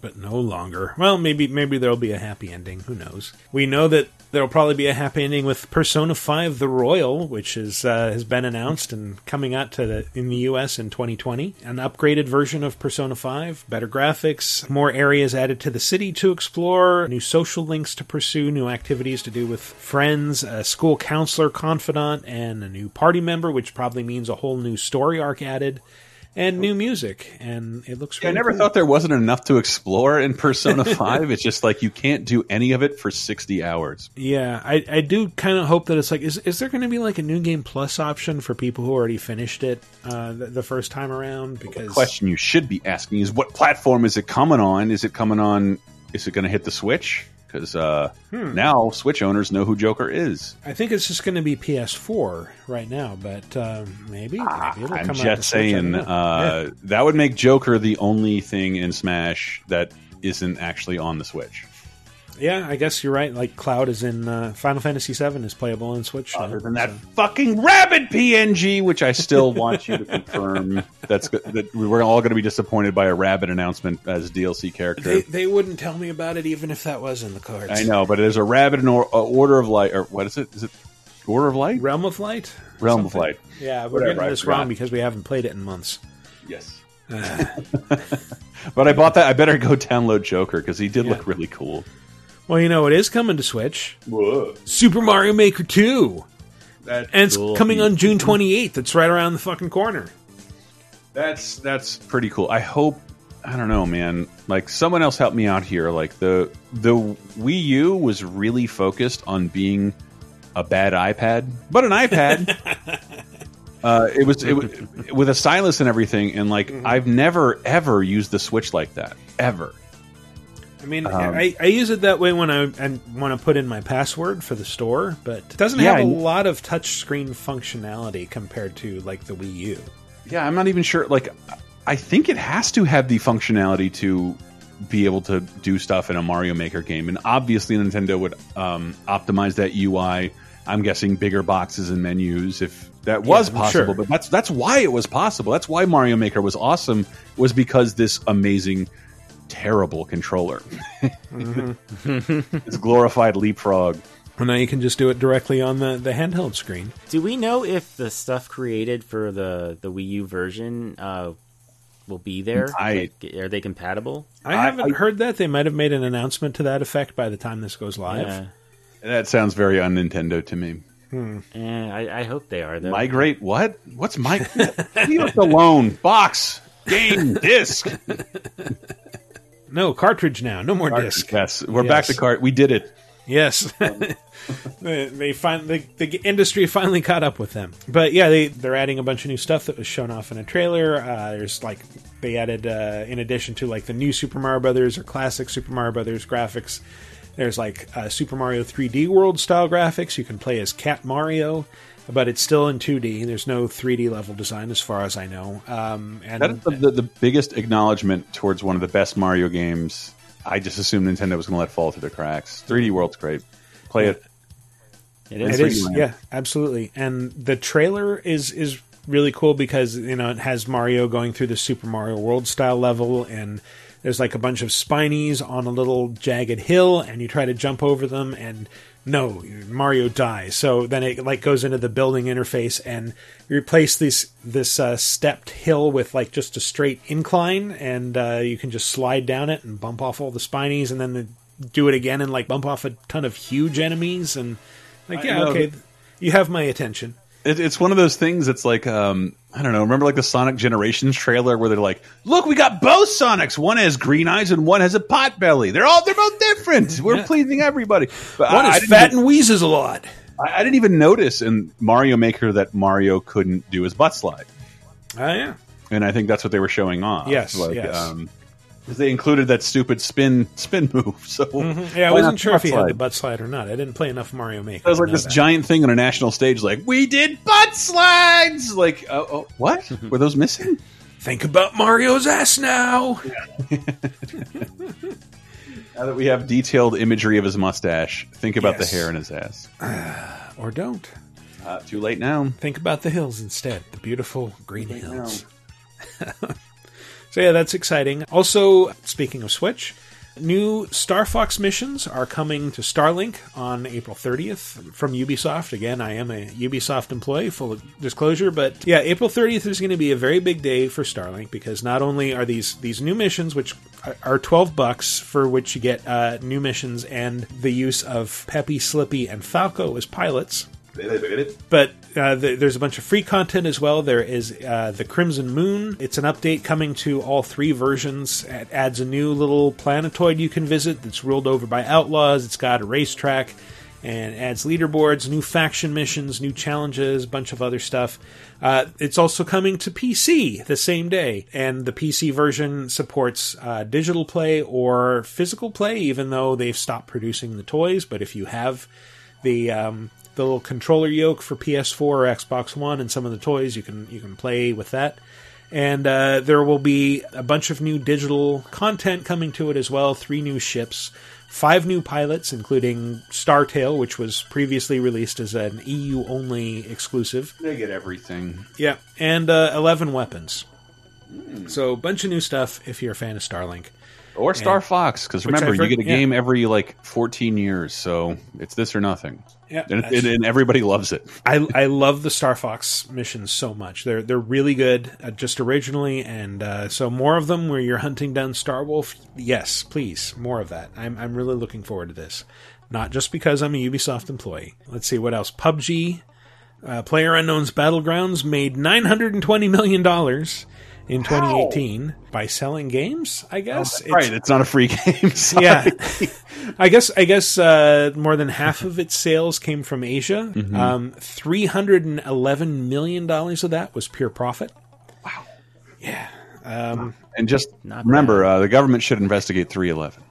but no longer. Well, maybe maybe there'll be a happy ending. Who knows? We know that there'll probably be a happy ending with Persona Five: The Royal, which is uh, has been announced and coming out to the, in the U.S. in 2020. An upgraded version of Persona Five, better graphics, more areas added to the city to explore, new social links to pursue, new activities to do with friends, a school counselor confidant, and a new party member, which probably means a whole new story arc added. And new music, and it looks. Yeah, I never cool. thought there wasn't enough to explore in Persona Five. It's just like you can't do any of it for sixty hours. Yeah, I, I do kind of hope that it's like, is, is there going to be like a new game plus option for people who already finished it uh, the, the first time around? Because the question you should be asking is what platform is it coming on? Is it coming on? Is it going to hit the Switch? Because uh, Hmm. now Switch owners know who Joker is. I think it's just going to be PS4 right now, but um, maybe, maybe it'll I'm come out to just saying uh, that would make Joker the only thing in Smash that isn't actually on the Switch. Yeah, I guess you're right. Like Cloud is in uh, Final Fantasy VII is playable on Switch. Other than that fucking rabbit PNG, which I still want you to confirm. That's. That we're all going to be disappointed by a rabbit announcement as DLC character. They, they wouldn't tell me about it even if that was in the cards. I know, but there's a rabbit in or, uh, Order of Light, or what is it? Is it Order of Light? Realm of Light. Realm of Light. Yeah, we're Whatever, getting this wrong because we haven't played it in months. Yes. But I bought that. I better go download Joker because he did look really cool. Well, you know what is coming to Switch? Whoa. Super Mario Maker 2. That's and it's cool. coming on June 28th. It's right around the fucking corner. That's that's pretty cool. I hope I don't know, man. Like someone else helped me out here. Like the the Wii U was really focused on being a bad iPad, but an iPad. uh, it was it was with a stylus and everything, and like I've never ever used the Switch like that ever. I mean, Um, I, I use it that way when I, I want to put in my password for the store, but it doesn't Yeah, have a I- lot of touchscreen functionality compared to like the Wii U. Yeah, I'm not even sure. Like, I think it has to have the functionality to be able to do stuff in a Mario Maker game, and obviously Nintendo would um, optimize that UI. I'm guessing bigger boxes and menus if that was I'm possible. sure. But that's that's why it was possible. That's why Mario Maker was awesome. Was because this amazing, terrible controller, It's glorified leapfrog. Well, now you can just do it directly on the, the handheld screen. Do we know if the stuff created for the the Wii U version uh, will be there? I- Like, are they compatible? I haven't heard that. They might have made an announcement to that effect by the time this goes live. Yeah. That sounds very un Nintendo to me. Hmm. Eh, I, I hope they are though. Migrate what? What's my? Leave us alone. Box, game, disc. No, cartridge now. No more Cartridge, disc. yes. We're back to cart. We did it. Yes. they, they find the, the industry finally caught up with them. But yeah, they they're adding a bunch of new stuff that was shown off in a trailer. Uh, there's like they added uh, in addition to like the new Super Mario Brothers or classic Super Mario Brothers graphics. There's like uh, Super Mario 3D World style graphics. You can play as Cat Mario, but it's still in 2D. There's no 3D level design as far as I know. Um, and That is the, the, the biggest acknowledgement towards one of the best Mario games. I just assumed Nintendo was going to let fall through the cracks. 3D World's great. Play it. It It is, yeah, absolutely. And the trailer is is really cool because you know it has Mario going through the Super Mario World style level, and there's like a bunch of spinies on a little jagged hill, and you try to jump over them, and no, Mario dies. So then it like goes into the building interface, and replace this this uh, stepped hill with like just a straight incline, and uh, you can just slide down it and bump off all the spinies, and then the, do it again and like bump off a ton of huge enemies, and like yeah, okay, you have my attention. It, it's one of those things. It's like um, I don't know. Remember like the Sonic Generations trailer where they're like, "Look, we got both Sonics. One has green eyes and one has a pot belly. They're all they're both different. We're pleasing everybody." But One I- I is didn't fat and wheezes a lot. I, I didn't even notice in Mario Maker that Mario couldn't do his butt slide, Oh yeah, and I think that's what they were showing off. Yes, like, yes. Um, 'cause they included that stupid spin spin move. So Mhm. yeah, I wasn't sure if he had slide? the butt slide or not. I didn't play enough Mario Maker. It was like this that. giant thing on a national stage, like we did butt slides. Like, oh, oh, what were those missing? Think about Mario's ass now. Now that we have detailed imagery of his mustache, think about Yes. the hair in his ass. or don't. Uh, too late now. Think about the hills instead. The beautiful green hills. So yeah, that's exciting. Also, speaking of Switch, new Star Fox missions are coming to Starlink on April 30th from Ubisoft. Again, I am a Ubisoft employee, full disclosure, but yeah, April 30th is going to be a very big day for Starlink because not only are these these new missions, which are- are 12 bucks, for which you get uh, new missions and the use of Peppy, Slippy, and Falco as pilots. But uh, th- there's a bunch of free content as well. There is uh, the Crimson Moon. It's an update coming to all three versions. It adds a new little planetoid you can visit that's ruled over by outlaws. It's got a racetrack and adds leaderboards, new faction missions, new challenges, a bunch of other stuff. Uh, it's also coming to PC the same day, and the PC version supports uh, digital play or physical play, even though they've stopped producing the toys. But if you have the um, the little controller yoke for PS4 or Xbox One and some of the toys. You can you can play with that. And uh, there will be a bunch of new digital content coming to it as well. Three new ships five new pilots, including Startail, which was previously released as an EU only exclusive. They get everything. Yeah, and uh, 11 weapons. So, a bunch of new stuff if you're a fan of Starlink. Or Star And- Fox, because remember, you get a yeah. game every like 14 years, so it's this or nothing. Yeah, and, and everybody loves it. I I love the Star Fox missions so much. They're they're really good, uh, just originally, and uh, so more of them where you're hunting down Star Wolf. Yes, please, more of that. I'm I'm really looking forward to this. Not just because I'm a Ubisoft employee. Let's see what else. PUBG, uh, Player Unknown's Battlegrounds made 920 million dollars in 2018 by selling games. I guess Oh, right, it's not a free game. Yeah, I guess I guess uh, more than half of its sales came from Asia. Mhm. Um, Three hundred and eleven million dollars of that was pure profit. Wow. Yeah. Um, And just remember, uh, the government should investigate 311.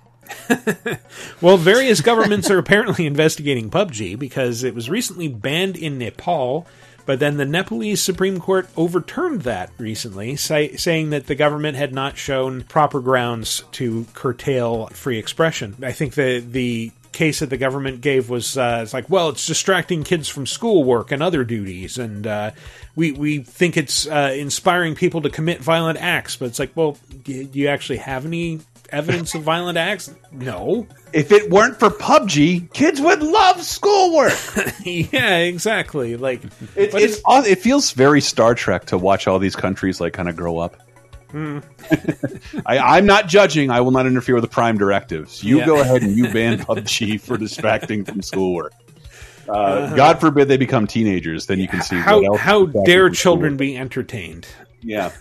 well, various governments are apparently investigating PUBG because it was recently banned in Nepal, but then the Nepalese Supreme Court overturned that recently, say, saying that the government had not shown proper grounds to curtail free expression. I think the the case that the government gave was uh, it's like, well, it's distracting kids from schoolwork and other duties, and uh, we we think it's uh, inspiring people to commit violent acts. But it's like, well, do do you actually have any evidence of violent acts? No. If it weren't for PUBG, kids would love schoolwork. yeah, exactly. Like It, but it's, it feels very Star Trek to watch all these countries like kind of grow up. Hmm. I, I'm not judging. I will not interfere with the Prime directives. You Yeah. go ahead and you ban PUBG for distracting from schoolwork. Uh, Uh-huh. God forbid they become teenagers. Then you can see how how dare children be entertained? Yeah.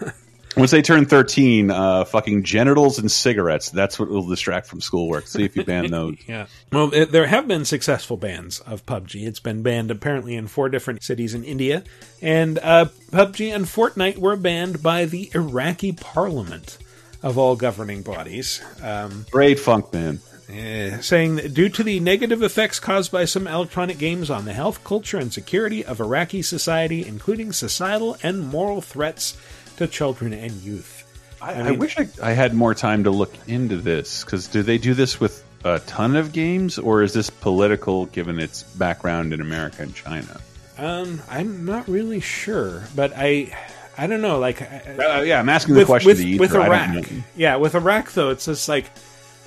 Once they turn 13, uh, fucking genitals and cigarettes, that's what will distract from schoolwork. See if you ban those. Yeah. Well, it, there have been successful bans of PUBG. It's been banned apparently in four different cities in India, and uh, PUBG and Fortnite were banned by the Iraqi parliament of all governing bodies. Um, Great funk, man. Eh, saying that due to the negative effects caused by some electronic games on the health, culture, and security of Iraqi society, including societal and moral threats to children and youth. I, I wish I, I had more time to look into this because do they do this with a ton of games or is this political given its background in America and China? Um, I'm not really sure, but I, I don't know. Like, Uh, yeah, I'm asking the question with, to the with Iraq. Yeah, with Iraq though, it's just like.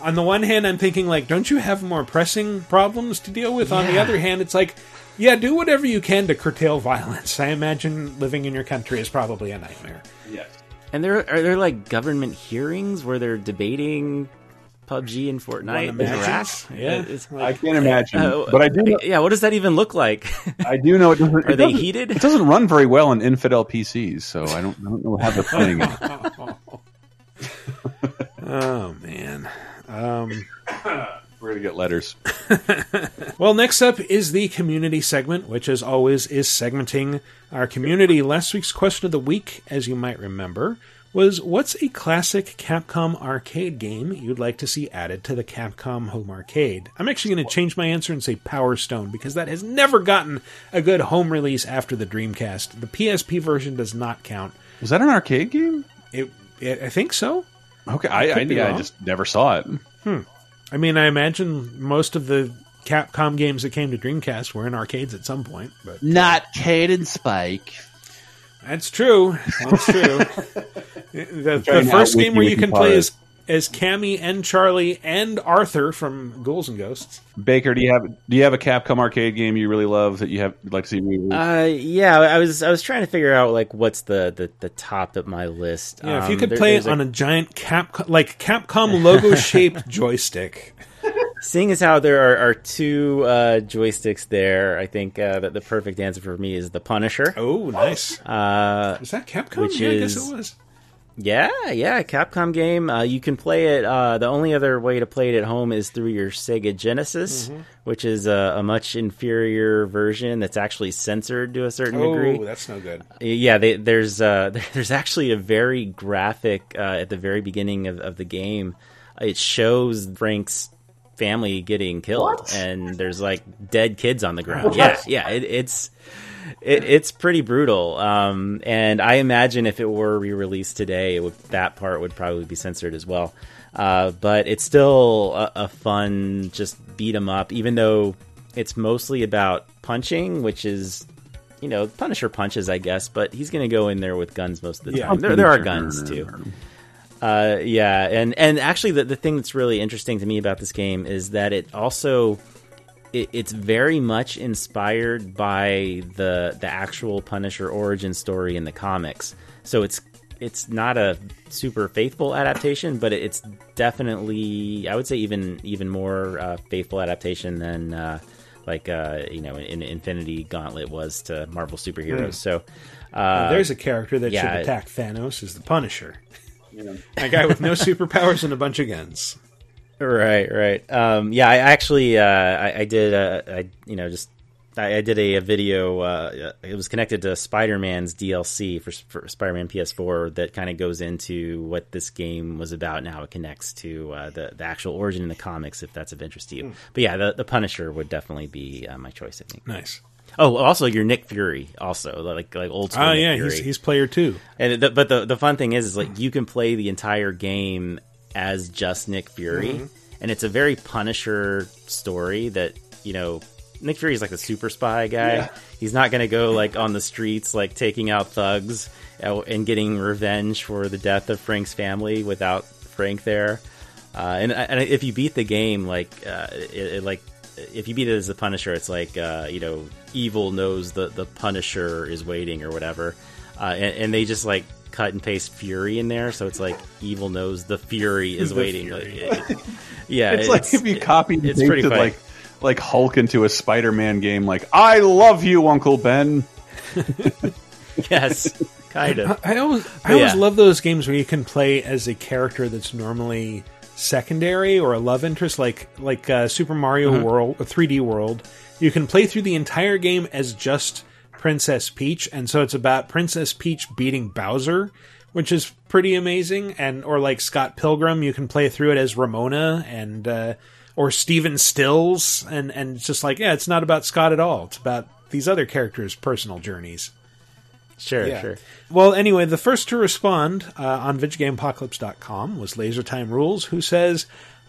On the one hand, I'm thinking like, don't you have more pressing problems to deal with? On the other hand, it's like, yeah, do whatever you can to curtail violence. I imagine living in your country is probably a nightmare. Yes. And there are there like government hearings where they're debating PUBG and Fortnite in? Iraq? Yeah. It's- I can't imagine, Uh, but I do. Know, yeah, what does that even look like? I do know it doesn't. Are it they doesn't- heated? It doesn't run very well on infidel PCs, so I don't. I don't know how the thing. oh man. Um, We're gonna get letters. well, next up is the community segment, which, as always, is segmenting our community. Last week's question of the week, as you might remember, was what's a classic Capcom arcade game you'd like to see added to the Capcom home arcade? I'm actually going to change my answer and say Power Stone because that has never gotten a good home release after the Dreamcast. The PSP version does not count. Was that an arcade game? It, it I think so. Okay, I, I, Could yeah, I just never saw it. Hmm. I mean, I imagine most of the Capcom games that came to Dreamcast were in arcades at some point, but uh, Not Cannon Spike. that's true. That's true. the, the first game where you you can play powers. as as Cammy and Charlie and Arthur from Ghouls and Ghosts. Baker, do you have do you have a Capcom arcade game you really love that you have you'd like to see re Uh, yeah, I was I was trying to figure out like what's the the, the top of my list. Yeah, if you Um, could there- play there's it on a giant Cap like Capcom logo shaped joystick. Seeing as how there are, are two uh, joysticks there, I think uh, that the perfect answer for me is the Punisher. Oh, nice. Uh, is that Capcom? Which yeah, is I guess it was. Yeah, yeah, Capcom game. Uh, you can play it. Uh, the only other way to play it at home is through your Sega Genesis, Mhm. which is a, a much inferior version that's actually censored to a certain degree. Oh, that's no good. Yeah, they, there's uh, there's actually a very graphic uh, at the very beginning of, of the game. It shows Frank's family getting killed, and there's like dead kids on the ground. What? Yeah, yeah, it, it's it, it's pretty brutal. Um, and I imagine if it were re-released today, it would, that part would probably be censored as well. Uh, but it's still a, a fun just beat 'em up, even though it's mostly about punching, which is you know Punisher punches, I guess, but he's going to go in there with guns most of the Yeah. time. There, there are guns too. Uh, yeah, and and actually, the the thing that's really interesting to me about this game is that it also it, it's very much inspired by the the actual Punisher origin story in the comics. So it's it's not a super faithful adaptation, but it's definitely I would say even even more uh, faithful adaptation than uh, like uh, you know in Infinity Gauntlet was to Marvel superheroes. Hmm. So Uh, uh, there's a character that yeah, should attack Thanos is the Punisher. A guy with no superpowers and a bunch of guns. Right, right. Um, yeah, I actually, uh, I, I did, uh, I, you know, just, I, I did a, a video. Uh, it was connected to Spider Man's DLC for, for Spider Man PS4 that kind of goes into what this game was about and how it connects to uh, the the actual origin in the comics, if that's of interest to you. Hmm. But yeah, the, the Punisher would definitely be uh, my choice. I think. Nice. Oh, also your Nick Fury, also like like old school. Oh Nick yeah, Fury. he's he's player two. And the, but the the fun thing is, is like you can play the entire game as just Nick Fury, Mhm. and it's a very Punisher story. That you know, Nick Fury is like the super spy guy. Yeah. He's not going to go like on the streets like taking out thugs and getting revenge for the death of Frank's family without Frank there. Uh, and, and if you beat the game, like uh, it, it, like if you beat it as the Punisher, it's like uh, you know, evil knows the the Punisher is waiting or whatever, uh, and, and they just like cut and paste Fury in there, so it's like evil knows the Fury is The waiting. Fury. Like, it- yeah, it's, like if you copied and it's pretty funny. like like Hulk into a Spider-Man game. Like, I love you, Uncle Ben. yes, kind of. I, I always I But always love those games where you can play as a character that's normally secondary or a love interest, like like uh, Super Mario Mhm. World, or 3D World. You can play through the entire game as just Princess Peach, and so it's about Princess Peach beating Bowser, which is pretty amazing. And or like Scott Pilgrim, you can play through it as Ramona and uh, or Stephen Stills, and and it's just like yeah, it's not about Scott at all. It's about these other characters' personal journeys. Sure, Yeah. sure. Well, anyway, the first to respond uh, on VidjagameApocalypse.com was LaserTime Rules, who says,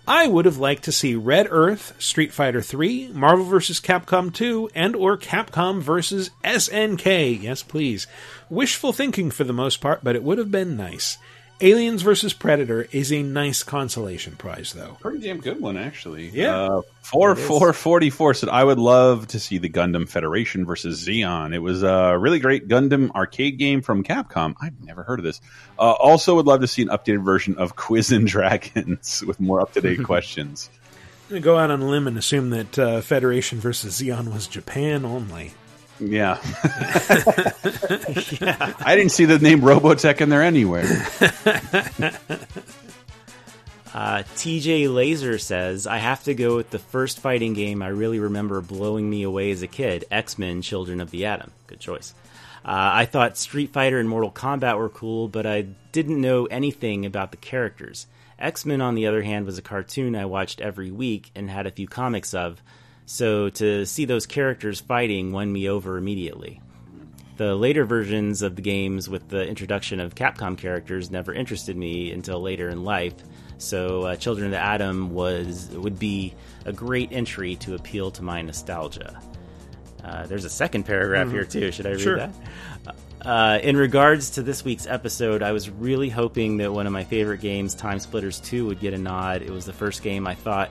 I would have liked to see Red Earth, Street Fighter 3, Marvel vs. Capcom 2, and or Capcom vs. SNK. Yes, please. Wishful thinking for the most part, but it would have been nice. Aliens vs. Predator is a nice consolation prize, though. Pretty damn good one, actually. Yeah. Uh, four four forty four said I would love to see the Gundam Federation versus Zeon. It was a really great Gundam arcade game from Capcom. I've never heard of this. Uh, also, would love to see an updated version of Quiz and Dragons with more up to date questions. I'm going to go out on a limb and assume that uh, Federation versus Zeon was Japan only. Yeah. I didn't see the name Robotech in there anywhere. Uh, TJ Laser says, I have to go with the first fighting game I really remember blowing me away as a kid X Men Children of the Atom. Good choice. Uh, I thought Street Fighter and Mortal Kombat were cool, but I didn't know anything about the characters. X Men, on the other hand, was a cartoon I watched every week and had a few comics of, so to see those characters fighting won me over immediately. The later versions of the games with the introduction of Capcom characters never interested me until later in life. So, uh, Children of the Atom was would be a great entry to appeal to my nostalgia. Uh, there's a second paragraph Mhm. here too. Should I read Sure. that? Uh, in regards to this week's episode, I was really hoping that one of my favorite games, Time Splitters 2, would get a nod. It was the first game I thought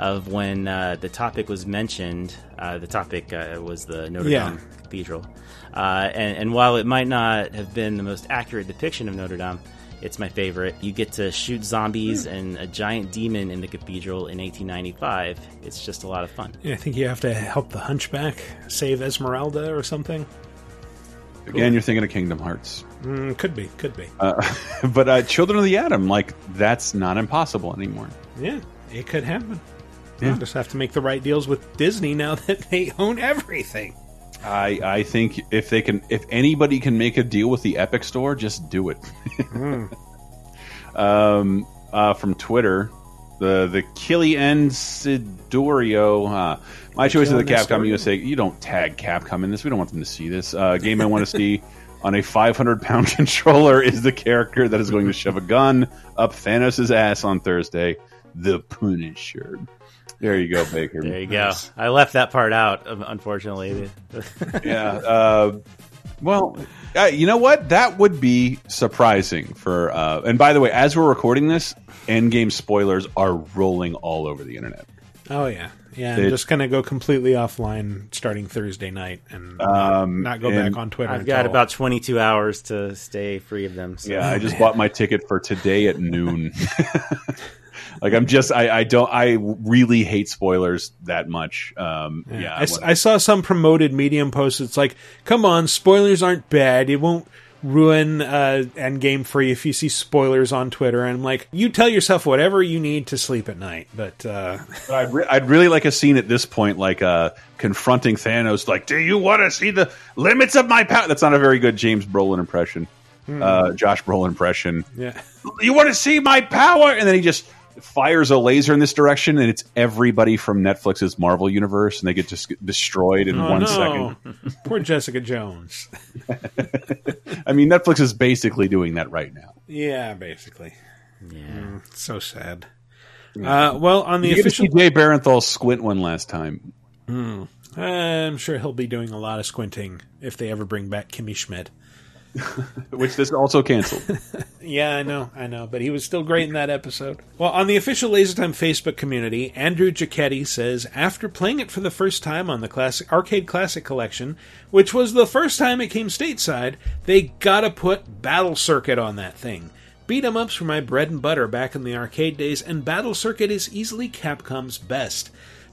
of when uh, the topic was mentioned. Uh, the topic uh, was the Notre Yeah. Dame Cathedral. Uh, and, and while it might not have been the most accurate depiction of Notre Dame, it's my favorite. You get to shoot zombies and a giant demon in the cathedral in 1895. It's just a lot of fun. Yeah, I think you have to help the hunchback save Esmeralda or something. Again, you're thinking of Kingdom Hearts. Mm, could be, could be. Uh, but uh, Children of the Atom, like, that's not impossible anymore. Yeah, it could happen. Yeah. We'll just have to make the right deals with Disney now that they own everything. I I think if they can, if anybody can make a deal with the Epic Store, just do it. um, uh, from Twitter, the the Killian Sidorio. Uh, my choice of the Capcom Sidorio. USA. You don't tag Capcom in this. We don't want them to see this uh, game. I want to see on a 500 pound controller is the character that is going to shove a gun up Thanos' ass on Thursday. The Punisher. There you go, Baker. There you go. I left that part out, um, unfortunately. yeah. Uh, well, uh, you know what? That would be surprising for. Uh, and by the way, as we're recording this, Endgame spoilers are rolling all over the internet. Oh yeah, yeah. I'm just gonna go completely offline starting Thursday night and Um, not go and- back on Twitter. I've got until- about 22 hours to stay free of them. So. Yeah, I just bought my ticket for today at noon. like I'm just I, I don't I really hate spoilers that much. Um, yeah, I saw some promoted Medium posts. It's like, come on, spoilers aren't bad. It won't ruin uh, Endgame for you if you see spoilers on Twitter. And I'm like, you tell yourself whatever you need to sleep at night. But uh, But I'd, re- I'd really like a scene at this point, like uh, confronting Thanos, like, "Do you want to see the limits of my power?" That's not a very good James Brolin impression, Hmm. uh, Josh Brolin impression. yeah, You want to see my power? And then he just fires a laser in this direction, and it's everybody from Netflix's Marvel universe, and they get just get destroyed in oh, one no. second. Poor Jessica Jones. I mean, Netflix is basically doing that right now. Yeah, basically. Yeah, Mm, so sad. Uh, well, on the you official, get to see Jay Bernthal squint one last time. Hmm. I'm sure he'll be doing a lot of squinting if they ever bring back Kimmy Schmidt. which this also canceled. Yeah, I know, I know, but he was still great in that episode. Well, on the official LaserTime Facebook community, Andrew Giacchetti says after playing it for the first time on the classic arcade classic collection, which was the first time it came stateside, they gotta put Battle Circuit on that thing. Beat 'em ups were my bread and butter back in the arcade days, and Battle Circuit is easily Capcom's best.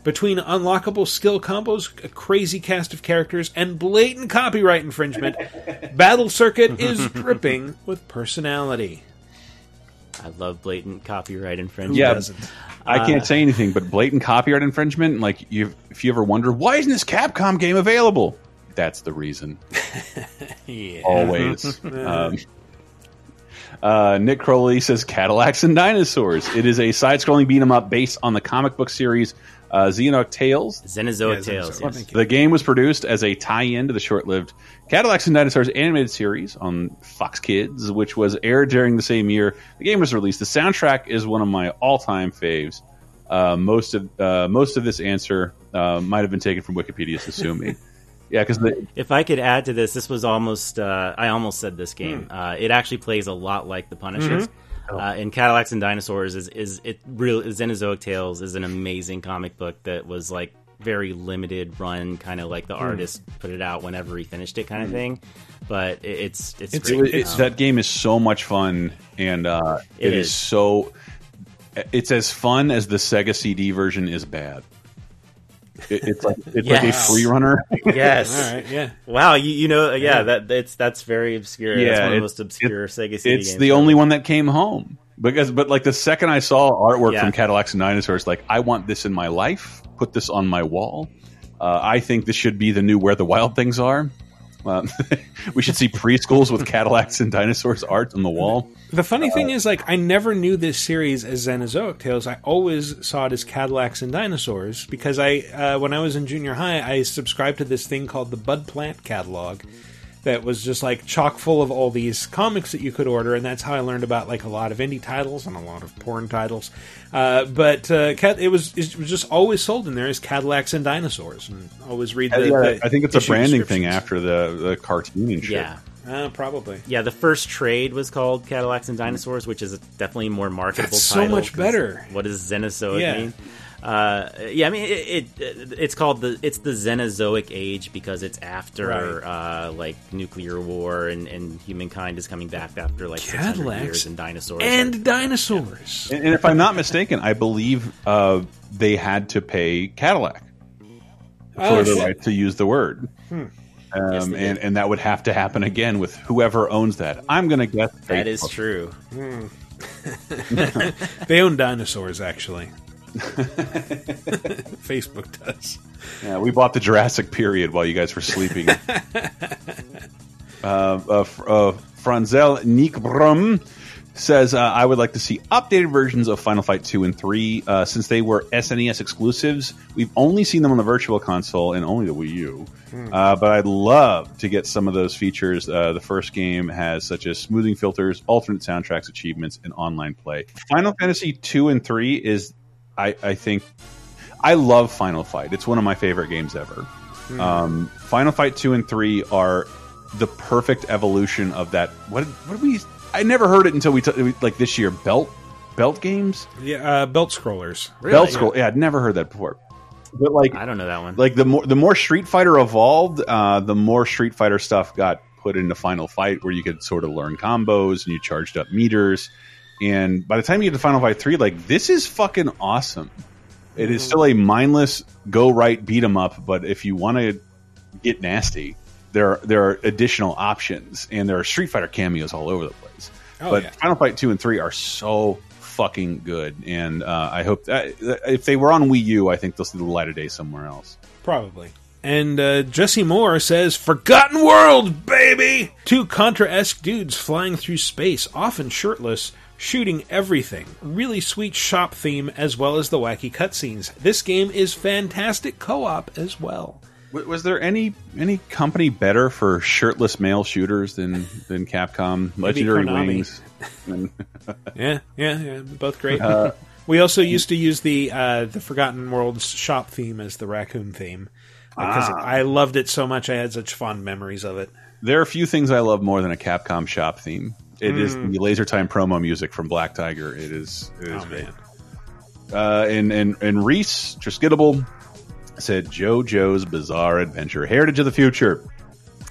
Between unlockable skill combos, a crazy cast of characters, and blatant copyright infringement, Battle Circuit is dripping with personality. I love blatant copyright infringement. yeah. I can't Uh, say anything, but blatant copyright infringement. Like, you, if you ever wonder why isn't this Capcom game available, that's the reason. Yeah. Always. um, uh, Nick Crowley says Cadillacs and Dinosaurs. It is a side-scrolling beat 'em up based on the comic book series uh, Xenoc Tales. Xenozoic Yeah, Tales. Yes. Thank. The game was produced as a tie-in to the short-lived Cadillacs and Dinosaurs animated series on Fox Kids, which was aired during the same year the game was released. The soundtrack is one of my all-time faves. Uh, most of uh, most of this answer uh, might have been taken from Wikipedia, so sue me. Yeah, because If I could add to this, this was almost, uh, I almost said this game. Uh, it actually plays a lot like The Punisher. Mm-hmm. Uh, and Cadillacs and Dinosaurs is, is it real Xenozoic Tales is an amazing comic book that was like very limited run, kind of like the Hmm. artist put it out whenever he finished it, kind of thing. But it, it's it's, It's- great. It's- Um, that game is so much fun, and uh, It it is. is. so. It's as fun as the Sega CD version is bad. It, it's like it's like a Yes. free runner. yes. All right, yeah. Wow, you, you know, yeah, that it's that's very obscure. that's Yeah, one of the most obscure it- Sega CD it's games. the only one that came home because, but like the second I saw artwork Yeah. from Cadillacs and Dinosaurs, like I want this in my life. Put this on my wall. Uh, I think this should be the new Where the Wild Things Are. Um, we should see preschools with Cadillacs and Dinosaurs art on the wall. The funny thing is, like, I never knew this series as Xenozoic Tales. I always saw it as Cadillacs and Dinosaurs because I, uh, when I was in junior high, I subscribed to this thing called the Bud Plant catalog that was just like chock full of all these comics that you could order, and that's how I learned about like a lot of indie titles and a lot of porn titles. Uh, but uh, it was it was just always sold in there as Cadillacs and Dinosaurs, and always read the. Yeah, the I think it's a branding thing after the the cartoon and shit. Yeah. Uh, probably. Yeah, the first trade was called Cadillacs and Dinosaurs, which is definitely more marketable. That's so title, much 'cause better. What does Xenozoic Yeah. mean? Uh, yeah, I mean it, it. It's called the it's the Xenozoic age because it's after Right. uh, like nuclear war and, and humankind is coming back after like 600 Cadillacs years and dinosaurs. and dinosaurs. And, and if I'm not mistaken, I believe uh, they had to pay Cadillac for Oh, the right to use the word. Hmm. Um, Yes, and, and that would have to happen again with whoever owns that. I'm going to guess that is Facebook. true. Hmm. they own dinosaurs, actually. Facebook does. Yeah, we bought the Jurassic period while you guys were sleeping. uh, uh, uh, Franzel says uh, I would like to see updated versions of Final Fight 2 and 3 uh, since they were SNES exclusives. We've only seen them on the Virtual Console and only the Wii U. Hmm. Uh, but I'd love to get some of those features. Uh, the first game has such as smoothing filters, alternate soundtracks, achievements, and online play. Final Fantasy 2 and 3 is, I, I think, I love Final Fight. It's one of my favorite games ever. Hmm. Um, Final Fight 2 and 3 are the perfect evolution of that. What, what did we. I never heard it until we, like this year. Belt belt games, Yeah, uh, belt scrollers. belt scroll. Yeah, I'd never heard that before. But like, I don't know that one. like the more the more Street Fighter evolved, uh, the more Street Fighter stuff got put into Final Fight, where you could sort of learn combos and you charged up meters. And by the time you get to Final Fight three, like this is fucking awesome. It is still a mindless go right beat 'em up, but if you want to get nasty, there are, there are additional options, and there are Street Fighter cameos all over the place. Oh, but yeah. Final Fight two and three are so fucking good, and uh, I hope that, if they were on Wii U, I think they'll see the light of day somewhere else. Probably. And uh, Jesse Moore says, Forgotten World, baby! Two Contra esque dudes flying through space, often shirtless, shooting everything. Really sweet shop theme, as well as the wacky cutscenes. This game is fantastic co op as well. Was there any any company better for shirtless male shooters than than Capcom? Legendary. Wings. Yeah, yeah, yeah both great. Uh, we also used to use the uh, the Forgotten Worlds shop theme as the raccoon theme because Ah. I loved it so much. I had such fond memories of it. there are a few things I love more than a Capcom shop theme. It is Mm. the Laser Time promo music from Black Tiger. It is it is Oh, great. man. Uh, and and and Reese Triskidable said JoJo's Bizarre Adventure, Heritage of the Future.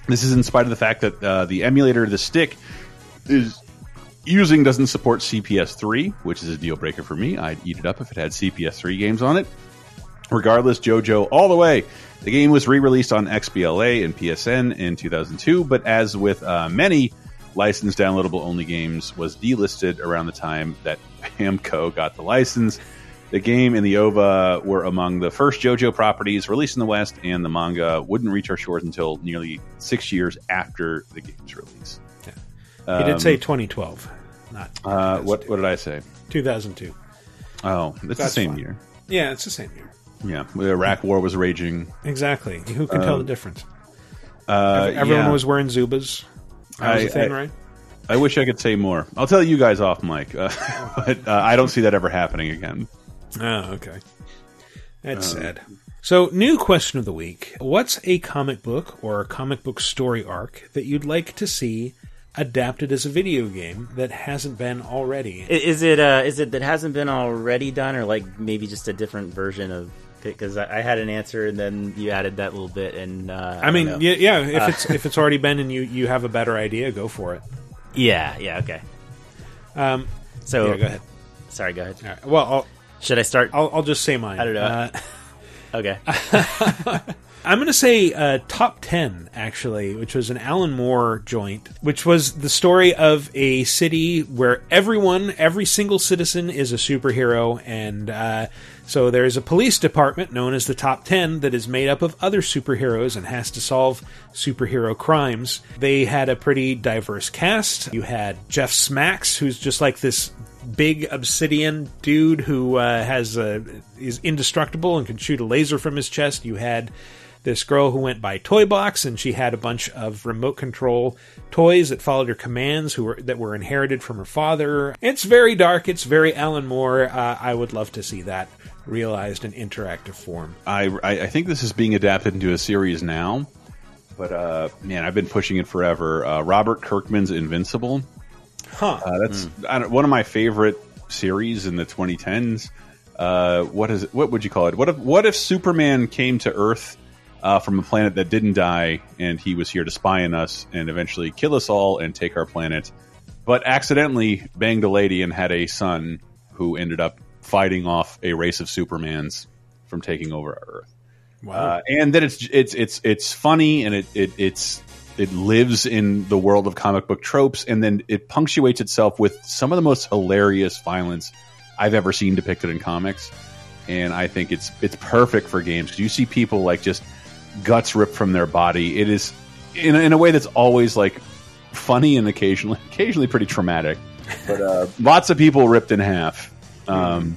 This is in spite of the fact that uh, the emulator, the stick, is using doesn't support CPS3, which is a deal breaker for me. I'd eat it up if it had CPS3 games on it. Regardless, JoJo all the way. The game was re-released on XBLA and PSN in 2002, but as with uh, many licensed downloadable only games, was delisted around the time that Pamco got the license. The game and the OVA were among the first JoJo properties released in the West, and the manga wouldn't reach our shores until nearly six years after the game's release. he did say 2012, not uh, what. What did I say? 2002. Oh, it's the same fine. year. Yeah, it's the same year. Yeah, the Iraq War was raging. Exactly. Who can tell Um, the difference? Uh, Everyone yeah. was wearing Zubaz. That was I- a thing, I- right? I wish I could say more. I'll tell you guys off mic, uh, but uh, I don't see that ever happening again. Oh, okay. That's Uh, sad. So, new question of the week. What's a comic book or a comic book story arc that you'd like to see adapted as a video game that hasn't been already? Is it uh, is it that hasn't been already done, or like maybe just a different version of? Because I, I had an answer, and then you added that little bit, and uh, I mean, yeah, yeah. If Uh, it's if it's already been and you you have a better idea, go for it. yeah, yeah, okay. Um, So yeah, go ahead. Sorry, go ahead. Well, I'll, should I start? I'll, I'll just say mine. I don't know. Uh, okay. I'm going to say uh, top 10, actually, which was an Alan Moore joint, which was the story of a city where everyone, every single citizen is a superhero. And uh, so there's a police department known as the Top 10 that is made up of other superheroes and has to solve superhero crimes. They had a pretty diverse cast. You had Jeff Smax, who's just like this big obsidian dude who uh, has a, is indestructible and can shoot a laser from his chest. You had this girl who went by Toy Box, and she had a bunch of remote control toys that followed her commands, who were that were inherited from her father. It's very dark. It's very Alan Moore. Uh, I would love to see that realized in interactive form. I, I I think this is being adapted into a series now, but uh, man, I've been pushing it forever. Uh, Robert Kirkman's Invincible. Huh. Uh, that's I don't, one of my favorite series in the 2010s. Uh, what is it, what would you call it? What if what if Superman came to Earth uh, from a planet that didn't die and he was here to spy on us and eventually kill us all and take our planet, but accidentally banged a lady and had a son who ended up fighting off a race of Supermans from taking over our Earth. Wow. Uh, and then it's it's it's it's funny and it, it it's it lives in the world of comic book tropes and then it punctuates itself with some of the most hilarious violence I've ever seen depicted in comics. And I think it's it's perfect for games because you see people like just guts ripped from their body. It is in a, in a way that's always like funny and occasionally occasionally pretty traumatic. but uh, lots of people ripped in half. Um,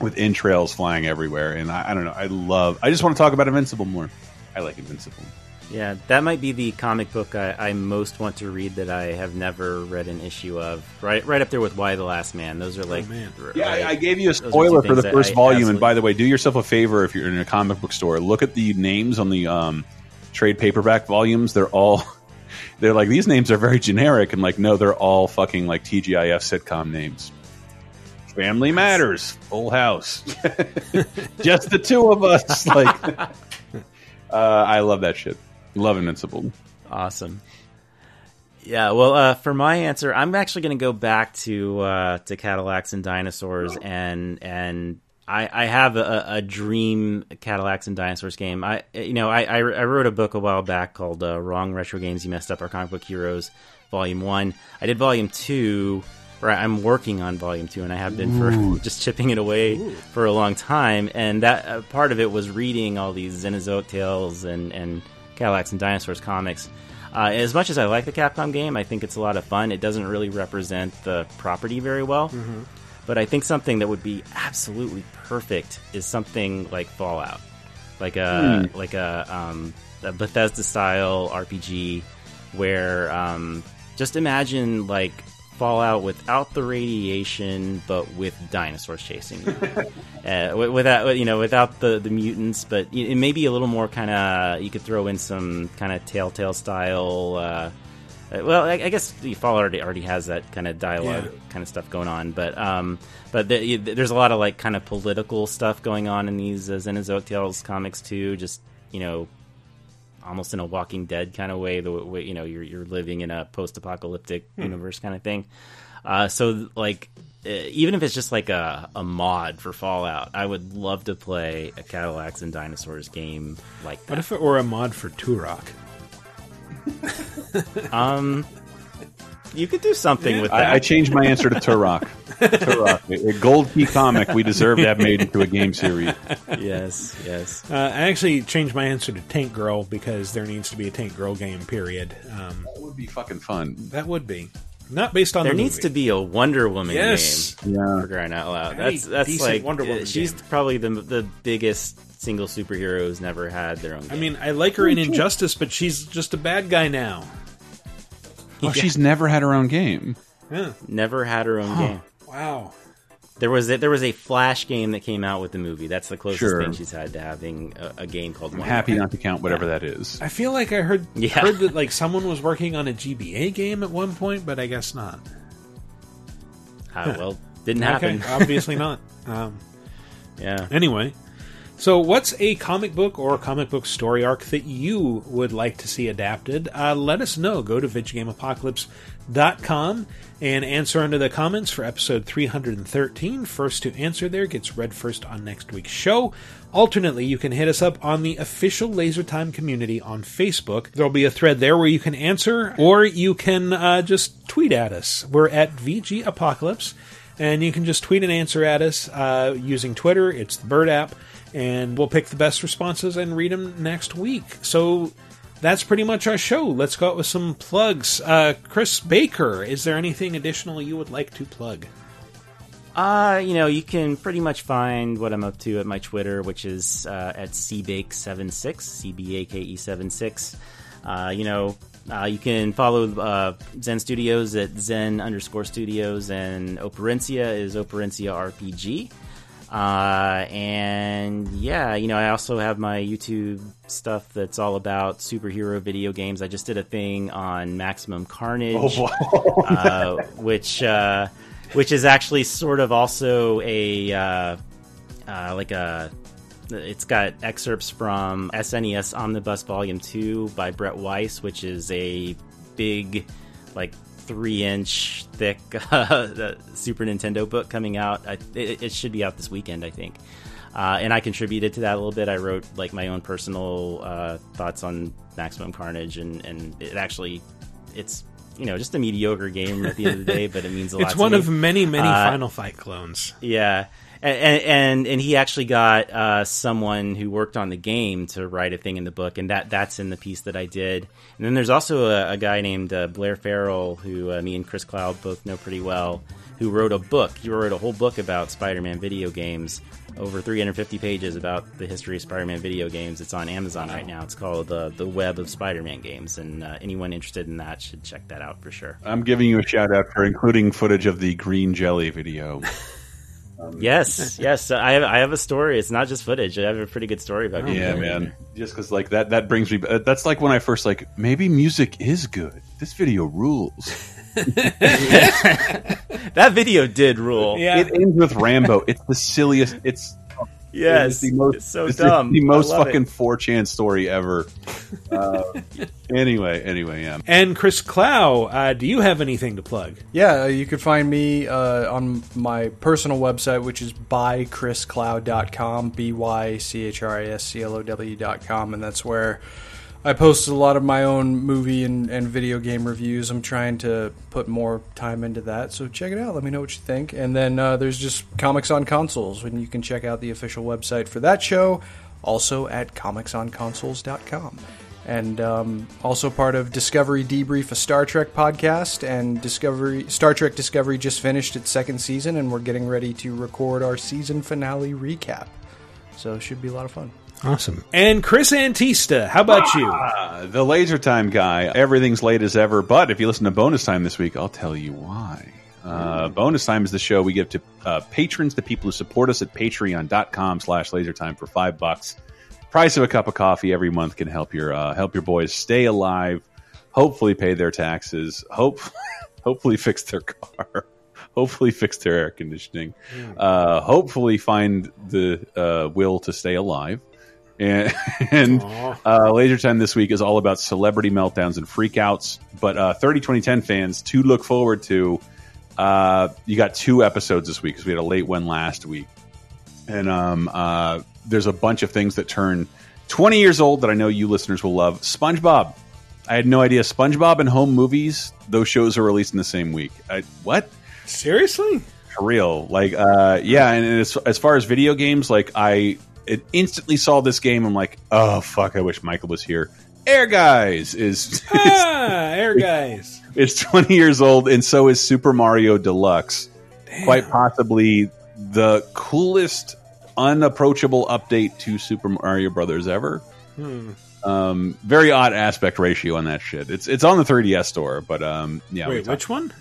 with entrails flying everywhere, and I, I don't know. I love. I just want to talk about Invincible more. I like Invincible. Yeah, that might be the comic book I, I most want to read that I have never read an issue of. Right, right up there with Y: The Last Man. Those are like, man. Yeah, I, I gave you a those are two spoiler for the first I volume. And by the way, do yourself a favor if you're in a comic book store. Look at the names on the um, trade paperback volumes. They're all they're like these names are very generic, and like no, they're all fucking like TGIF sitcom names. Family Matters, Full House, just the two of us. Like, uh, I love that shit. Love Invincible. Awesome. Yeah, well, uh, for my answer, I'm actually going to go back to uh, to Cadillacs and dinosaurs, and and I, I have a, a dream Cadillacs and dinosaurs game. I you know I, I, I wrote a book a while back called uh, "Wrong Retro Games You Messed Up Our Comic Book Heroes," Volume One. I did Volume Two. Right, I'm working on Volume Two, and I have been Ooh. for just chipping it away for a long time. And that uh, part of it was reading all these Xenozoic tales and and Cadillacs and dinosaurs comics. Uh, as much as I like the Capcom game, I think it's a lot of fun. It doesn't really represent the property very well. Mhm. But I think something that would be absolutely perfect is something like Fallout, like a Hmm. like a, um, a Bethesda style RPG, where um, just imagine like Fallout without the radiation, but with dinosaurs chasing you. uh, without you know without the the mutants, but it may be a little more kind of you could throw in some kind of Telltale style. Uh, uh, well, I, I guess the Fallout already, already has that kind of dialogue Yeah. kind of stuff going on, but um, but the, there's a lot of like kind of political stuff going on in these uh, Xenozoic Tales comics too. Just you know, almost in a Walking Dead kind of way. The way you know you're you're living in a post-apocalyptic Hmm. universe kind of thing. Uh, so like. Uh, even if it's just like a, a mod for Fallout, I would love to play a Cadillacs and Dinosaurs game like that. What if it were a mod for Turok? um, you could do something with that. I, I changed my answer to Turok. Turok, a, a gold key comic we deserve to have made into a game series. yes, yes. Uh, I actually changed my answer to Tank Girl because there needs to be a Tank Girl game. Period. Um, that would be fucking fun. That would be not based on there the needs movie. to be a Wonder Woman Yes. game. For crying out loud. That's that's decent like Wonder Woman uh, she's game. probably the the biggest single superhero who's never had their own. I mean, I like her in Injustice, but she's just a bad guy now. Oh, she's never had her own game. Yeah. Never had her own Huh. game. Wow. There was a, there was a Flash game that came out with the movie. That's the closest Sure. thing she's had to having a, a game called. I'm Wonder happy Woman. not to count whatever that is. I feel like I heard Yeah. heard that like someone was working on a GBA game at one point, but I guess not. Ah, well, didn't Okay, happen. obviously not. Um, yeah. Anyway, so what's a comic book or comic book story arc that you would like to see adapted? Uh, let us know. Go to VidjagameApocalypse.com and answer under the comments for episode 313. First to answer there gets read first on next week's show. Alternately, you can hit us up on the official Laser Time community on Facebook. There'll be a thread there where you can answer, or you can uh, just tweet at us. We're at VG Apocalypse, and you can just tweet an answer at us uh, using Twitter. It's the Bird app, and we'll pick the best responses and read them next week. So that's pretty much our show. Let's go out with some plugs. Uh, Chris Baker, is there anything additional you would like to plug? Uh, you know, you can pretty much find what I'm up to at my Twitter, which is uh, at cbake76, C-B-A-K-E 76. Uh, you know, uh, you can follow uh, Zen Studios at Zen underscore Studios, and Operencia is Operencia RPG. Uh, and yeah, you know, I also have my YouTube stuff that's all about superhero video games. I just did a thing on Maximum Carnage, Oh, wow. uh, which uh, which is actually sort of also a uh, uh, like a. It's got excerpts from SNES Omnibus Volume Two by Brett Weiss, which is a big, like three inch thick uh, Super Nintendo book coming out. I, it, it should be out this weekend, I think. Uh, and I contributed to that a little bit. I wrote like my own personal uh, thoughts on Maximum Carnage, and, and it actually it's you know just a mediocre game at the end of the day, but it means a lot. It's one me. of many, many Uh, Final Fight clones. yeah, and and, and he actually got uh, someone who worked on the game to write a thing in the book, and that that's in the piece that I did. And then there's also a, a guy named uh, Blair Farrell who uh, me and Chris Clow both know pretty well, who wrote a book. He wrote a whole book about Spider-Man video games, over 350 pages about the history of Spider-Man video games. It's on Amazon right now. It's called uh, the Web of Spider-Man Games, and uh, anyone interested in that should check that out for sure. I'm giving you a shout out for including footage of the green jelly video. yes, yes. I have I have a story. It's not just footage. I have a pretty good story about. Green yeah, Jelly. man. Just because like that that brings me. uh, That's like when I first like maybe music is good. This video rules. that video did rule. Yeah. It ends with Rambo. It's the silliest. It's Yes, it's the most it's so it's dumb. The most fucking 4chan story ever. Uh, anyway, anyway, yeah. And Chris Clow, uh, do you have anything to plug? Yeah, uh, you can find me uh, on my personal website, which is bychrisclow.com, B Y C H R I S C L O W.com, and that's where I post a lot of my own movie and, and video game reviews. I'm trying to put more time into that, so check it out. Let me know what you think. And then uh, there's just Comics on Consoles, and you can check out the official website for that show, also at comicsonconsoles.com and um, also part of Discovery Debrief, a Star Trek podcast. And Discovery Star Trek Discovery just finished its second season, and we're getting ready to record our season finale recap. So it should be a lot of fun. Awesome. And Chris Antista, how about you? Uh, the Laser Time guy. Everything's late as ever, but if you listen to Bonus Time this week, I'll tell you why. Uh, bonus Time is the show we give to uh, patrons, the people who support us at patreon.com slash lasertime for five bucks. Price of a cup of coffee every month can help your uh, help your boys stay alive, hopefully pay their taxes, hope hopefully fix their car, hopefully fix their air conditioning, uh, hopefully find the uh, will to stay alive. And, and uh, Laser Time this week is all about celebrity meltdowns and freakouts. But uh, 30 2010 fans to look forward to. Uh, you got two episodes this week because we had a late one last week. And um, uh, there's a bunch of things that turn 20 years old that I know you listeners will love. SpongeBob. I had no idea. SpongeBob and home movies, those shows are released in the same week. I, what? Seriously? For real. Like, uh, yeah. And as, as far as video games, like, I it instantly saw this game. I'm like, oh, fuck, I wish Michael was here. Ehrgeiz is. Ah, Ehrgeiz. It's 20 years old, and so is Super Mario Deluxe. Quite possibly the coolest, unapproachable update to Super Mario Brothers ever. Hmm. Um, very odd aspect ratio on that shit. It's it's on the 3DS store, but um, yeah. Wait, which one?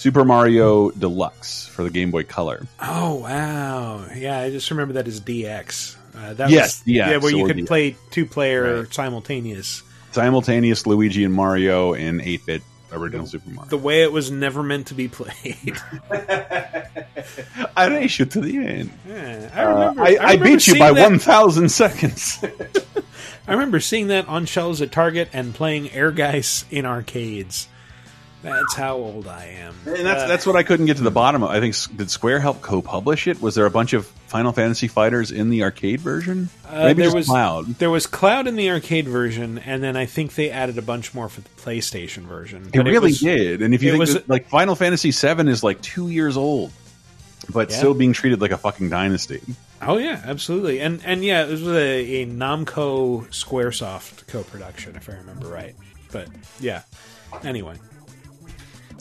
Super Mario Deluxe for the Game Boy Color. Oh wow! Yeah, I just remember that as DX. Uh, that Yes, was, DX yeah, where you could DX. play two player simultaneous. Simultaneous Luigi and Mario in 8 bit original Super Mario. The way it was never meant to be played. I raced you to the end. Yeah, I Uh, remember. I, I remember beat you by that- 1,000 seconds. I remember seeing that on shelves at Target and playing Ehrgeiz in arcades. That's how old I am. And that's Uh, that's what I couldn't get to the bottom of. I think did Square help co-publish it? Was there a bunch of Final Fantasy fighters in the arcade version? Uh, Maybe there was Cloud. There was Cloud in the arcade version, and then I think they added a bunch more for the PlayStation version. It really was- did. And if you think was- that, like Final Fantasy VII is like two years old, but Yeah. still being treated like a fucking dynasty. Oh yeah, absolutely, and and yeah, it was a, a Namco SquareSoft co-production, if I remember right. But yeah, anyway,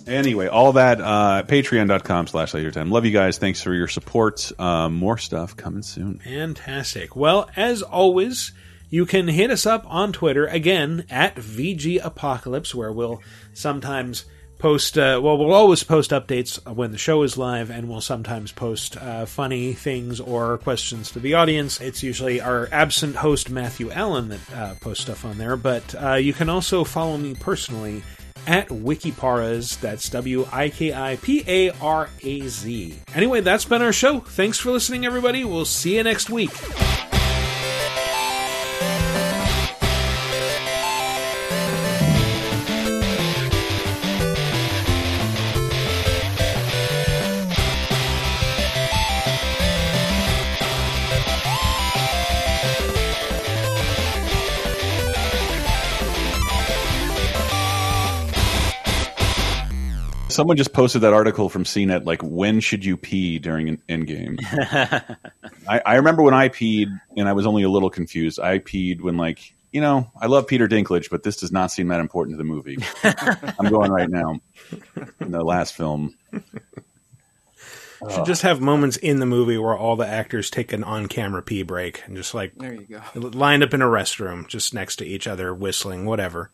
Anyway, all that uh, patreon.com slash Laser Time. Love you guys. Thanks for your support. Um, more stuff coming soon. fantastic. Well, as always, you can hit us up on Twitter again at VG Apocalypse, where we'll sometimes post. Uh, well, we'll always post updates when the show is live, and we'll sometimes post uh, funny things or questions to the audience. It's usually our absent host Matthew Allen that uh, posts stuff on there, but uh, you can also follow me personally at Wikiparaz. That's W I K I P A R A Z. Anyway, that's been our show. Thanks for listening, everybody. We'll see you next week. Someone just posted that article from CNET, like when should you pee during an Endgame? I, I remember when I peed, and I was only a little confused. I peed when, like, you know, I love Peter Dinklage, but this does not seem that important to the movie. I'm going right now. In the last film, Should just have moments in the movie where all the actors take an on-camera pee break and just like There you go. lined up in a restroom, just next to each other, whistling, whatever.